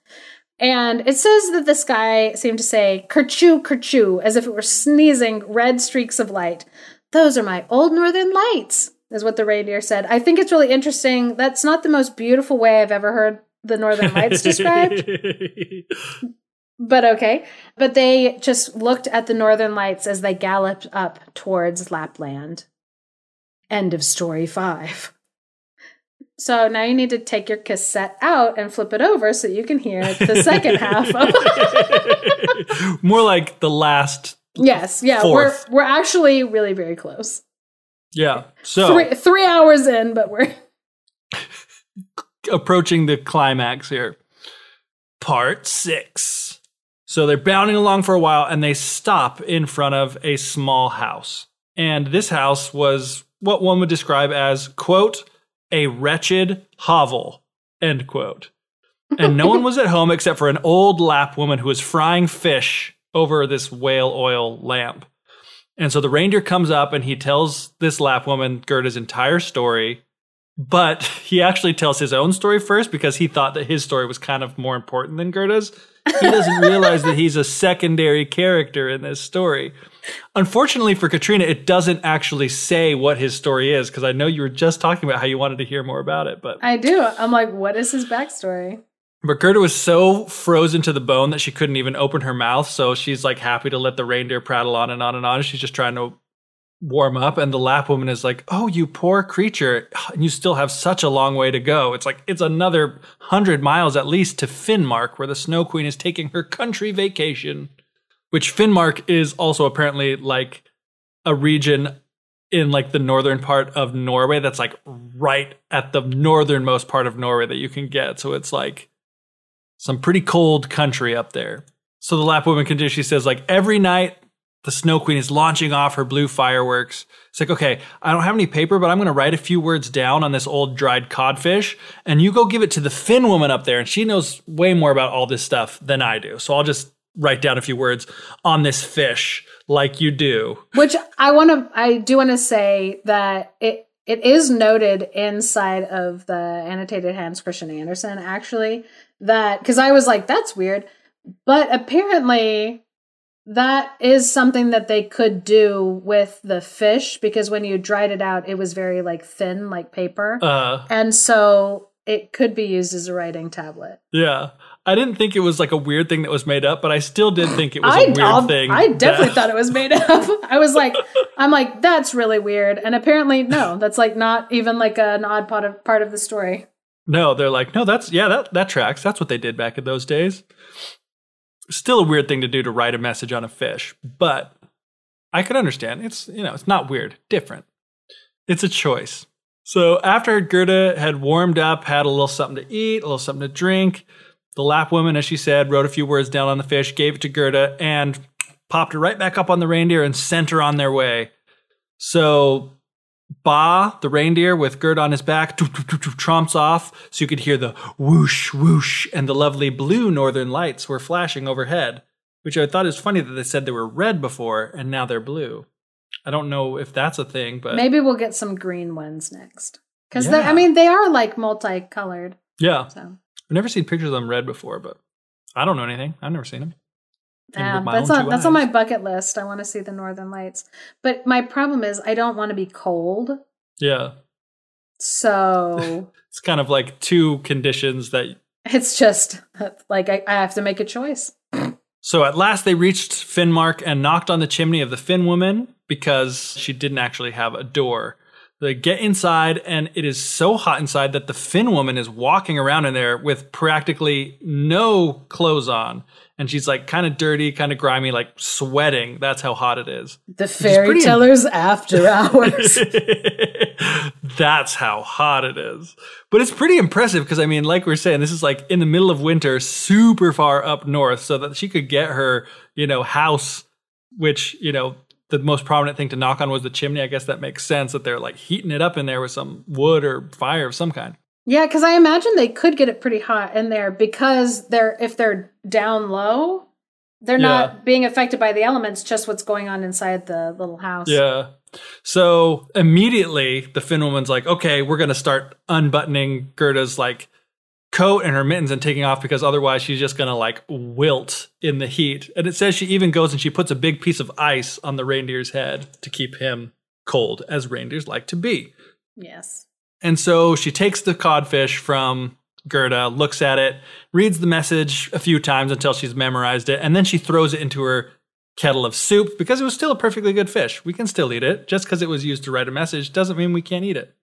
And it says that the sky seemed to say kerchoo, kerchoo, as if it were sneezing red streaks of light. Those are my old northern lights, is what the reindeer said. I think it's really interesting. That's not the most beautiful way I've ever heard the northern lights described, but okay. But they just looked at the northern lights as they galloped up towards Lapland. End of story five. So now you need to take your cassette out and flip it over so you can hear the second half of More like the last. Yes, yeah, Fourth. we're we're actually really very close. Yeah. So Three three hours in, but we're approaching the climax here. Part six. So they're bounding along for a while and they stop in front of a small house. And this house was what one would describe as, quote, a wretched hovel, end quote. And no one was at home except for an old Lap woman who was frying fish over this whale oil lamp. And so the reindeer comes up and he tells this Lap woman Gerda's entire story but he actually tells his own story first because he thought that his story was kind of more important than Gerda's. He doesn't realize that he's a secondary character in this story. Unfortunately for Katrina, it doesn't actually say what his story is because I know you were just talking about how you wanted to hear more about it, but I do. I'm like, what is his backstory? but Gerda was so frozen to the bone that she couldn't even open her mouth. So she's like happy to let the reindeer prattle on and on and on. She's just trying to warm up. And the lap woman is like, Oh, you poor creature. And you still have such a long way to go. It's like, it's another hundred miles at least to Finnmark, where the Snow Queen is taking her country vacation, which Finnmark is also apparently like a region in like the northern part of Norway that's like right at the northernmost part of Norway that you can get. So it's like some pretty cold country up there. So the Lap woman continues. She says, like every night, the Snow Queen is launching off her blue fireworks. It's like, okay, I don't have any paper, but I'm going to write a few words down on this old dried codfish, and you go give it to the Finn woman up there, and she knows way more about all this stuff than I do. So I'll just write down a few words on this fish, like you do. Which I want to, I do want to say that it it is noted inside of the annotated Hans Christian Andersen actually that because I was like that's weird, but apparently that is something that they could do with the fish because when you dried it out, it was very like thin, like paper, Uh, and so it could be used as a writing tablet. yeah. I didn't think it was like a weird thing that was made up, but I still did think it was I a weird I'll- thing. I definitely that- thought it was made up. I was like, I'm like, that's really weird. And apparently, no, that's like not even like an odd part of part of the story. No, they're like, no, that's yeah, that that tracks. That's what they did back in those days. Still a weird thing to do to write a message on a fish, but I could understand. It's you know, it's not weird, different. It's a choice. So after Gerda had warmed up, had a little something to eat, a little something to drink, the Lapp woman, as she said, wrote a few words down on the fish, gave it to Gerda, and popped her right back up on the reindeer and sent her on their way. So Ba, the reindeer with Gerda on his back, tromps off, so you could hear the whoosh, whoosh, and the lovely blue northern lights were flashing overhead, which I thought is funny that they said they were red before and now they're blue. I don't know if that's a thing, but Maybe we'll get some green ones next. Because Yeah. I mean, they are like multicolored. yeah, So I've never seen pictures of them red before, but I don't know anything. I've never seen them. Even um, yeah, that's on that's on my bucket list. I want to see the northern lights. But my problem is, I don't want to be cold. Yeah, So it's kind of like two conditions that it's just like I, I have to make a choice. So at last they reached Finnmark and knocked on the chimney of the Finn woman because she didn't actually have a door. They get inside and it is so hot inside that the Finn woman is walking around in there with practically no clothes on. And she's like kind of dirty, kind of grimy, like sweating. That's how hot it is. The fairy pretty- tellers after hours. That's how hot it is. But it's pretty impressive because I mean, like we're saying, this is like in the middle of winter, super far up north, so that she could get her, you know, house, which, you know, the most prominent thing to knock on was the chimney. I guess that makes sense that they're like heating it up in there with some wood or fire of some kind. yeah, because I imagine they could get it pretty hot in there because they're if they're down low, they're Yeah. not being affected by the elements. Just what's going on inside the little house. Yeah. So immediately the Finn woman's like, okay, we're gonna start unbuttoning Gerda's like coat and her mittens and taking off because otherwise she's just gonna like wilt in the heat. And it says she even goes and she puts a big piece of ice on the reindeer's head to keep him cold, as reindeers like to be. Yes. And so she takes the codfish from Gerda, looks at it, reads the message a few times until she's memorized it, and then she throws it into her kettle of soup because it was still a perfectly good fish. We can still eat it. Just because it was used to write a message doesn't mean we can't eat it.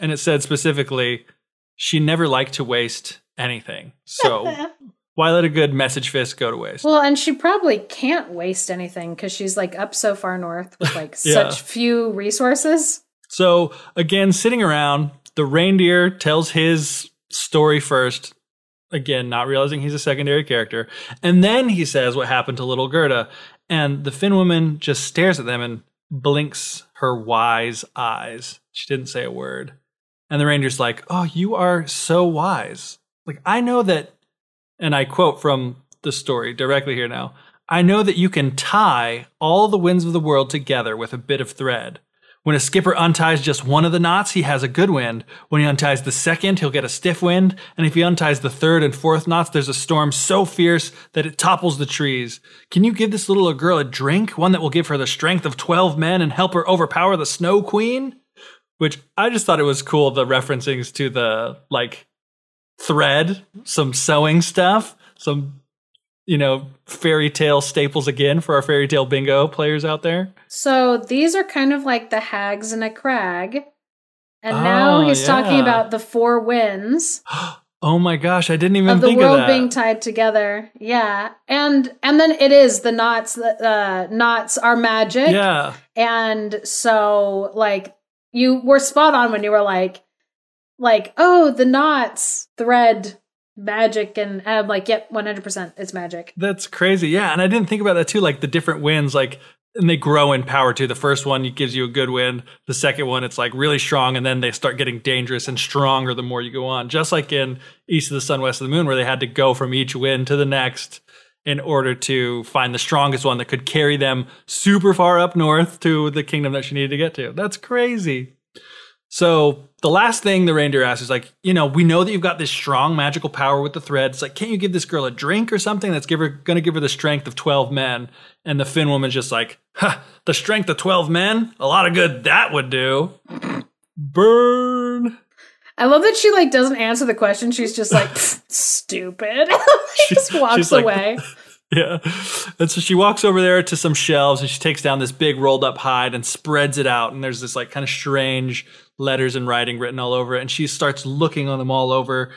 And it said specifically, she never liked to waste anything. So why let a good message fish go to waste? Well, and she probably can't waste anything because she's like up so far north with like Yeah. such few resources. So again, sitting around, the reindeer tells his story first. Again, not realizing he's a secondary character. And then he says what happened to little Gerda. And the Finn woman just stares at them and blinks her wise eyes. She didn't say a word. And the ranger's like, Oh, you are so wise. Like, I know that, and I quote from the story directly here now I know that you can tie all the winds of the world together with a bit of thread. When a skipper unties just one of the knots, he has a good wind. When he unties the second, he'll get a stiff wind. And if he unties the third and fourth knots, there's a storm so fierce that it topples the trees. Can you give this little girl a drink? One that will give her the strength of 12 men and help her overpower the Snow Queen? Which I just thought it was cool, the referencings to the, like, thread, some sewing stuff, some you know, fairy tale staples again for our fairy tale bingo players out there. So these are kind of like the hags in a crag. And oh, now he's yeah. talking about the four winds. oh my gosh, I didn't even think of the world of being tied together. Yeah. And and then it is the knots the uh, knots are magic. Yeah. And so like you were spot on when you were like like, oh, the knots thread magic and I'm like, yep, 100% it's magic. That's crazy. Yeah. And I didn't think about that too. Like the different winds, like, and they grow in power too. The first one gives you a good wind. The second one, it's like really strong. And then they start getting dangerous and stronger the more you go on. Just like in East of the Sun, West of the Moon, where they had to go from each wind to the next in order to find the strongest one that could carry them super far up north to the kingdom that she needed to get to. That's crazy. So the last thing the reindeer asks is like, you know, we know that you've got this strong magical power with the thread. It's like, can't you give this girl a drink or something that's give her to give her the strength of twelve men? And the Finn woman's just like, ha, the strength of twelve men, a lot of good that would do. Burn. I love that she like doesn't answer the question. She's just like stupid. she just walks away. Yeah. And so she walks over there to some shelves and she takes down this big rolled up hide and spreads it out. And there's this like kind of strange letters and writing written all over it. And she starts looking on them all over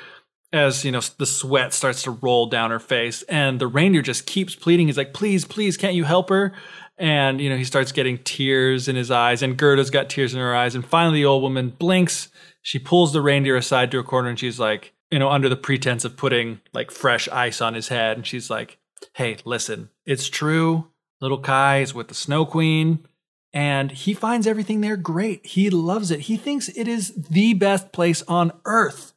as, you know, the sweat starts to roll down her face. And the reindeer just keeps pleading. He's like, please, please, can't you help her? And, you know, he starts getting tears in his eyes. And Gerda's got tears in her eyes. And finally, the old woman blinks. She pulls the reindeer aside to a corner and she's like, you know, under the pretense of putting like fresh ice on his head. And she's like, hey, listen, it's true. Little Kai is with the Snow Queen and he finds everything there great. He loves it. He thinks it is the best place on earth.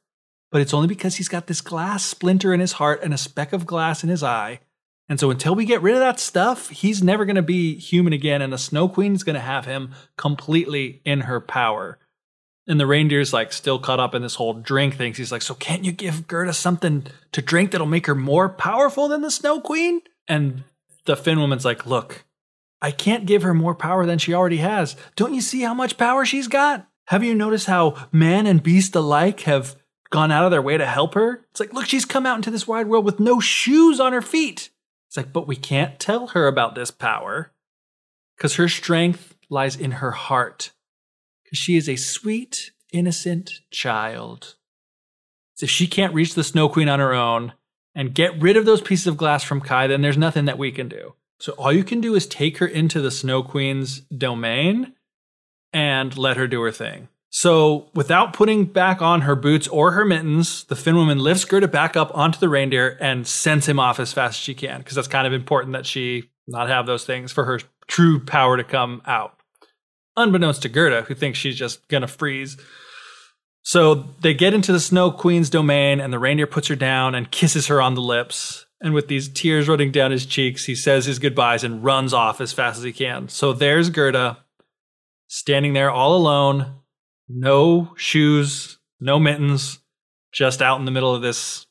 But it's only because he's got this glass splinter in his heart and a speck of glass in his eye. And so until we get rid of that stuff, he's never going to be human again. And the Snow Queen is going to have him completely in her power. And the reindeer's like still caught up in this whole drink thing. He's like, So can't you give Gerda something to drink that'll make her more powerful than the Snow Queen? And the Finn woman's like, Look, I can't give her more power than she already has. Don't you see how much power she's got? Have you noticed how man and beast alike have gone out of their way to help her? It's like, look, she's come out into this wide world with no shoes on her feet. It's like, but we can't tell her about this power because her strength lies in her heart she is a sweet, innocent child. So if she can't reach the Snow Queen on her own and get rid of those pieces of glass from Kai, then there's nothing that we can do. So all you can do is take her into the Snow Queen's domain and let her do her thing. So, without putting back on her boots or her mittens, the Finn woman lifts Gerda back up onto the reindeer and sends him off as fast as she can, because that's kind of important that she not have those things for her true power to come out unbeknownst to Gerda, who thinks she's just gonna freeze. So they get into the Snow Queen's domain, and the reindeer puts her down and kisses her on the lips. And with these tears running down his cheeks, he says his goodbyes and runs off as fast as he can. So there's Gerda, standing there all alone, no shoes, no mittens, just out in the middle of this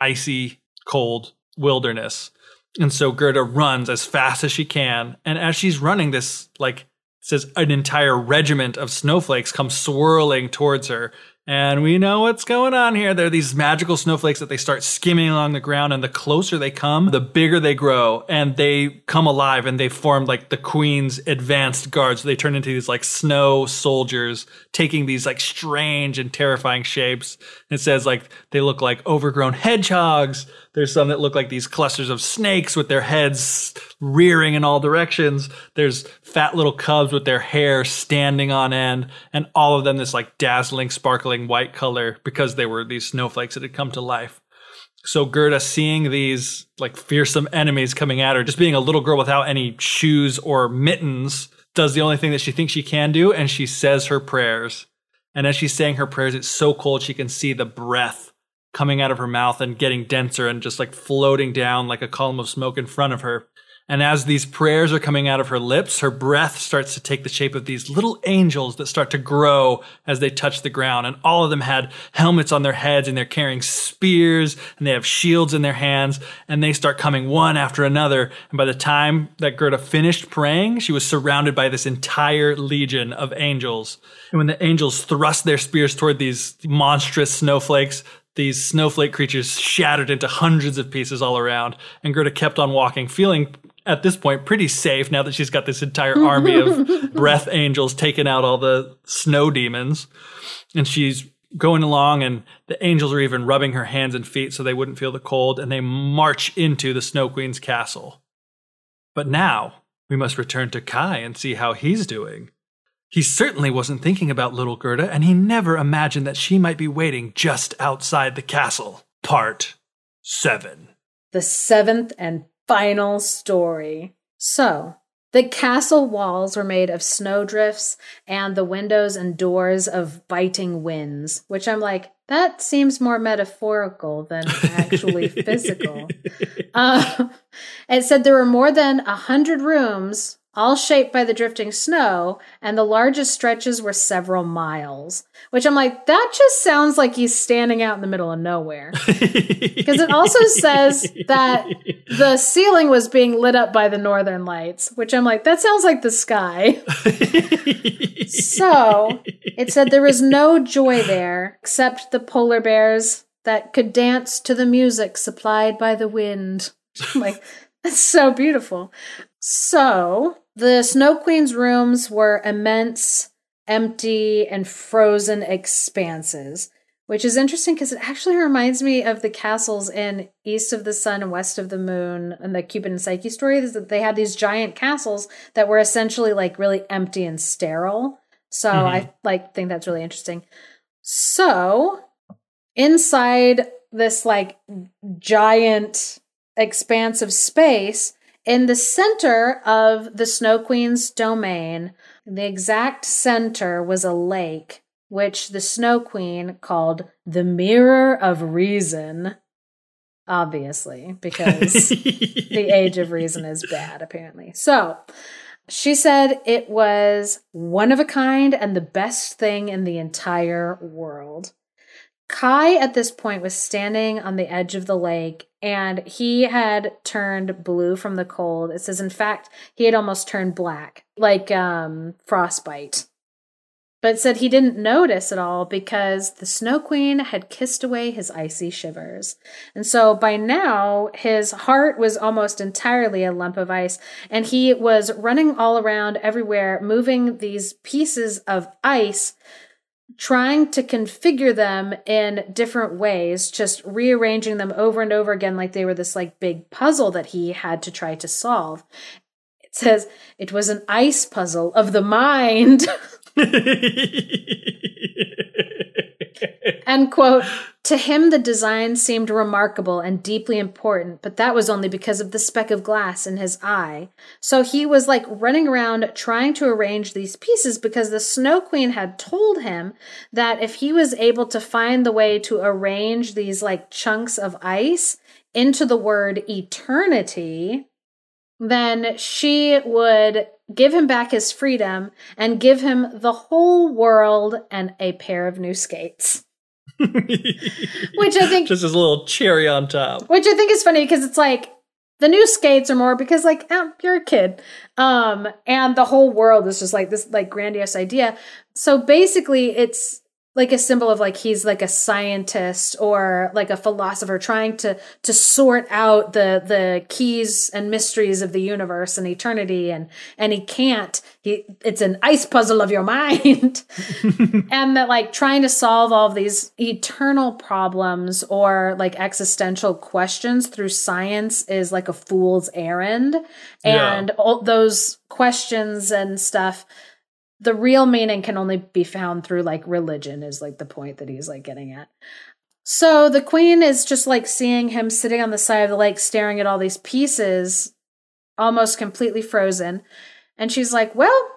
icy, cold wilderness. And so Gerda runs as fast as she can. And as she's running, this like says an entire regiment of snowflakes come swirling towards her. And we know what's going on here. There are these magical snowflakes that they start skimming along the ground, and the closer they come, the bigger they grow, and they come alive and they form like the queen's advanced guards. They turn into these like snow soldiers, taking these like strange and terrifying shapes. It says like they look like overgrown hedgehogs. There's some that look like these clusters of snakes with their heads rearing in all directions. There's fat little cubs with their hair standing on end, and all of them this like dazzling, sparkling white color because they were these snowflakes that had come to life. So Gerda, seeing these like fearsome enemies coming at her, just being a little girl without any shoes or mittens, does the only thing that she thinks she can do, and she says her prayers. And as she's saying her prayers, it's so cold she can see the breath coming out of her mouth and getting denser and just like floating down like a column of smoke in front of her. And as these prayers are coming out of her lips, her breath starts to take the shape of these little angels that start to grow as they touch the ground. And all of them had helmets on their heads and they're carrying spears and they have shields in their hands and they start coming one after another. And by the time that Gerda finished praying, she was surrounded by this entire legion of angels. And when the angels thrust their spears toward these monstrous snowflakes, these snowflake creatures shattered into hundreds of pieces all around, and Gerda kept on walking, feeling at this point pretty safe now that she's got this entire army of breath angels taking out all the snow demons. And she's going along, and the angels are even rubbing her hands and feet so they wouldn't feel the cold, and they march into the Snow Queen's castle. But now we must return to Kai and see how he's doing. He certainly wasn't thinking about little Gerda, and he never imagined that she might be waiting just outside the castle. Part 7. The seventh and final story. So, the castle walls were made of snowdrifts and the windows and doors of biting winds, which I'm like, that seems more metaphorical than actually physical. Uh, it said there were more than a hundred rooms all shaped by the drifting snow, and the largest stretches were several miles. Which I'm like, that just sounds like he's standing out in the middle of nowhere. Because it also says that the ceiling was being lit up by the northern lights, which I'm like, that sounds like the sky. so it said there was no joy there except the polar bears that could dance to the music supplied by the wind. I'm like, that's so beautiful. So the Snow Queen's rooms were immense, empty, and frozen expanses, which is interesting because it actually reminds me of the castles in East of the Sun and West of the Moon and the Cupid and Psyche story. Is That they had these giant castles that were essentially like really empty and sterile. So mm-hmm. I like think that's really interesting. So inside this like giant expanse of space in the center of the Snow Queen's domain, the exact center was a lake, which the Snow Queen called the Mirror of Reason. Obviously, because the age of reason is bad, apparently. So, she said it was one of a kind and the best thing in the entire world. Kai at this point was standing on the edge of the lake and he had turned blue from the cold. It says, in fact, he had almost turned black, like um, frostbite. But said he didn't notice at all because the Snow Queen had kissed away his icy shivers. And so by now, his heart was almost entirely a lump of ice, and he was running all around everywhere, moving these pieces of ice trying to configure them in different ways, just rearranging them over and over again like they were this like big puzzle that he had to try to solve. It says it was an ice puzzle of the mind. End quote. To him, the design seemed remarkable and deeply important, but that was only because of the speck of glass in his eye. So he was like running around trying to arrange these pieces because the Snow Queen had told him that if he was able to find the way to arrange these like chunks of ice into the word eternity, then she would give him back his freedom and give him the whole world and a pair of new skates. which I think just as a little cherry on top. Which I think is funny because it's like the new skates are more because like oh, you're a kid, um, and the whole world is just like this like grandiose idea. So basically, it's like a symbol of like he's like a scientist or like a philosopher trying to to sort out the the keys and mysteries of the universe and eternity and and he can't. He it's an ice puzzle of your mind. And that like trying to solve all these eternal problems or like existential questions through science is like a fool's errand. And yeah. all those questions and stuff the real meaning can only be found through like religion is like the point that he's like getting at. So the queen is just like seeing him sitting on the side of the lake staring at all these pieces almost completely frozen and she's like, "Well,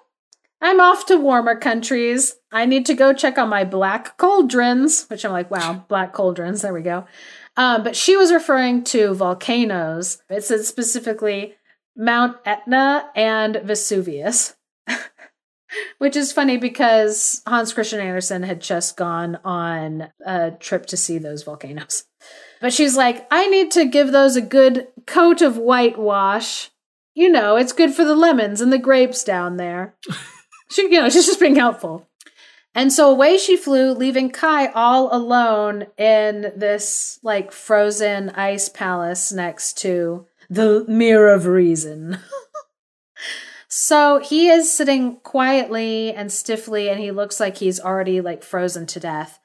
I'm off to warmer countries. I need to go check on my black cauldrons," which I'm like, "Wow, black cauldrons. There we go." Um, but she was referring to volcanoes. It said specifically Mount Etna and Vesuvius. Which is funny because Hans Christian Andersen had just gone on a trip to see those volcanoes. But she's like, I need to give those a good coat of whitewash. You know, it's good for the lemons and the grapes down there. she, you know, she's just being helpful. And so away she flew, leaving Kai all alone in this like frozen ice palace next to the Mirror of Reason. so he is sitting quietly and stiffly, and he looks like he's already like frozen to death.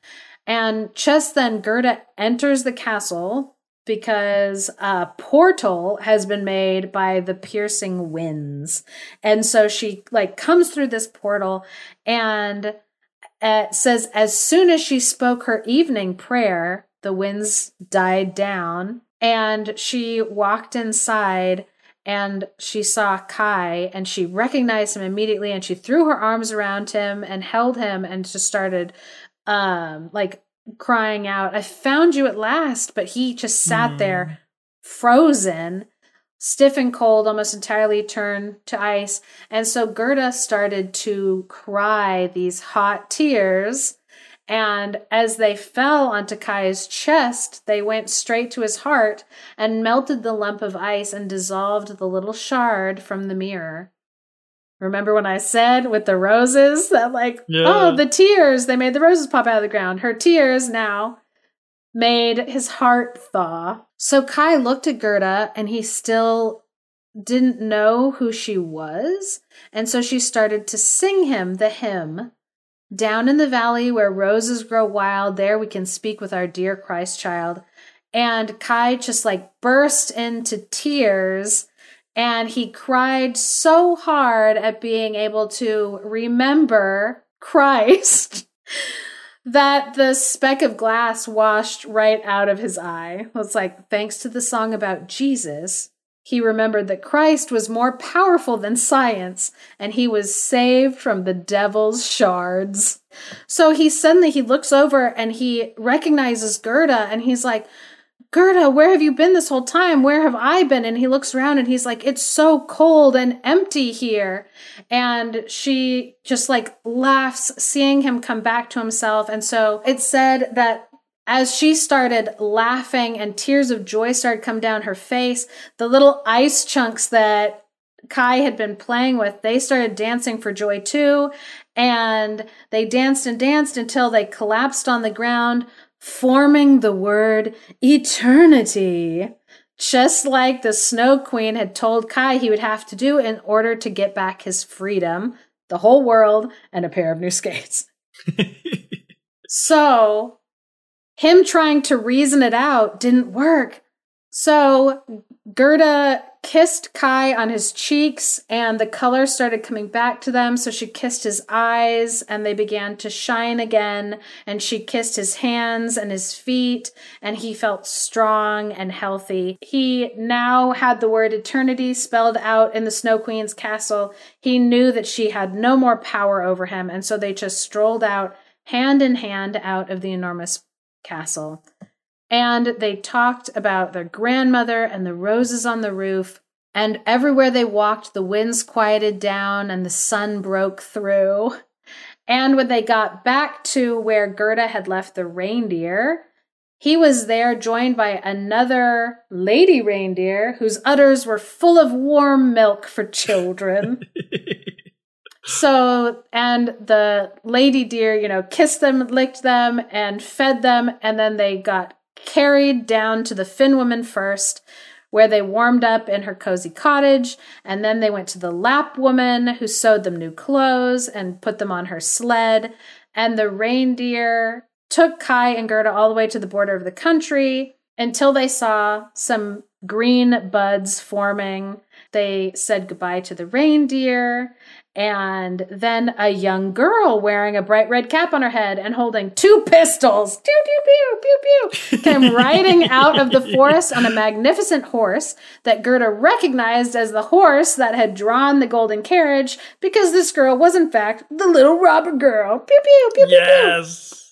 And just then, Gerda enters the castle because a portal has been made by the piercing winds. And so she like comes through this portal and it says as soon as she spoke her evening prayer, the winds died down and she walked inside and she saw Kai and she recognized him immediately and she threw her arms around him and held him and just started um like crying out, I found you at last. But he just sat mm. there frozen, stiff and cold, almost entirely turned to ice. And so Gerda started to cry these hot tears. And as they fell onto Kai's chest, they went straight to his heart and melted the lump of ice and dissolved the little shard from the mirror. Remember when I said with the roses that, like, yeah. oh, the tears, they made the roses pop out of the ground. Her tears now made his heart thaw. So Kai looked at Gerda and he still didn't know who she was. And so she started to sing him the hymn. Down in the valley where roses grow wild, there we can speak with our dear Christ child. And Kai just like burst into tears and he cried so hard at being able to remember Christ that the speck of glass washed right out of his eye. It's like, thanks to the song about Jesus, he remembered that Christ was more powerful than science and he was saved from the devil's shards. So he suddenly he looks over and he recognizes Gerda and he's like, Gerda, where have you been this whole time? Where have I been? And he looks around and he's like, It's so cold and empty here. And she just like laughs, seeing him come back to himself. And so it said that as she started laughing and tears of joy started come down her face, the little ice chunks that Kai had been playing with, they started dancing for joy too. And they danced and danced until they collapsed on the ground, forming the word eternity, just like the Snow Queen had told Kai he would have to do in order to get back his freedom, the whole world, and a pair of new skates. so, him trying to reason it out didn't work. So, Gerda kissed Kai on his cheeks and the color started coming back to them. So she kissed his eyes and they began to shine again. And she kissed his hands and his feet and he felt strong and healthy. He now had the word eternity spelled out in the Snow Queen's castle. He knew that she had no more power over him. And so they just strolled out hand in hand out of the enormous castle. And they talked about their grandmother and the roses on the roof. And everywhere they walked, the winds quieted down and the sun broke through. And when they got back to where Gerda had left the reindeer, he was there joined by another lady reindeer whose udders were full of warm milk for children. so, and the lady deer, you know, kissed them, licked them, and fed them, and then they got carried down to the Finn woman first, where they warmed up in her cozy cottage, and then they went to the Lapp woman who sewed them new clothes and put them on her sled. And the reindeer took Kai and Gerda all the way to the border of the country until they saw some green buds forming. They said goodbye to the reindeer and then a young girl wearing a bright red cap on her head and holding two pistols, pew, pew, pew, pew, pew, came riding out of the forest on a magnificent horse that Gerda recognized as the horse that had drawn the golden carriage because this girl was, in fact, the little robber girl. Pew, pew, pew, yes. pew, pew.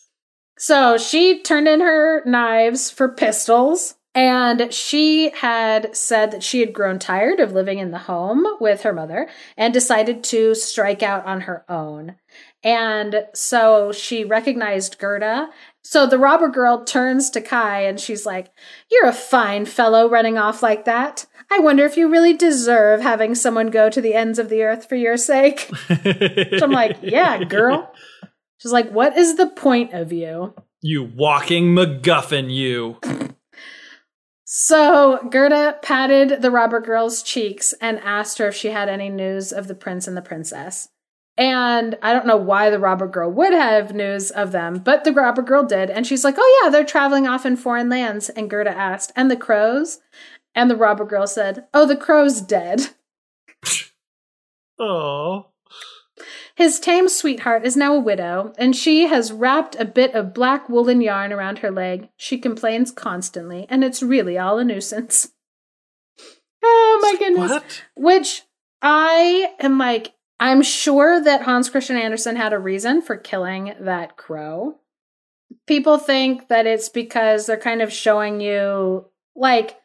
So she turned in her knives for pistols And she had said that she had grown tired of living in the home with her mother and decided to strike out on her own. And so she recognized Gerda. So the robber girl turns to Kai and she's like, You're a fine fellow running off like that. I wonder if you really deserve having someone go to the ends of the earth for your sake. so I'm like, Yeah, girl. She's like, What is the point of you? You walking MacGuffin, you. So Gerda patted the robber girl's cheeks and asked her if she had any news of the prince and the princess. And I don't know why the robber girl would have news of them, but the robber girl did. And she's like, Oh, yeah, they're traveling off in foreign lands. And Gerda asked, And the crows? And the robber girl said, Oh, the crow's dead. Oh. His tame sweetheart is now a widow, and she has wrapped a bit of black woolen yarn around her leg. She complains constantly, and it's really all a nuisance. Oh my goodness. What? Which I am like, I'm sure that Hans Christian Andersen had a reason for killing that crow. People think that it's because they're kind of showing you, like,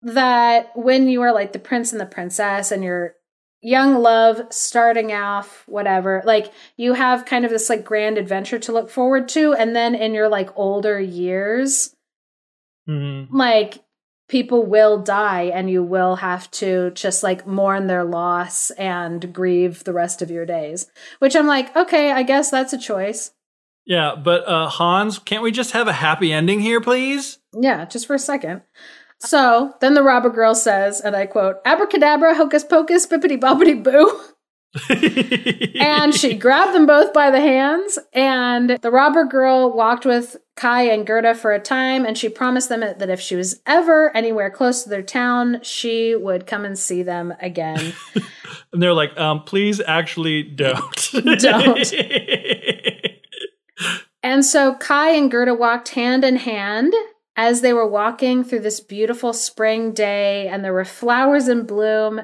that when you are like the prince and the princess and you're young love starting off whatever like you have kind of this like grand adventure to look forward to and then in your like older years Mm-hmm. like people will die and you will have to just like mourn their loss and grieve the rest of your days which i'm like okay i guess that's a choice Yeah, but uh Hans, can't we just have a happy ending here, please? yeah just for a second so then the robber girl says and i quote abracadabra hocus pocus bippity boppity boo and she grabbed them both by the hands and the robber girl walked with kai and gerda for a time and she promised them that if she was ever anywhere close to their town she would come and see them again and they're like, um, please actually don't. Don't. and so kai and gerda walked hand in hand as they were walking through this beautiful spring day and there were flowers in bloom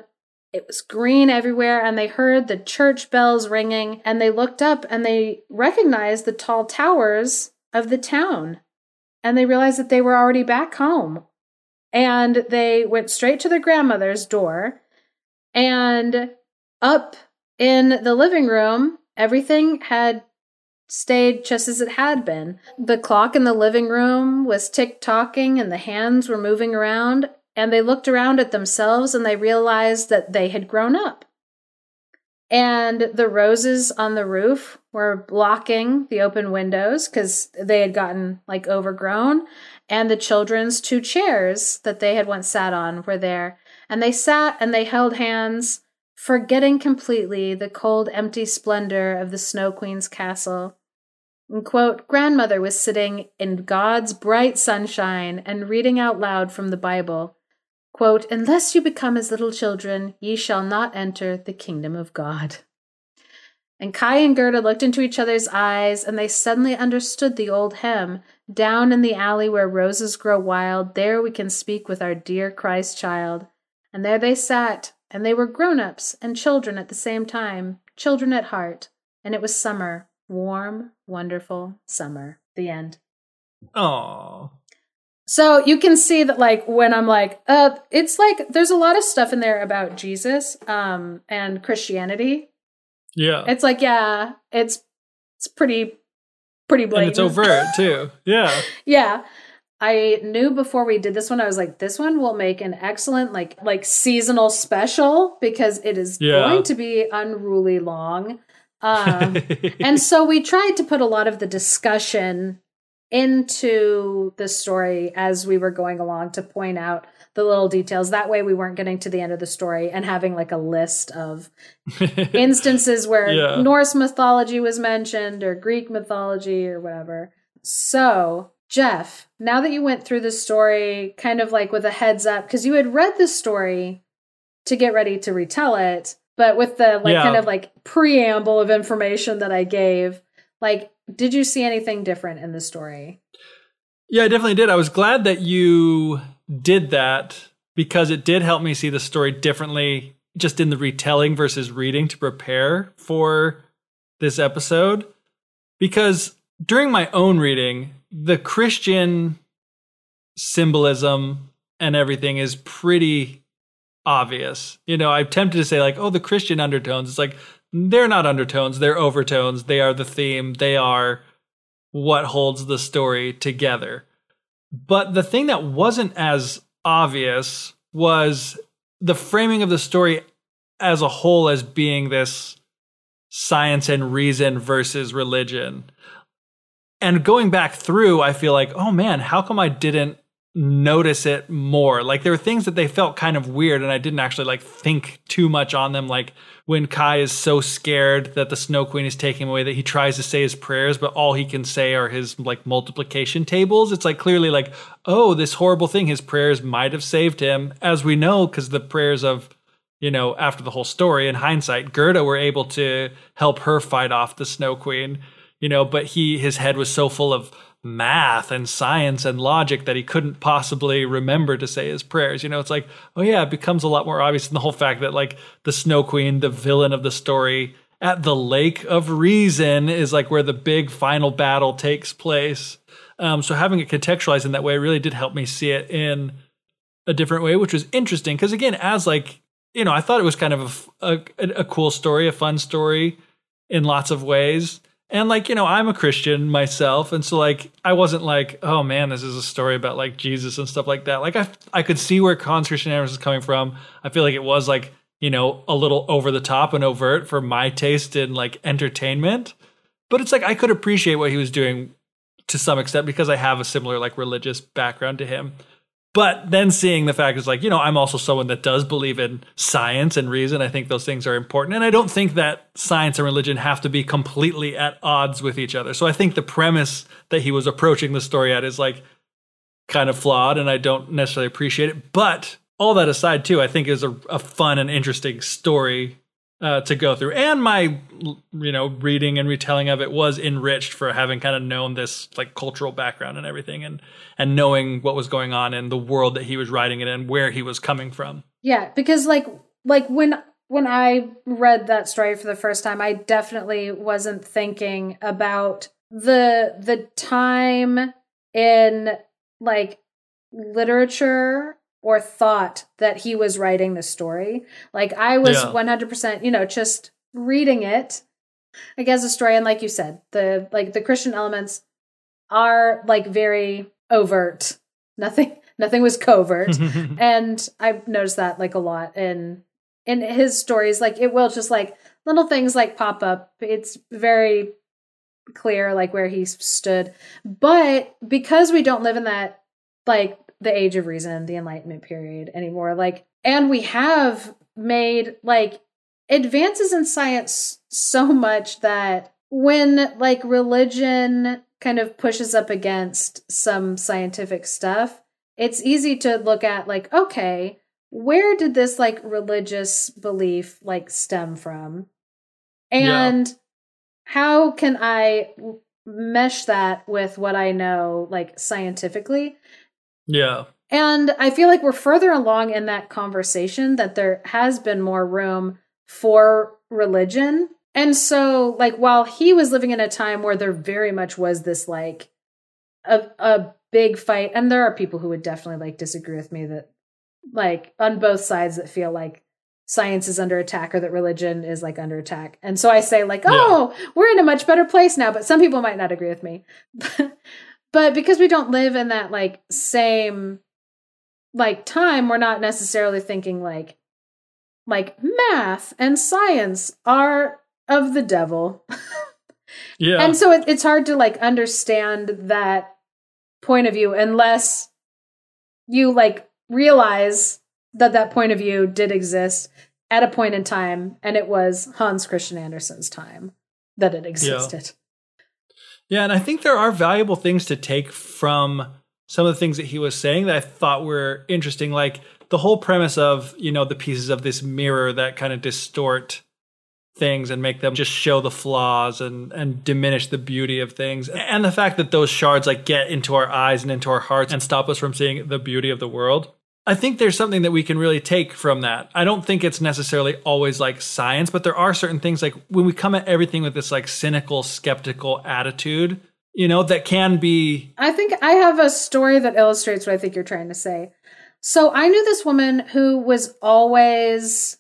it was green everywhere, and they heard the church bells ringing, and they looked up and they recognized the tall towers of the town. And they realized that they were already back home. And they went straight to their grandmother's door. And up in the living room, everything had stayed just as it had been. The clock in the living room was tick tocking, and the hands were moving around, and they looked around at themselves and they realized that they had grown up. And the roses on the roof were blocking the open windows because they had gotten like overgrown. And the children's two chairs that they had once sat on were there. And they sat and they held hands, forgetting completely the cold, empty splendor of the Snow Queen's castle. And quote, Grandmother was sitting in God's bright sunshine and reading out loud from the Bible. Quote, Unless you become as little children, ye shall not enter the kingdom of God. And Kai and Gerda looked into each other's eyes, and they suddenly understood the old hymn Down in the alley where roses grow wild, there we can speak with our dear Christ child. And there they sat, and they were grown ups and children at the same time, children at heart. And it was summer, warm, wonderful summer. The end. Aw. So you can see that like when I'm like, uh, it's like there's a lot of stuff in there about Jesus um and Christianity. Yeah. It's like, yeah, it's it's pretty pretty and blatant. it's overt too. Yeah. yeah. I knew before we did this one, I was like, this one will make an excellent like like seasonal special because it is Yeah. going to be unruly long. Um and so we tried to put a lot of the discussion into the story as we were going along to point out the little details. That way, we weren't getting to the end of the story and having like a list of instances where Yeah. Norse mythology was mentioned or Greek mythology or whatever. So, Geoff, now that you went through the story kind of like with a heads up, because you had read the story to get ready to retell it, but with the like Yeah. kind of like preamble of information that I gave, like, did you see anything different in the story? Yeah, I definitely did. I was glad that you did that because it did help me see the story differently just in the retelling versus reading to prepare for this episode. Because during my own reading, the Christian symbolism and everything is pretty obvious. You know, I'm tempted to say like, oh, the Christian undertones. It's like they're not undertones, they're overtones. They are the theme. They are what holds the story together. But the thing that wasn't as obvious was the framing of the story as a whole as being this science and reason versus religion. And going back through, I feel like, oh man, how come I didn't notice it more? Like there were things that they felt kind of weird and I didn't actually like think too much on them. Like when Kai is so scared that the Snow Queen is taking him away that he tries to say his prayers, but all he can say are his like multiplication tables. It's like clearly like, oh, this horrible thing, his prayers might have saved him, as we know, because the prayers of you know, after the whole story, in hindsight, Gerda were able to help her fight off the Snow Queen, you know, but he his head was so full of math and science and logic that he couldn't possibly remember to say his prayers. You know, it's like, oh yeah, it becomes a lot more obvious in the whole fact that like the Snow Queen, the villain of the story, at the Lake of Reason is like where the big final battle takes place. Um, so having it contextualized in that way really did help me see it in a different way, which was interesting. Because again, as like you know, I thought it was kind of a, a, a cool story, a fun story in lots of ways. And like, you know, I'm a Christian myself. And so like I wasn't like, oh man, this is a story about like Jesus and stuff like that. Like I I could see where Hans Christian Andersen is coming from. I feel like it was like, you know, a little over the top and overt for my taste in like entertainment. But it's like I could appreciate what he was doing to some extent because I have a similar like religious background to him. But then seeing the fact is like, you know, I'm also someone that does believe in science and reason. I think those things are important. And I don't think that science and religion have to be completely at odds with each other. So I think the premise that he was approaching the story at is like kind of flawed and I don't necessarily appreciate it. But all that aside, too, I think is a, a fun and interesting story uh, to go through. And my, you know, reading and retelling of it was enriched for having kind of known this like cultural background and everything, and and knowing what was going on in the world that he was writing it and where he was coming from. Yeah, because like like when when I read that story for the first time, I definitely wasn't thinking about the the time in like literature or thought that he was writing the story. Like I was yeah. 100%, you know, just reading it I guess a story and like you said, the like the Christian elements are like very overt. Nothing nothing was covert. and I've noticed that like a lot in in his stories like it will just like little things like pop up. It's very clear like where he stood. But because we don't live in that like the age of reason, the enlightenment period anymore. Like, and we have made like advances in science so much that when like religion kind of pushes up against some scientific stuff, it's easy to look at like, okay, where did this like religious belief like stem from? And yeah. how can I mesh that with what I know like scientifically? Yeah. And I feel like we're further along in that conversation that there has been more room for religion. And so, like, while he was living in a time where there very much was this, like, a, a big fight, and there are people who would definitely, like, disagree with me that, like, on both sides that feel like science is under attack or that religion is, like, under attack. And so I say, like, oh, yeah. we're in a much better place now, but some people might not agree with me. But because we don't live in that like same like time, we're not necessarily thinking like like math and science are of the devil. yeah. And so it, it's hard to like understand that point of view unless you like realize that that point of view did exist at a point in time and it was Hans Christian Andersen's time that it existed. Yeah, and I think there are valuable things to take from some of the things that he was saying that I thought were interesting, like the whole premise of, you know, the pieces of this mirror that kind of distort things and make them just show the flaws and and diminish the beauty of things. And the fact that those shards like get into our eyes and into our hearts and stop us from seeing the beauty of the world I think there's something that we can really take from that. I don't think it's necessarily always like science, but there are certain things like when we come at everything with this like cynical, skeptical attitude, you know, that can be. I think I have a story that illustrates what I think you're trying to say. So I knew this woman who was always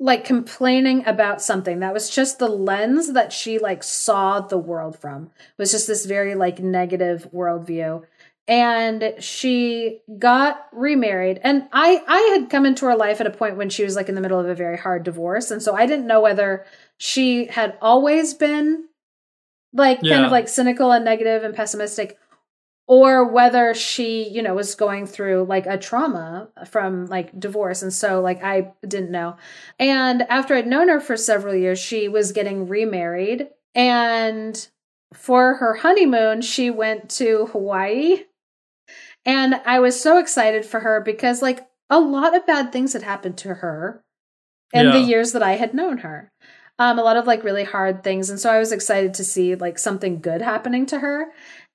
like complaining about something that was just the lens that she like saw the world from it was just this very like negative worldview and she got remarried. And i i had come into her life at a point when she was like in the middle of a very hard divorce. And so i didn't know whether she had always been like yeah. kind of like cynical and negative and pessimistic or whether she you know was going through like a trauma from like divorce. And so like i didn't know. And after i'd known her for several years she was getting remarried. And for her honeymoon she went to hawaii and i was so excited for her because like a lot of bad things had happened to her in yeah. the years that i had known her um, a lot of like really hard things and so i was excited to see like something good happening to her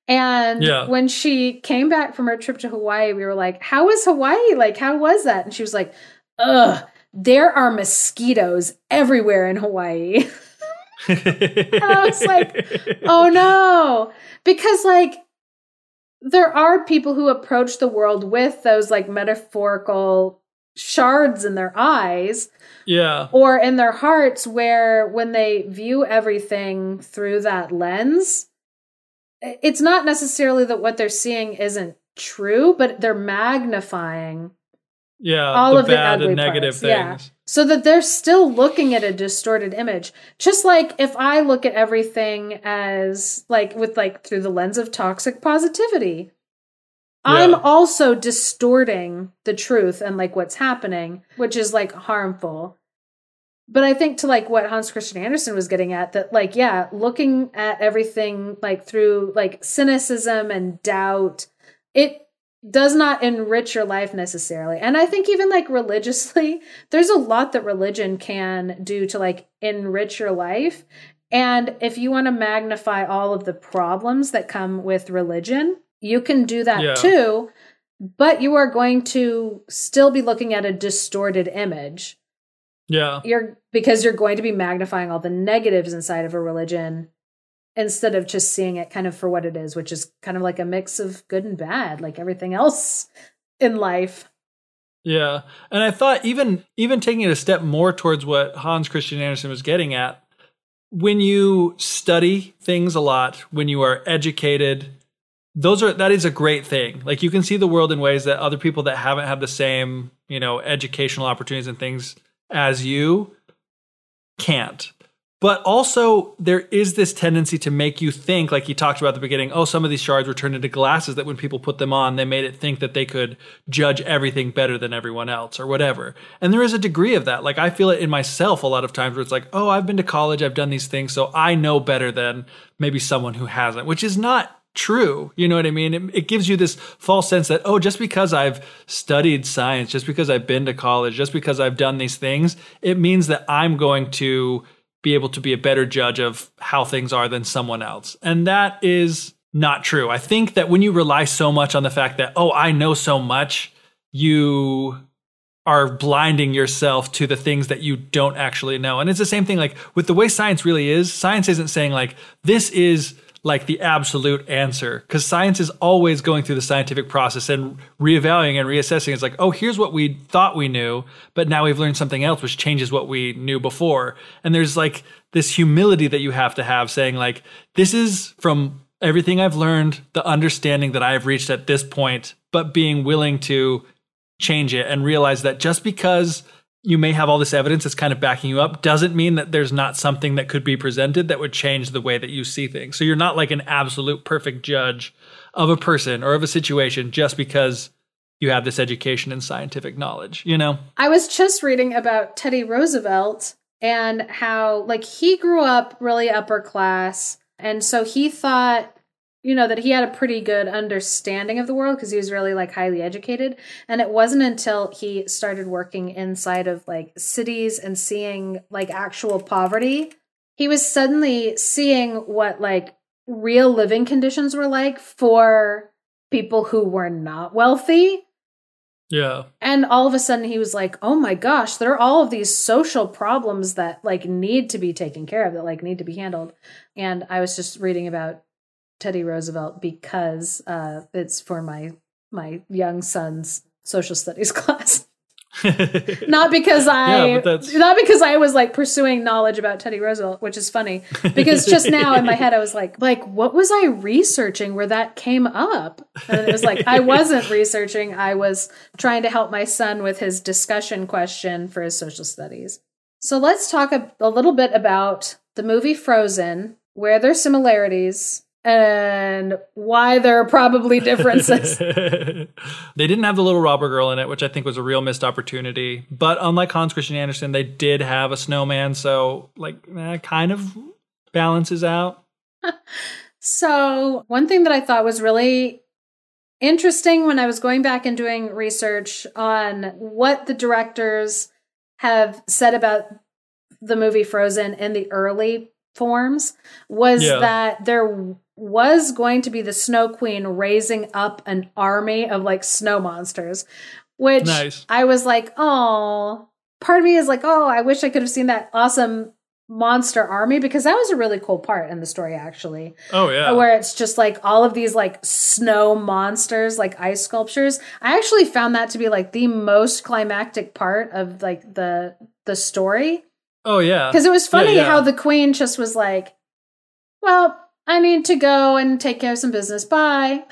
and yeah. when she came back from her trip to Hawaii, we were like, How was Hawaii? Like, how was that? And she was like, Ugh, there are mosquitoes everywhere in Hawaii. and I was like, Oh no. Because, like, there are people who approach the world with those like metaphorical shards in their eyes. Yeah. Or in their hearts, where when they view everything through that lens, it's not necessarily that what they're seeing isn't true, but they're magnifying yeah, all the of bad the and negative things. Yeah. So that they're still looking at a distorted image. Just like if I look at everything as like with like through the lens of toxic positivity, yeah. I'm also distorting the truth and like what's happening, which is like harmful but I think to like what Hans Christian Andersen was getting at that like yeah, looking at everything like through like cynicism and doubt, it does not enrich your life necessarily. And I think even like religiously, there's a lot that religion can do to like enrich your life. And if you want to magnify all of the problems that come with religion, you can do that yeah. too. But you are going to still be looking at a distorted image yeah. You're because you're going to be magnifying all the negatives inside of a religion instead of just seeing it kind of for what it is, which is kind of like a mix of good and bad, like everything else in life. Yeah. And I thought even even taking it a step more towards what Hans Christian Andersen was getting at, when you study things a lot, when you are educated, those are that is a great thing. Like you can see the world in ways that other people that haven't had the same, you know, educational opportunities and things as you can't. But also, there is this tendency to make you think, like you talked about at the beginning, oh, some of these shards were turned into glasses that when people put them on, they made it think that they could judge everything better than everyone else or whatever. And there is a degree of that. Like, I feel it in myself a lot of times where it's like, oh, I've been to college, I've done these things, so I know better than maybe someone who hasn't, which is not true. You know what I mean? It, it, gives you this false sense that, oh, just because I've studied science, just because I've been to college, just because I've done these things, it means that I'm going to be able to be a better judge of how things are than someone else. And that is not true. I think that when you rely so much on the fact that, oh, I know so much, you are blinding yourself to the things that you don't actually know. And it's the same thing like with the way science really is. Science isn't saying like this is like the absolute answer because science is always going through the scientific process and reevaluating and reassessing. It's like, oh, here's what we thought we knew, but now we've learned something else which changes what we knew before. And there's like this humility that you have to have saying, like, this is from everything I've learned, the understanding that I've reached at this point, but being willing to change it and realize that just because you may have all this evidence that's kind of backing you up doesn't mean that there's not something that could be presented that would change the way that you see things. So you're not like an absolute perfect judge of a person or of a situation just because you have this education and scientific knowledge, you know? I was just reading about Teddy Roosevelt and how like he grew up really upper class and so he thought you know that he had a pretty good understanding of the world because he was really like highly educated and it wasn't until he started working inside of like cities and seeing like actual poverty he was suddenly seeing what like real living conditions were like for people who were not wealthy yeah. And all of a sudden he was like, "Oh my gosh, there are all of these social problems that like need to be taken care of, that like need to be handled." And I was just reading about Teddy Roosevelt because uh, it's for my my young son's social studies class. not because I Yeah, not because I was like pursuing knowledge about Teddy Roosevelt, which is funny. Because just now in my head I was like, like what was I researching where that came up? And it was like I wasn't researching, I was trying to help my son with his discussion question for his social studies. So let's talk a, a little bit about the movie Frozen, where there's similarities and why there are probably differences. they didn't have the little robber girl in it, which I think was a real missed opportunity. But unlike Hans Christian Andersen, they did have a snowman, so like eh, kind of balances out. So, one thing that I thought was really interesting when I was going back and doing research on what the directors have said about the movie Frozen in the early forms was Yeah. that there was going to be the Snow Queen raising up an army of like snow monsters, which Nice. I was like, oh, part of me is like, oh, I wish I could have seen that awesome monster army because that was a really cool part in the story actually Oh yeah. where it's just like all of these like snow monsters like ice sculptures i actually found that to be like the most climactic part of like the the story oh yeah. because it was funny yeah. how the queen just was like well i need to go and take care of some business bye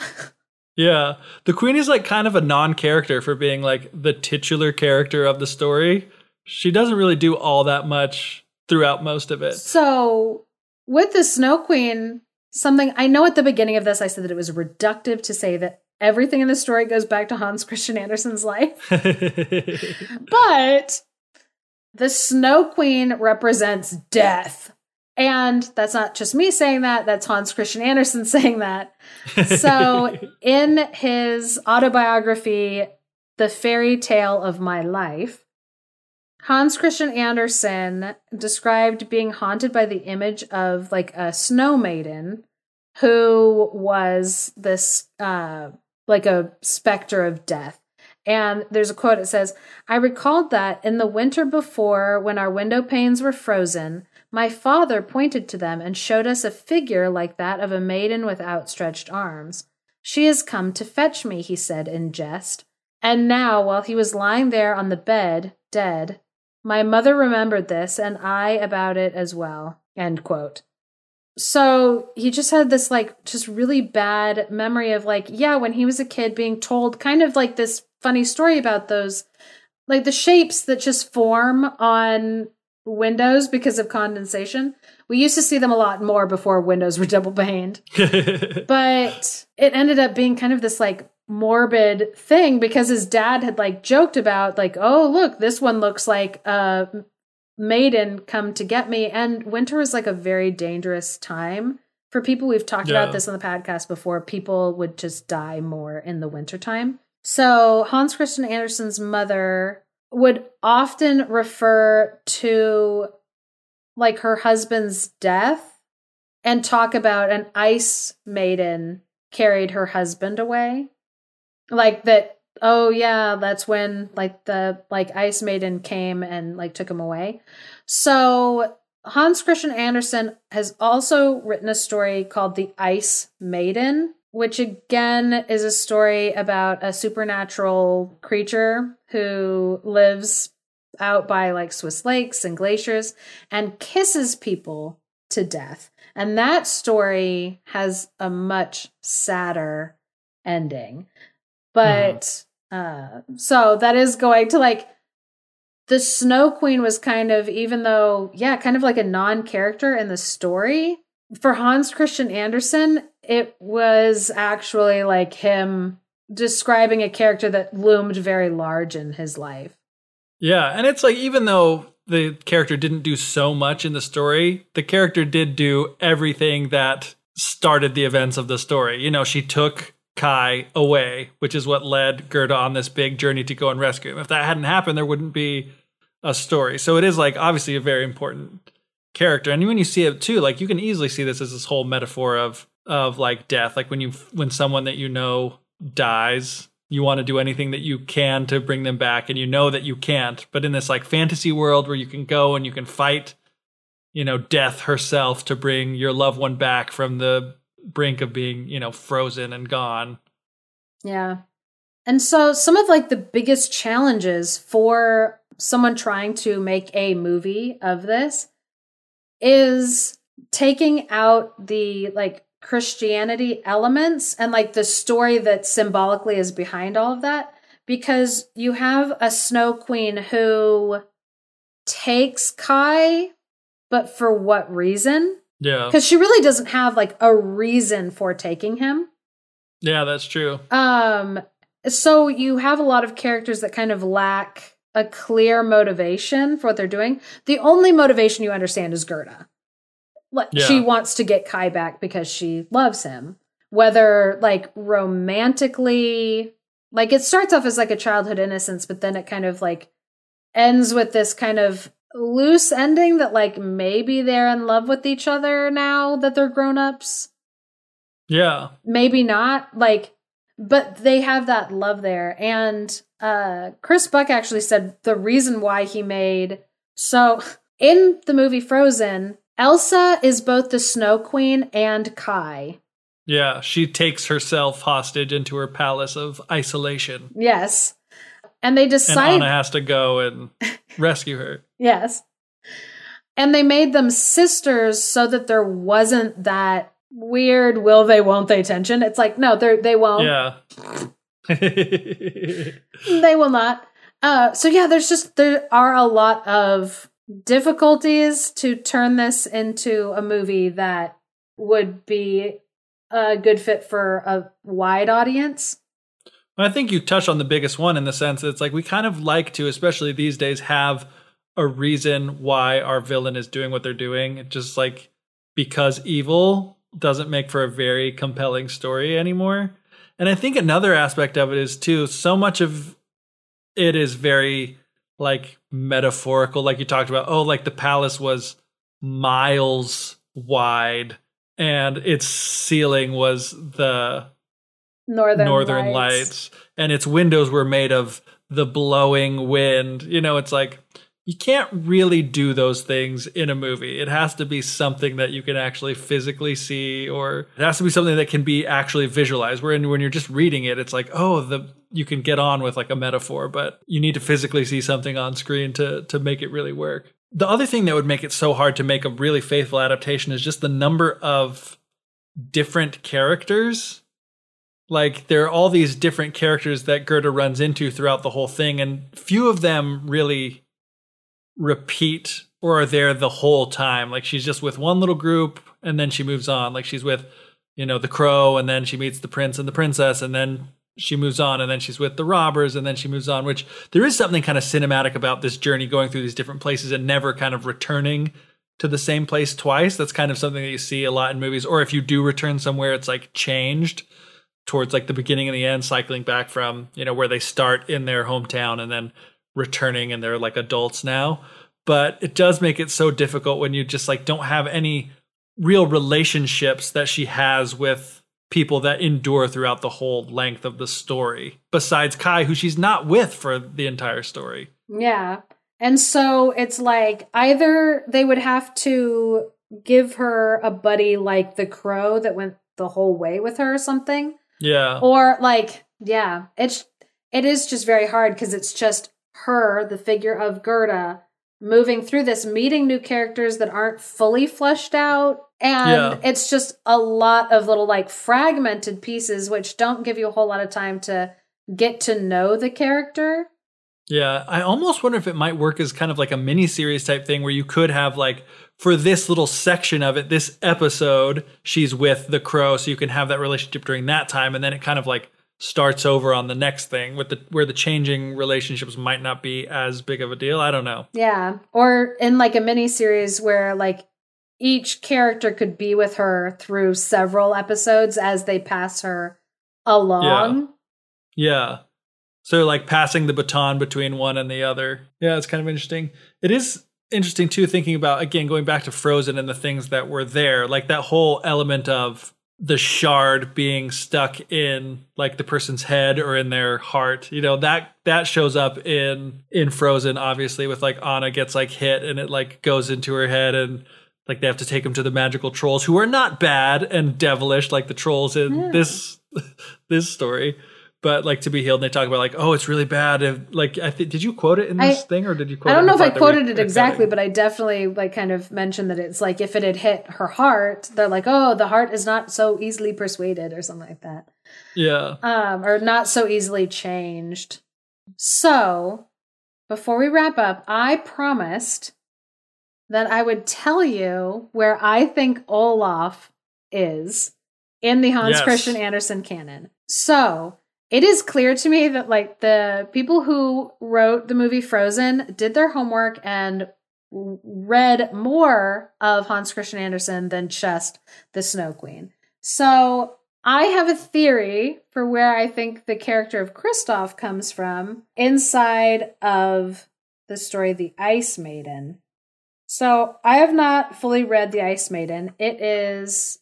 Yeah. The queen is like kind of a non-character for being like the titular character of the story. She doesn't really do all that much throughout most of it. so with the snow queen something i know at the beginning of this i said that it was reductive to say that everything in the story goes back to hans christian andersen's life But the Snow Queen represents death. And that's not just me saying that, that's Hans Christian Andersen saying that. So, in his autobiography, The Fairy Tale of My Life, Hans Christian Andersen described being haunted by the image of like a snow maiden who was this uh like a specter of death. And there's a quote it says, I recalled that in the winter before, when our window panes were frozen, my father pointed to them and showed us a figure like that of a maiden with outstretched arms. She has come to fetch me, he said in jest. And now, while he was lying there on the bed, dead, my mother remembered this, and I about it as well. End quote. So he just had this like just really bad memory of like, yeah, when he was a kid being told kind of like this funny story about those like the shapes that just form on windows because of condensation. We used to see them a lot more before windows were double paned but it ended up being kind of this like morbid thing because his dad had like joked about like oh look this one looks like a maiden come to get me. And winter is like a very dangerous time for people. We've talked Yeah. about this on the podcast before. People would just die more in the wintertime. So hans christian andersen's mother would often refer to like her husband's death and talk about an ice maiden carried her husband away. Like that oh yeah that's when like the like ice maiden came and like took him away. So hans christian andersen has also written a story called the ice maiden which again is a story about a supernatural creature who lives out by like swiss lakes and glaciers and kisses people to death and that story has a much sadder ending. But uh so that is going to like the Snow Queen was kind of even though yeah, kind of like a non-character in the story. For Hans Christian Andersen, it was actually like him describing a character that loomed very large in his life. Yeah, and it's like even though the character didn't do so much in the story, the character did do everything that started the events of the story. You know, she took Kai away, which is what led Gerda on this big journey to go and rescue him. If that hadn't happened, there wouldn't be a story. So it is like obviously a very important character. And when you see it too, like you can easily see this as this whole metaphor of of like death. Like when you when someone that you know dies, you want to do anything that you can to bring them back and you know that you can't. But in this like fantasy world where you can go and you can fight, you know, death herself to bring your loved one back from the brink of being, you know, frozen and gone. Yeah. And so some of like the biggest challenges for someone trying to make a movie of this is taking out the like Christianity elements and like the story that symbolically is behind all of that because you have a snow queen who takes Kai but for what reason? Yeah. Cuz she really doesn't have like a reason for taking him. Yeah, that's true. Um so you have a lot of characters that kind of lack a clear motivation for what they're doing. The only motivation you understand is Gerda. Like Yeah. she wants to get Kai back because she loves him. Whether like romantically like it starts off as like a childhood innocence, but then it kind of like ends with this kind of loose ending that like maybe they're in love with each other now that they're grown-ups Yeah. maybe not like but they have that love there and uh chris buck actually said the reason why he made so in the movie frozen elsa is both the snow queen and kai Yeah. She takes herself hostage into her palace of isolation. yes and they And decide Anna has to go and rescue her. yes and they made them sisters so that there wasn't that weird will they won't they tension it's like no they they won't Yeah. they will not. Uh, so yeah, there's just there are a lot of difficulties to turn this into a movie that would be a good fit for a wide audience. I think you touched on the biggest one in the sense that it's like we kind of like to, especially these days, have a reason why our villain is doing what they're doing. It's just like because evil doesn't make for a very compelling story anymore. And I think another aspect of it is too, so much of it is very like metaphorical, like you talked about. Oh, like the palace was miles wide and its ceiling was the Northern, northern lights. lights. and its windows were made of the blowing wind you know it's like you can't really do those things in a movie it has to be something that you can actually physically see or it has to be something that can be actually visualized where when you're just reading it it's like oh the you can get on with like a metaphor but you need to physically see something on screen to to make it really work the other thing that would make it so hard to make a really faithful adaptation is just the number of different characters like there are all these different characters that Gerda runs into throughout the whole thing, and few of them really repeat or are there the whole time. Like she's just with one little group and then she moves on. Like she's with, you know, the crow and then she meets the prince and the princess and then she moves on and then she's with the robbers and then she moves on, which there is something kind of cinematic about this journey going through these different places and never kind of returning to the same place twice. That's kind of something that you see a lot in movies. Or if you do return somewhere, it's like changed towards like the beginning and the end, cycling back from, you know, where they start in their hometown and then returning and they're like adults now. But it does make it so difficult when you just like don't have any real relationships that she has with people that endure throughout the whole length of the story, besides Kai, who she's not with for the entire story. Yeah. And so it's like either they would have to give her a buddy like the crow that went the whole way with her or something. Yeah. Or like, yeah, it's it is just very hard because it's just her, the figure of Gerda, moving through this, meeting new characters that aren't fully fleshed out. And Yeah. it's just a lot of little like fragmented pieces which don't give you a whole lot of time to get to know the character. Yeah, I almost wonder if it might work as kind of like a mini series type thing where you could have like for this little section of it, this episode, she's with the crow, so you can have that relationship during that time, and then it kind of like starts over on the next thing with the where the changing relationships might not be as big of a deal. I don't know. Yeah. Or in like a mini series where like each character could be with her through several episodes as they pass her along. Yeah. So like passing the baton between one and the other. Yeah, it's kind of interesting. It is interesting too thinking about again going back to Frozen and the things that were there, like that whole element of the shard being stuck in like the person's head or in their heart. You know, that that shows up in in Frozen obviously with like Anna gets like hit and it like goes into her head and like they have to take him to the magical trolls who are not bad and devilish like the trolls in Yeah. this this story but like to be healed and they talk about like oh it's really bad if, like i think did you quote it in I- this thing or did you quote I don't know if I quoted it exactly, but I definitely like kind of mentioned that it's like if it had hit her heart, they're like, oh, the heart is not so easily persuaded or something like that. yeah um, or not so easily changed. So, before we wrap up, I promised that I would tell you where I think Olaf is in the Hans Yes. Christian Andersen canon. So, it is clear to me that like the people who wrote the movie Frozen did their homework and read more of Hans Christian Andersen than just the Snow Queen. So I have a theory for where I think the character of Kristoff comes from inside of the story The Ice Maiden. So I have not fully read The Ice Maiden. It is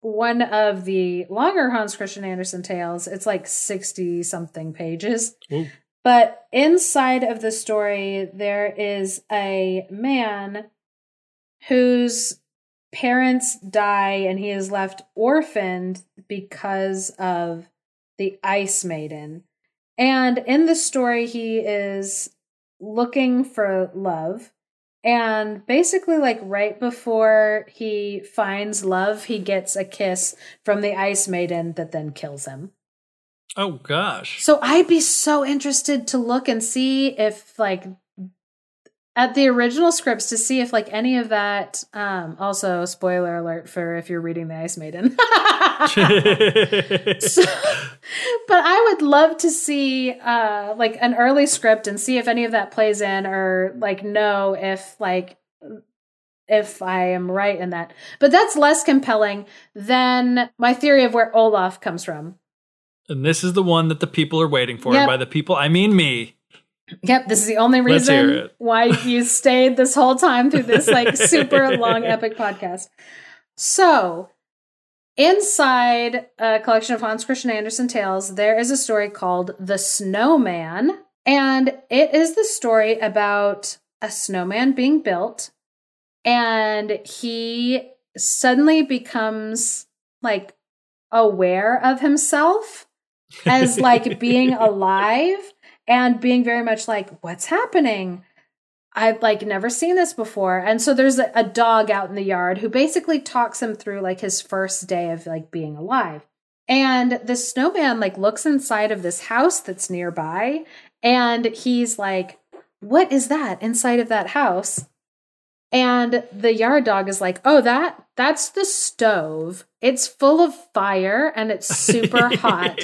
one of the longer Hans Christian Andersen tales. It's like 60 something pages. Ooh. But inside of the story, there is a man whose parents die and he is left orphaned because of the Ice Maiden. And in the story, he is looking for love. And basically, like right before he finds love, he gets a kiss from the Ice Maiden that then kills him. oh gosh So I'd be so interested to look and see if like at the original scripts to see if like any of that um also spoiler alert for if you're reading the Ice Maiden. So- but I would love to see uh like an early script and see if any of that plays in or like know if like if I am right in that. But that's less compelling than my theory of where Olaf comes from. and this is the one that the people are waiting for Yep. and by the people i mean me Yep, this is the only reason why you stayed this whole time through this like super long epic podcast. So, inside a collection of Hans Christian Andersen tales, there is a story called The Snowman, and it is the story about a snowman being built and he suddenly becomes like aware of himself as like being alive and being very much like what's happening? I've like never seen this before. And so there's a, a dog out in the yard who basically talks him through like his first day of like being alive. And the snowman like looks inside of this house that's nearby and he's like what is that inside of that house? And the yard dog is like oh that that's the stove it's full of fire and it's super hot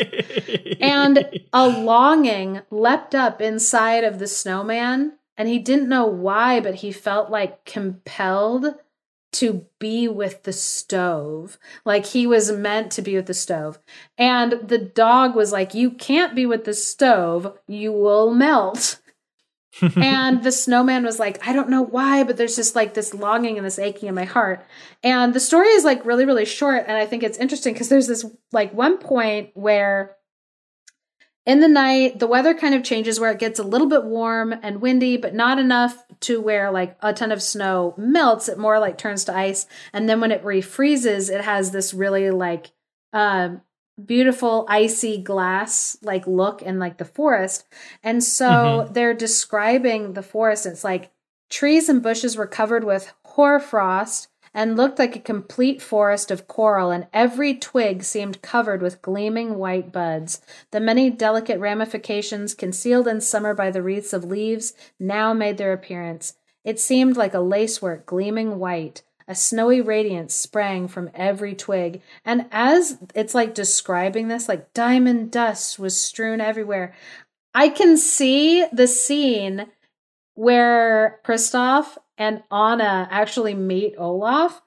and a longing leapt up inside of the snowman, and he didn't know why, but he felt like compelled to be with the stove. Like he was meant to be with the stove. And the dog was like, You can't be with the stove, you will melt. And the snowman was like, I don't know why, but there's just like this longing and this aching in my heart. And the story is like really, really short. And I think it's interesting because there's this like one point where in the night, the weather kind of changes where it gets a little bit warm and windy, but not enough to where like a ton of snow melts. It more like turns to ice. And then when it refreezes, it has this really like um beautiful icy glass like look in like the forest. And so mm-hmm. they're describing the forest. It's like trees and bushes were covered with hoarfrost and looked like a complete forest of coral, and every twig seemed covered with gleaming white buds. The many delicate ramifications, concealed in summer by the wreaths of leaves, now made their appearance. It seemed like a lacework gleaming white. A snowy radiance sprang from every twig, and as it's like describing this, like diamond dust was strewn everywhere. I can see the scene where Kristoff and Anna actually meet Olaf.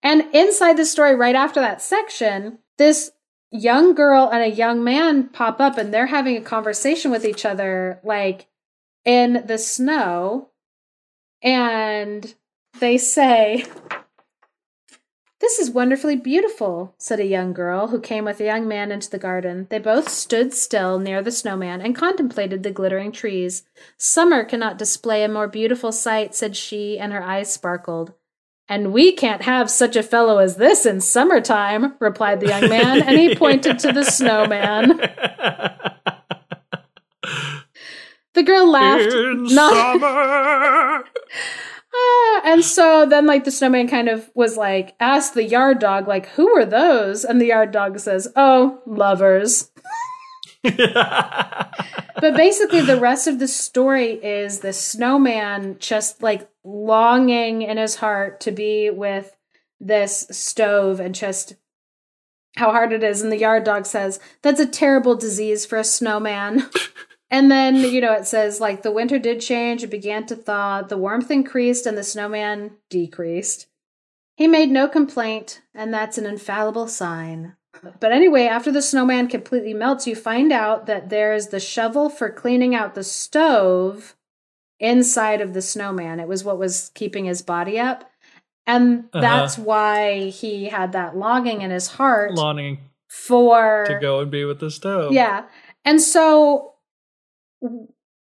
And inside the story, right after that section, this young girl and a young man pop up and they're having a conversation with each other, like in the snow. And they say, This is wonderfully beautiful, said a young girl who came with a young man into the garden. They both stood still near the snowman and contemplated the glittering trees. Summer cannot display a more beautiful sight, said she, and her eyes sparkled. And we can't have such a fellow as this in summertime, replied the young man, and he pointed to the snowman. The girl laughed. In No. summer. Ah, and so then like the snowman kind of was like asked the yard dog like who were those? And the yard dog says oh lovers. But basically the rest of the story is the snowman just like longing in his heart to be with this stove and just how hard it is. And the yard dog says that's a terrible disease for a snowman and then you know it says like the winter did change it began to thaw the warmth increased and the snowman decreased he made no complaint and that's an infallible sign but anyway, after the snowman completely melts, you find out that there's the shovel for cleaning out the stove inside of the snowman. It was what was keeping his body up. And Uh-huh. that's why he had that longing in his heart Longing for to go and be with the stove. yeah. And so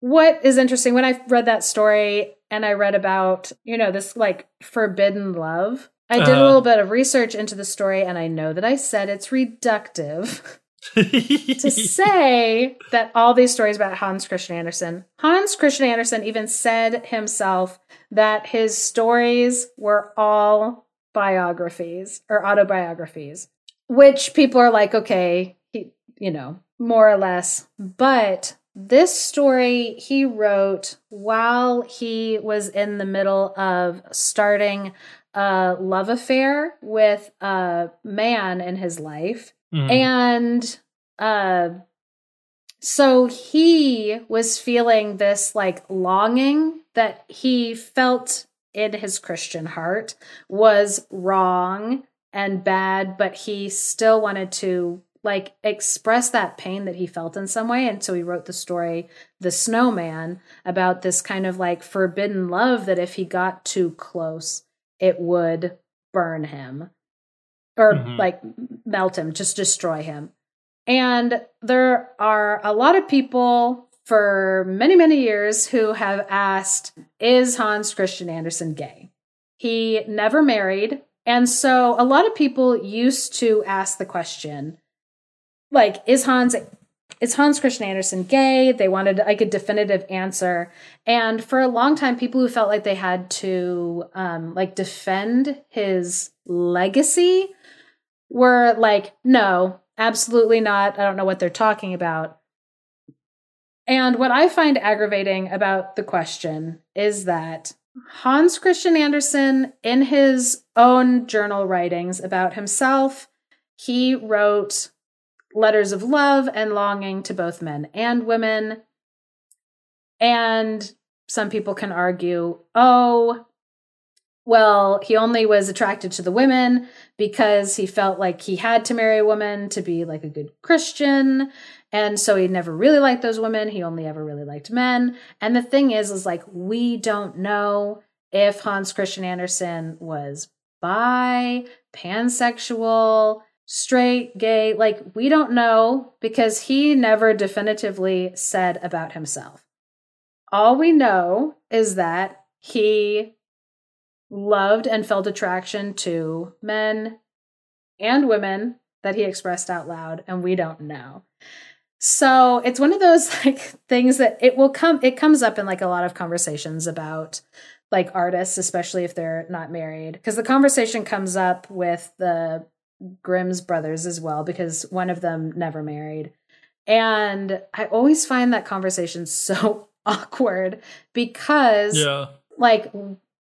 what is interesting when I read that story and I read about, you know, this like forbidden love, I did a Uh-huh. little bit of research into the story and I know that I said it's reductive to say that all these stories about Hans Christian Andersen, Hans Christian Andersen even said himself that his stories were all biographies or autobiographies, which people are like, okay, he, you know, more or less. But this story he wrote while he was in the middle of starting a love affair with a man in his life. Mhm. And uh so he was feeling this like longing that he felt in his Christian heart was wrong and bad, but he still wanted to like express that pain that he felt in some way. And so he wrote the story, The Snowman, about this kind of like forbidden love that if he got too close, it would burn him or Mhm. like melt him, just destroy him. And there are a lot of people for many, many years who have asked, is Hans Christian Andersen gay? He never married. And so a lot of people used to ask the question, like, is Hans is Hans Christian Andersen gay? They wanted like a definitive answer. And for a long time, people who felt like they had to um, like defend his legacy were like, no, absolutely not. I don't know what they're talking about. And what I find aggravating about the question is that Hans Christian Andersen, in his own journal writings about himself, he wrote letters of love and longing to both men and women. And some people can argue, oh, well, he only was attracted to the women because he felt like he had to marry a woman to be like a good Christian. And so he never really liked those women. He only ever really liked men. And the thing is, is like, we don't know if Hans Christian Andersen was bi, pansexual, straight, gay. Like, we don't know because he never definitively said about himself. All we know is that he loved and felt attraction to men and women that he expressed out loud, and we don't know. So it's one of those like things that it will come it comes up in like a lot of conversations about like artists, especially if they're not married. Because the conversation comes up with the Grimm's brothers as well, because one of them never married. And I always find that conversation so awkward because yeah. like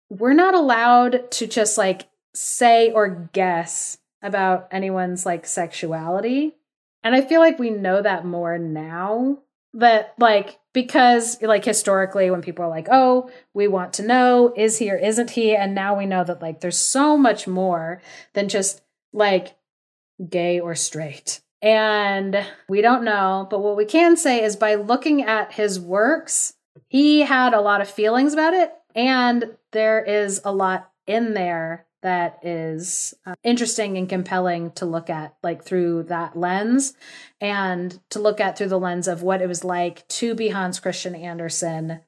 we're not allowed to just like say or guess about anyone's like sexuality. And I feel like we know that more now that like because like historically when people are like, "Oh, we want to know is he or isn't he?" and now we know that like there's so much more than just like gay or straight. And we don't know, but what we can say is by looking at his works, he had a lot of feelings about it and there is a lot in there that is uh, interesting and compelling to look at like through that lens and to look at through the lens of what it was like to be Hans Christian Andersen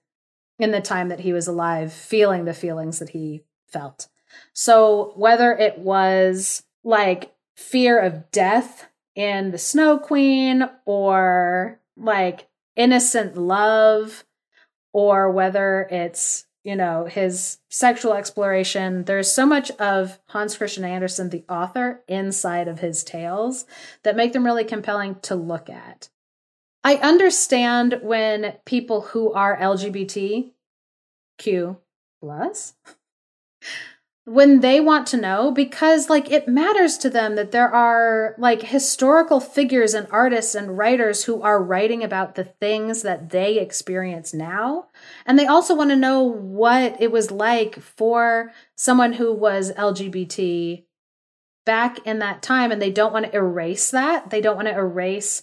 in the time that he was alive feeling the feelings that he felt. So whether it was like fear of death in the Snow Queen or like innocent love or whether it's you know his sexual exploration. There's so much of hans christian andersen the author inside of his tales that make them really compelling to look at. I understand when people who are lgbtq plus when they want to know because like it matters to them that there are like historical figures and artists and writers who are writing about the things that they experience now. And they also want to know what it was like for someone who was lgbt back in that time and they don't want to erase that. They don't want to erase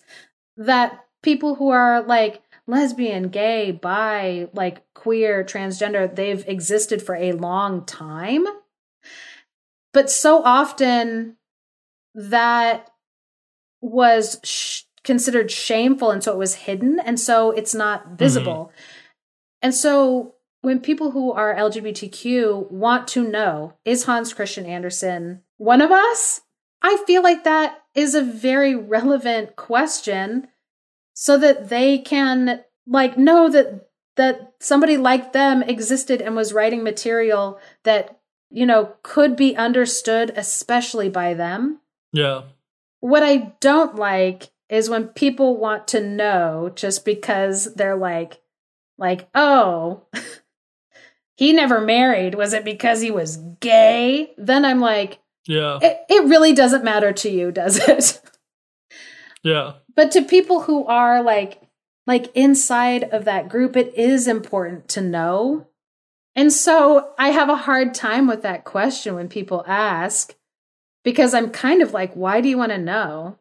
that people who are like lesbian gay bi like queer transgender they've existed for a long time but so often that was sh- considered shameful and so it was hidden and so it's not mm-hmm. visible. Mm-hmm. And so when people who are LGBTQ want to know, is Hans Christian Andersen one of us? I feel like that is a very relevant question so that they can like know that that somebody like them existed and was writing material that you know, could be understood, especially by them. Yeah. What I don't like is when people want to know just because they're like, like, oh, he never married. Was it because he was gay? Then I'm like, yeah. It, it really doesn't matter to you, does it? yeah. But to people who are like, like inside of that group, it is important to know and so I have a hard time with that question when people ask because I'm kind of like, why do you want to know?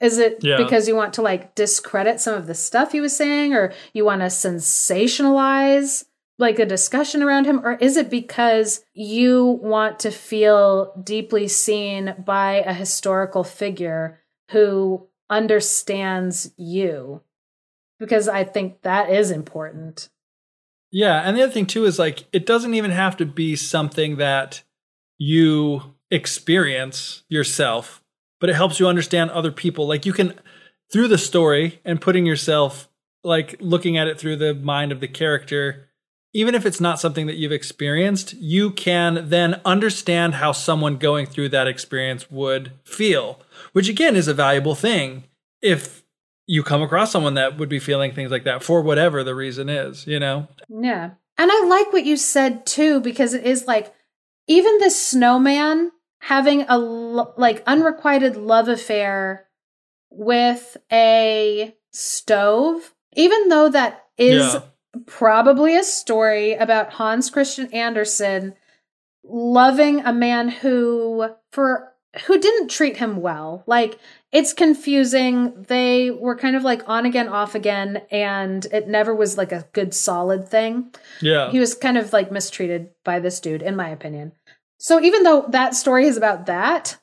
Is it yeah. because you want to like discredit some of the stuff he was saying or you want to sensationalize like a discussion around him or is it because you want to feel deeply seen by a historical figure who understands you? Because I think that is important. Yeah, and the other thing too is like it doesn't even have to be something that you experience yourself, but it helps you understand other people. Like you can through the story and putting yourself like looking at it through the mind of the character, even if it's not something that you've experienced, you can then understand how someone going through that experience would feel, which again is a valuable thing if you come across someone that would be feeling things like that for whatever the reason is, you know? Yeah. And I like what you said too, because it is like, even the snowman having a like unrequited love affair with a stove, even though that is yeah. probably a story about Hans Christian Andersen loving a man who, for who didn't treat him well. Like it's confusing. They were kind of like on again, off again, and it never was like a good solid thing. Yeah. He was kind of like mistreated by this dude, in my opinion. So even though that story is about that,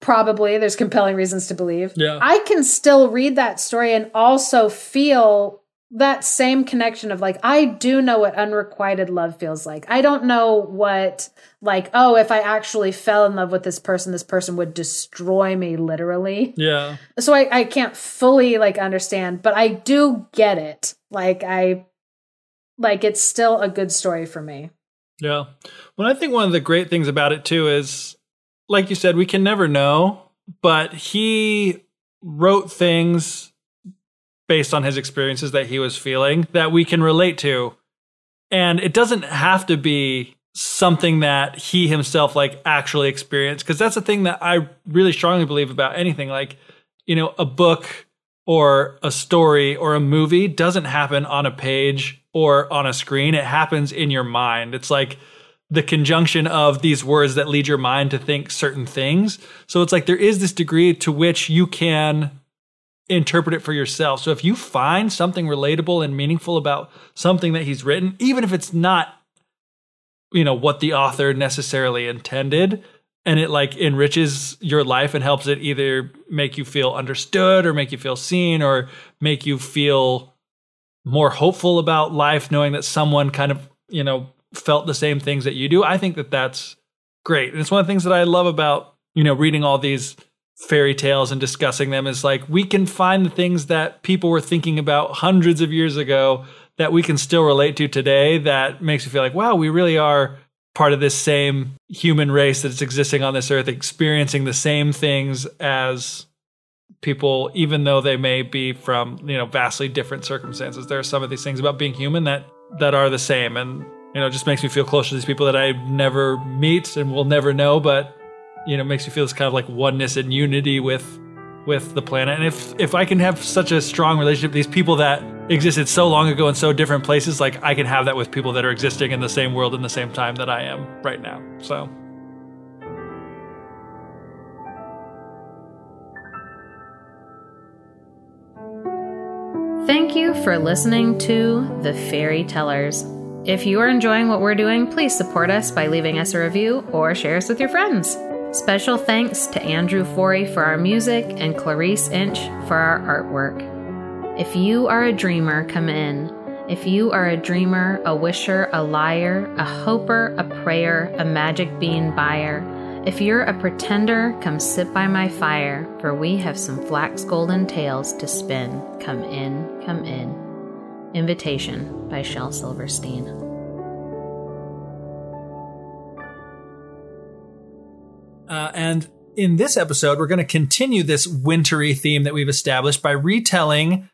probably there's compelling reasons to believe. Yeah. I can still read that story and also feel that same connection of like I do know what unrequited love feels like. I don't know what like oh if I actually fell in love with this person this person would destroy me literally. Yeah. So I I can't fully like understand, but I do get it. Like I like it's still a good story for me. Yeah. Well, I think one of the great things about it too is like you said we can never know, but he wrote things based on his experiences that he was feeling that we can relate to. And it doesn't have to be something that he himself like actually experienced because that's the thing that I really strongly believe about anything. Like you know a book or a story or a movie doesn't happen on a page or on a screen. It happens in your mind. It's like the conjunction of these words that lead your mind to think certain things. So it's like there is this degree to which you can interpret it for yourself. So if you find something relatable and meaningful about something that he's written, even if it's not you know what the author necessarily intended and it like enriches your life and helps it either make you feel understood or make you feel seen or make you feel more hopeful about life knowing that someone kind of, you know, felt the same things that you do. I think that that's great. And it's one of the things that I love about, you know, reading all these fairy tales and discussing them is like we can find the things that people were thinking about hundreds of years ago that we can still relate to today that makes you feel like, wow, we really are part of this same human race that's existing on this earth, experiencing the same things as people, even though they may be from, you know, vastly different circumstances. There are some of these things about being human that that are the same. And, you know, just makes me feel closer to these people that I never meet and will never know, but you know, makes me feel this kind of like oneness and unity with with the planet. And if if I can have such a strong relationship with these people that existed so long ago in so different places, like I can have that with people that are existing in the same world in the same time that I am right now. So Thank you for listening to The Fairy Tellers. If you are enjoying what we're doing, please support us by leaving us a review or share us with your friends. Special thanks to Andrew Forey for our music and Clarice Inch for our artwork. If you are a dreamer, come in. If you are a dreamer, a wisher, a liar, a hoper, a prayer, a magic bean buyer, if you're a pretender, come sit by my fire, for we have some flax golden tales to spin. Come in, come in. Invitation by Shel Silverstein. Uh, and in this episode, we're going to continue this wintry theme that we've established by retelling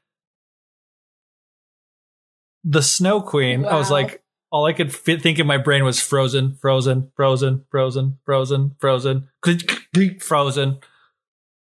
the Snow Queen. Wow. I was like, all I could fit, think in my brain was frozen, frozen, frozen, frozen, frozen, frozen, frozen.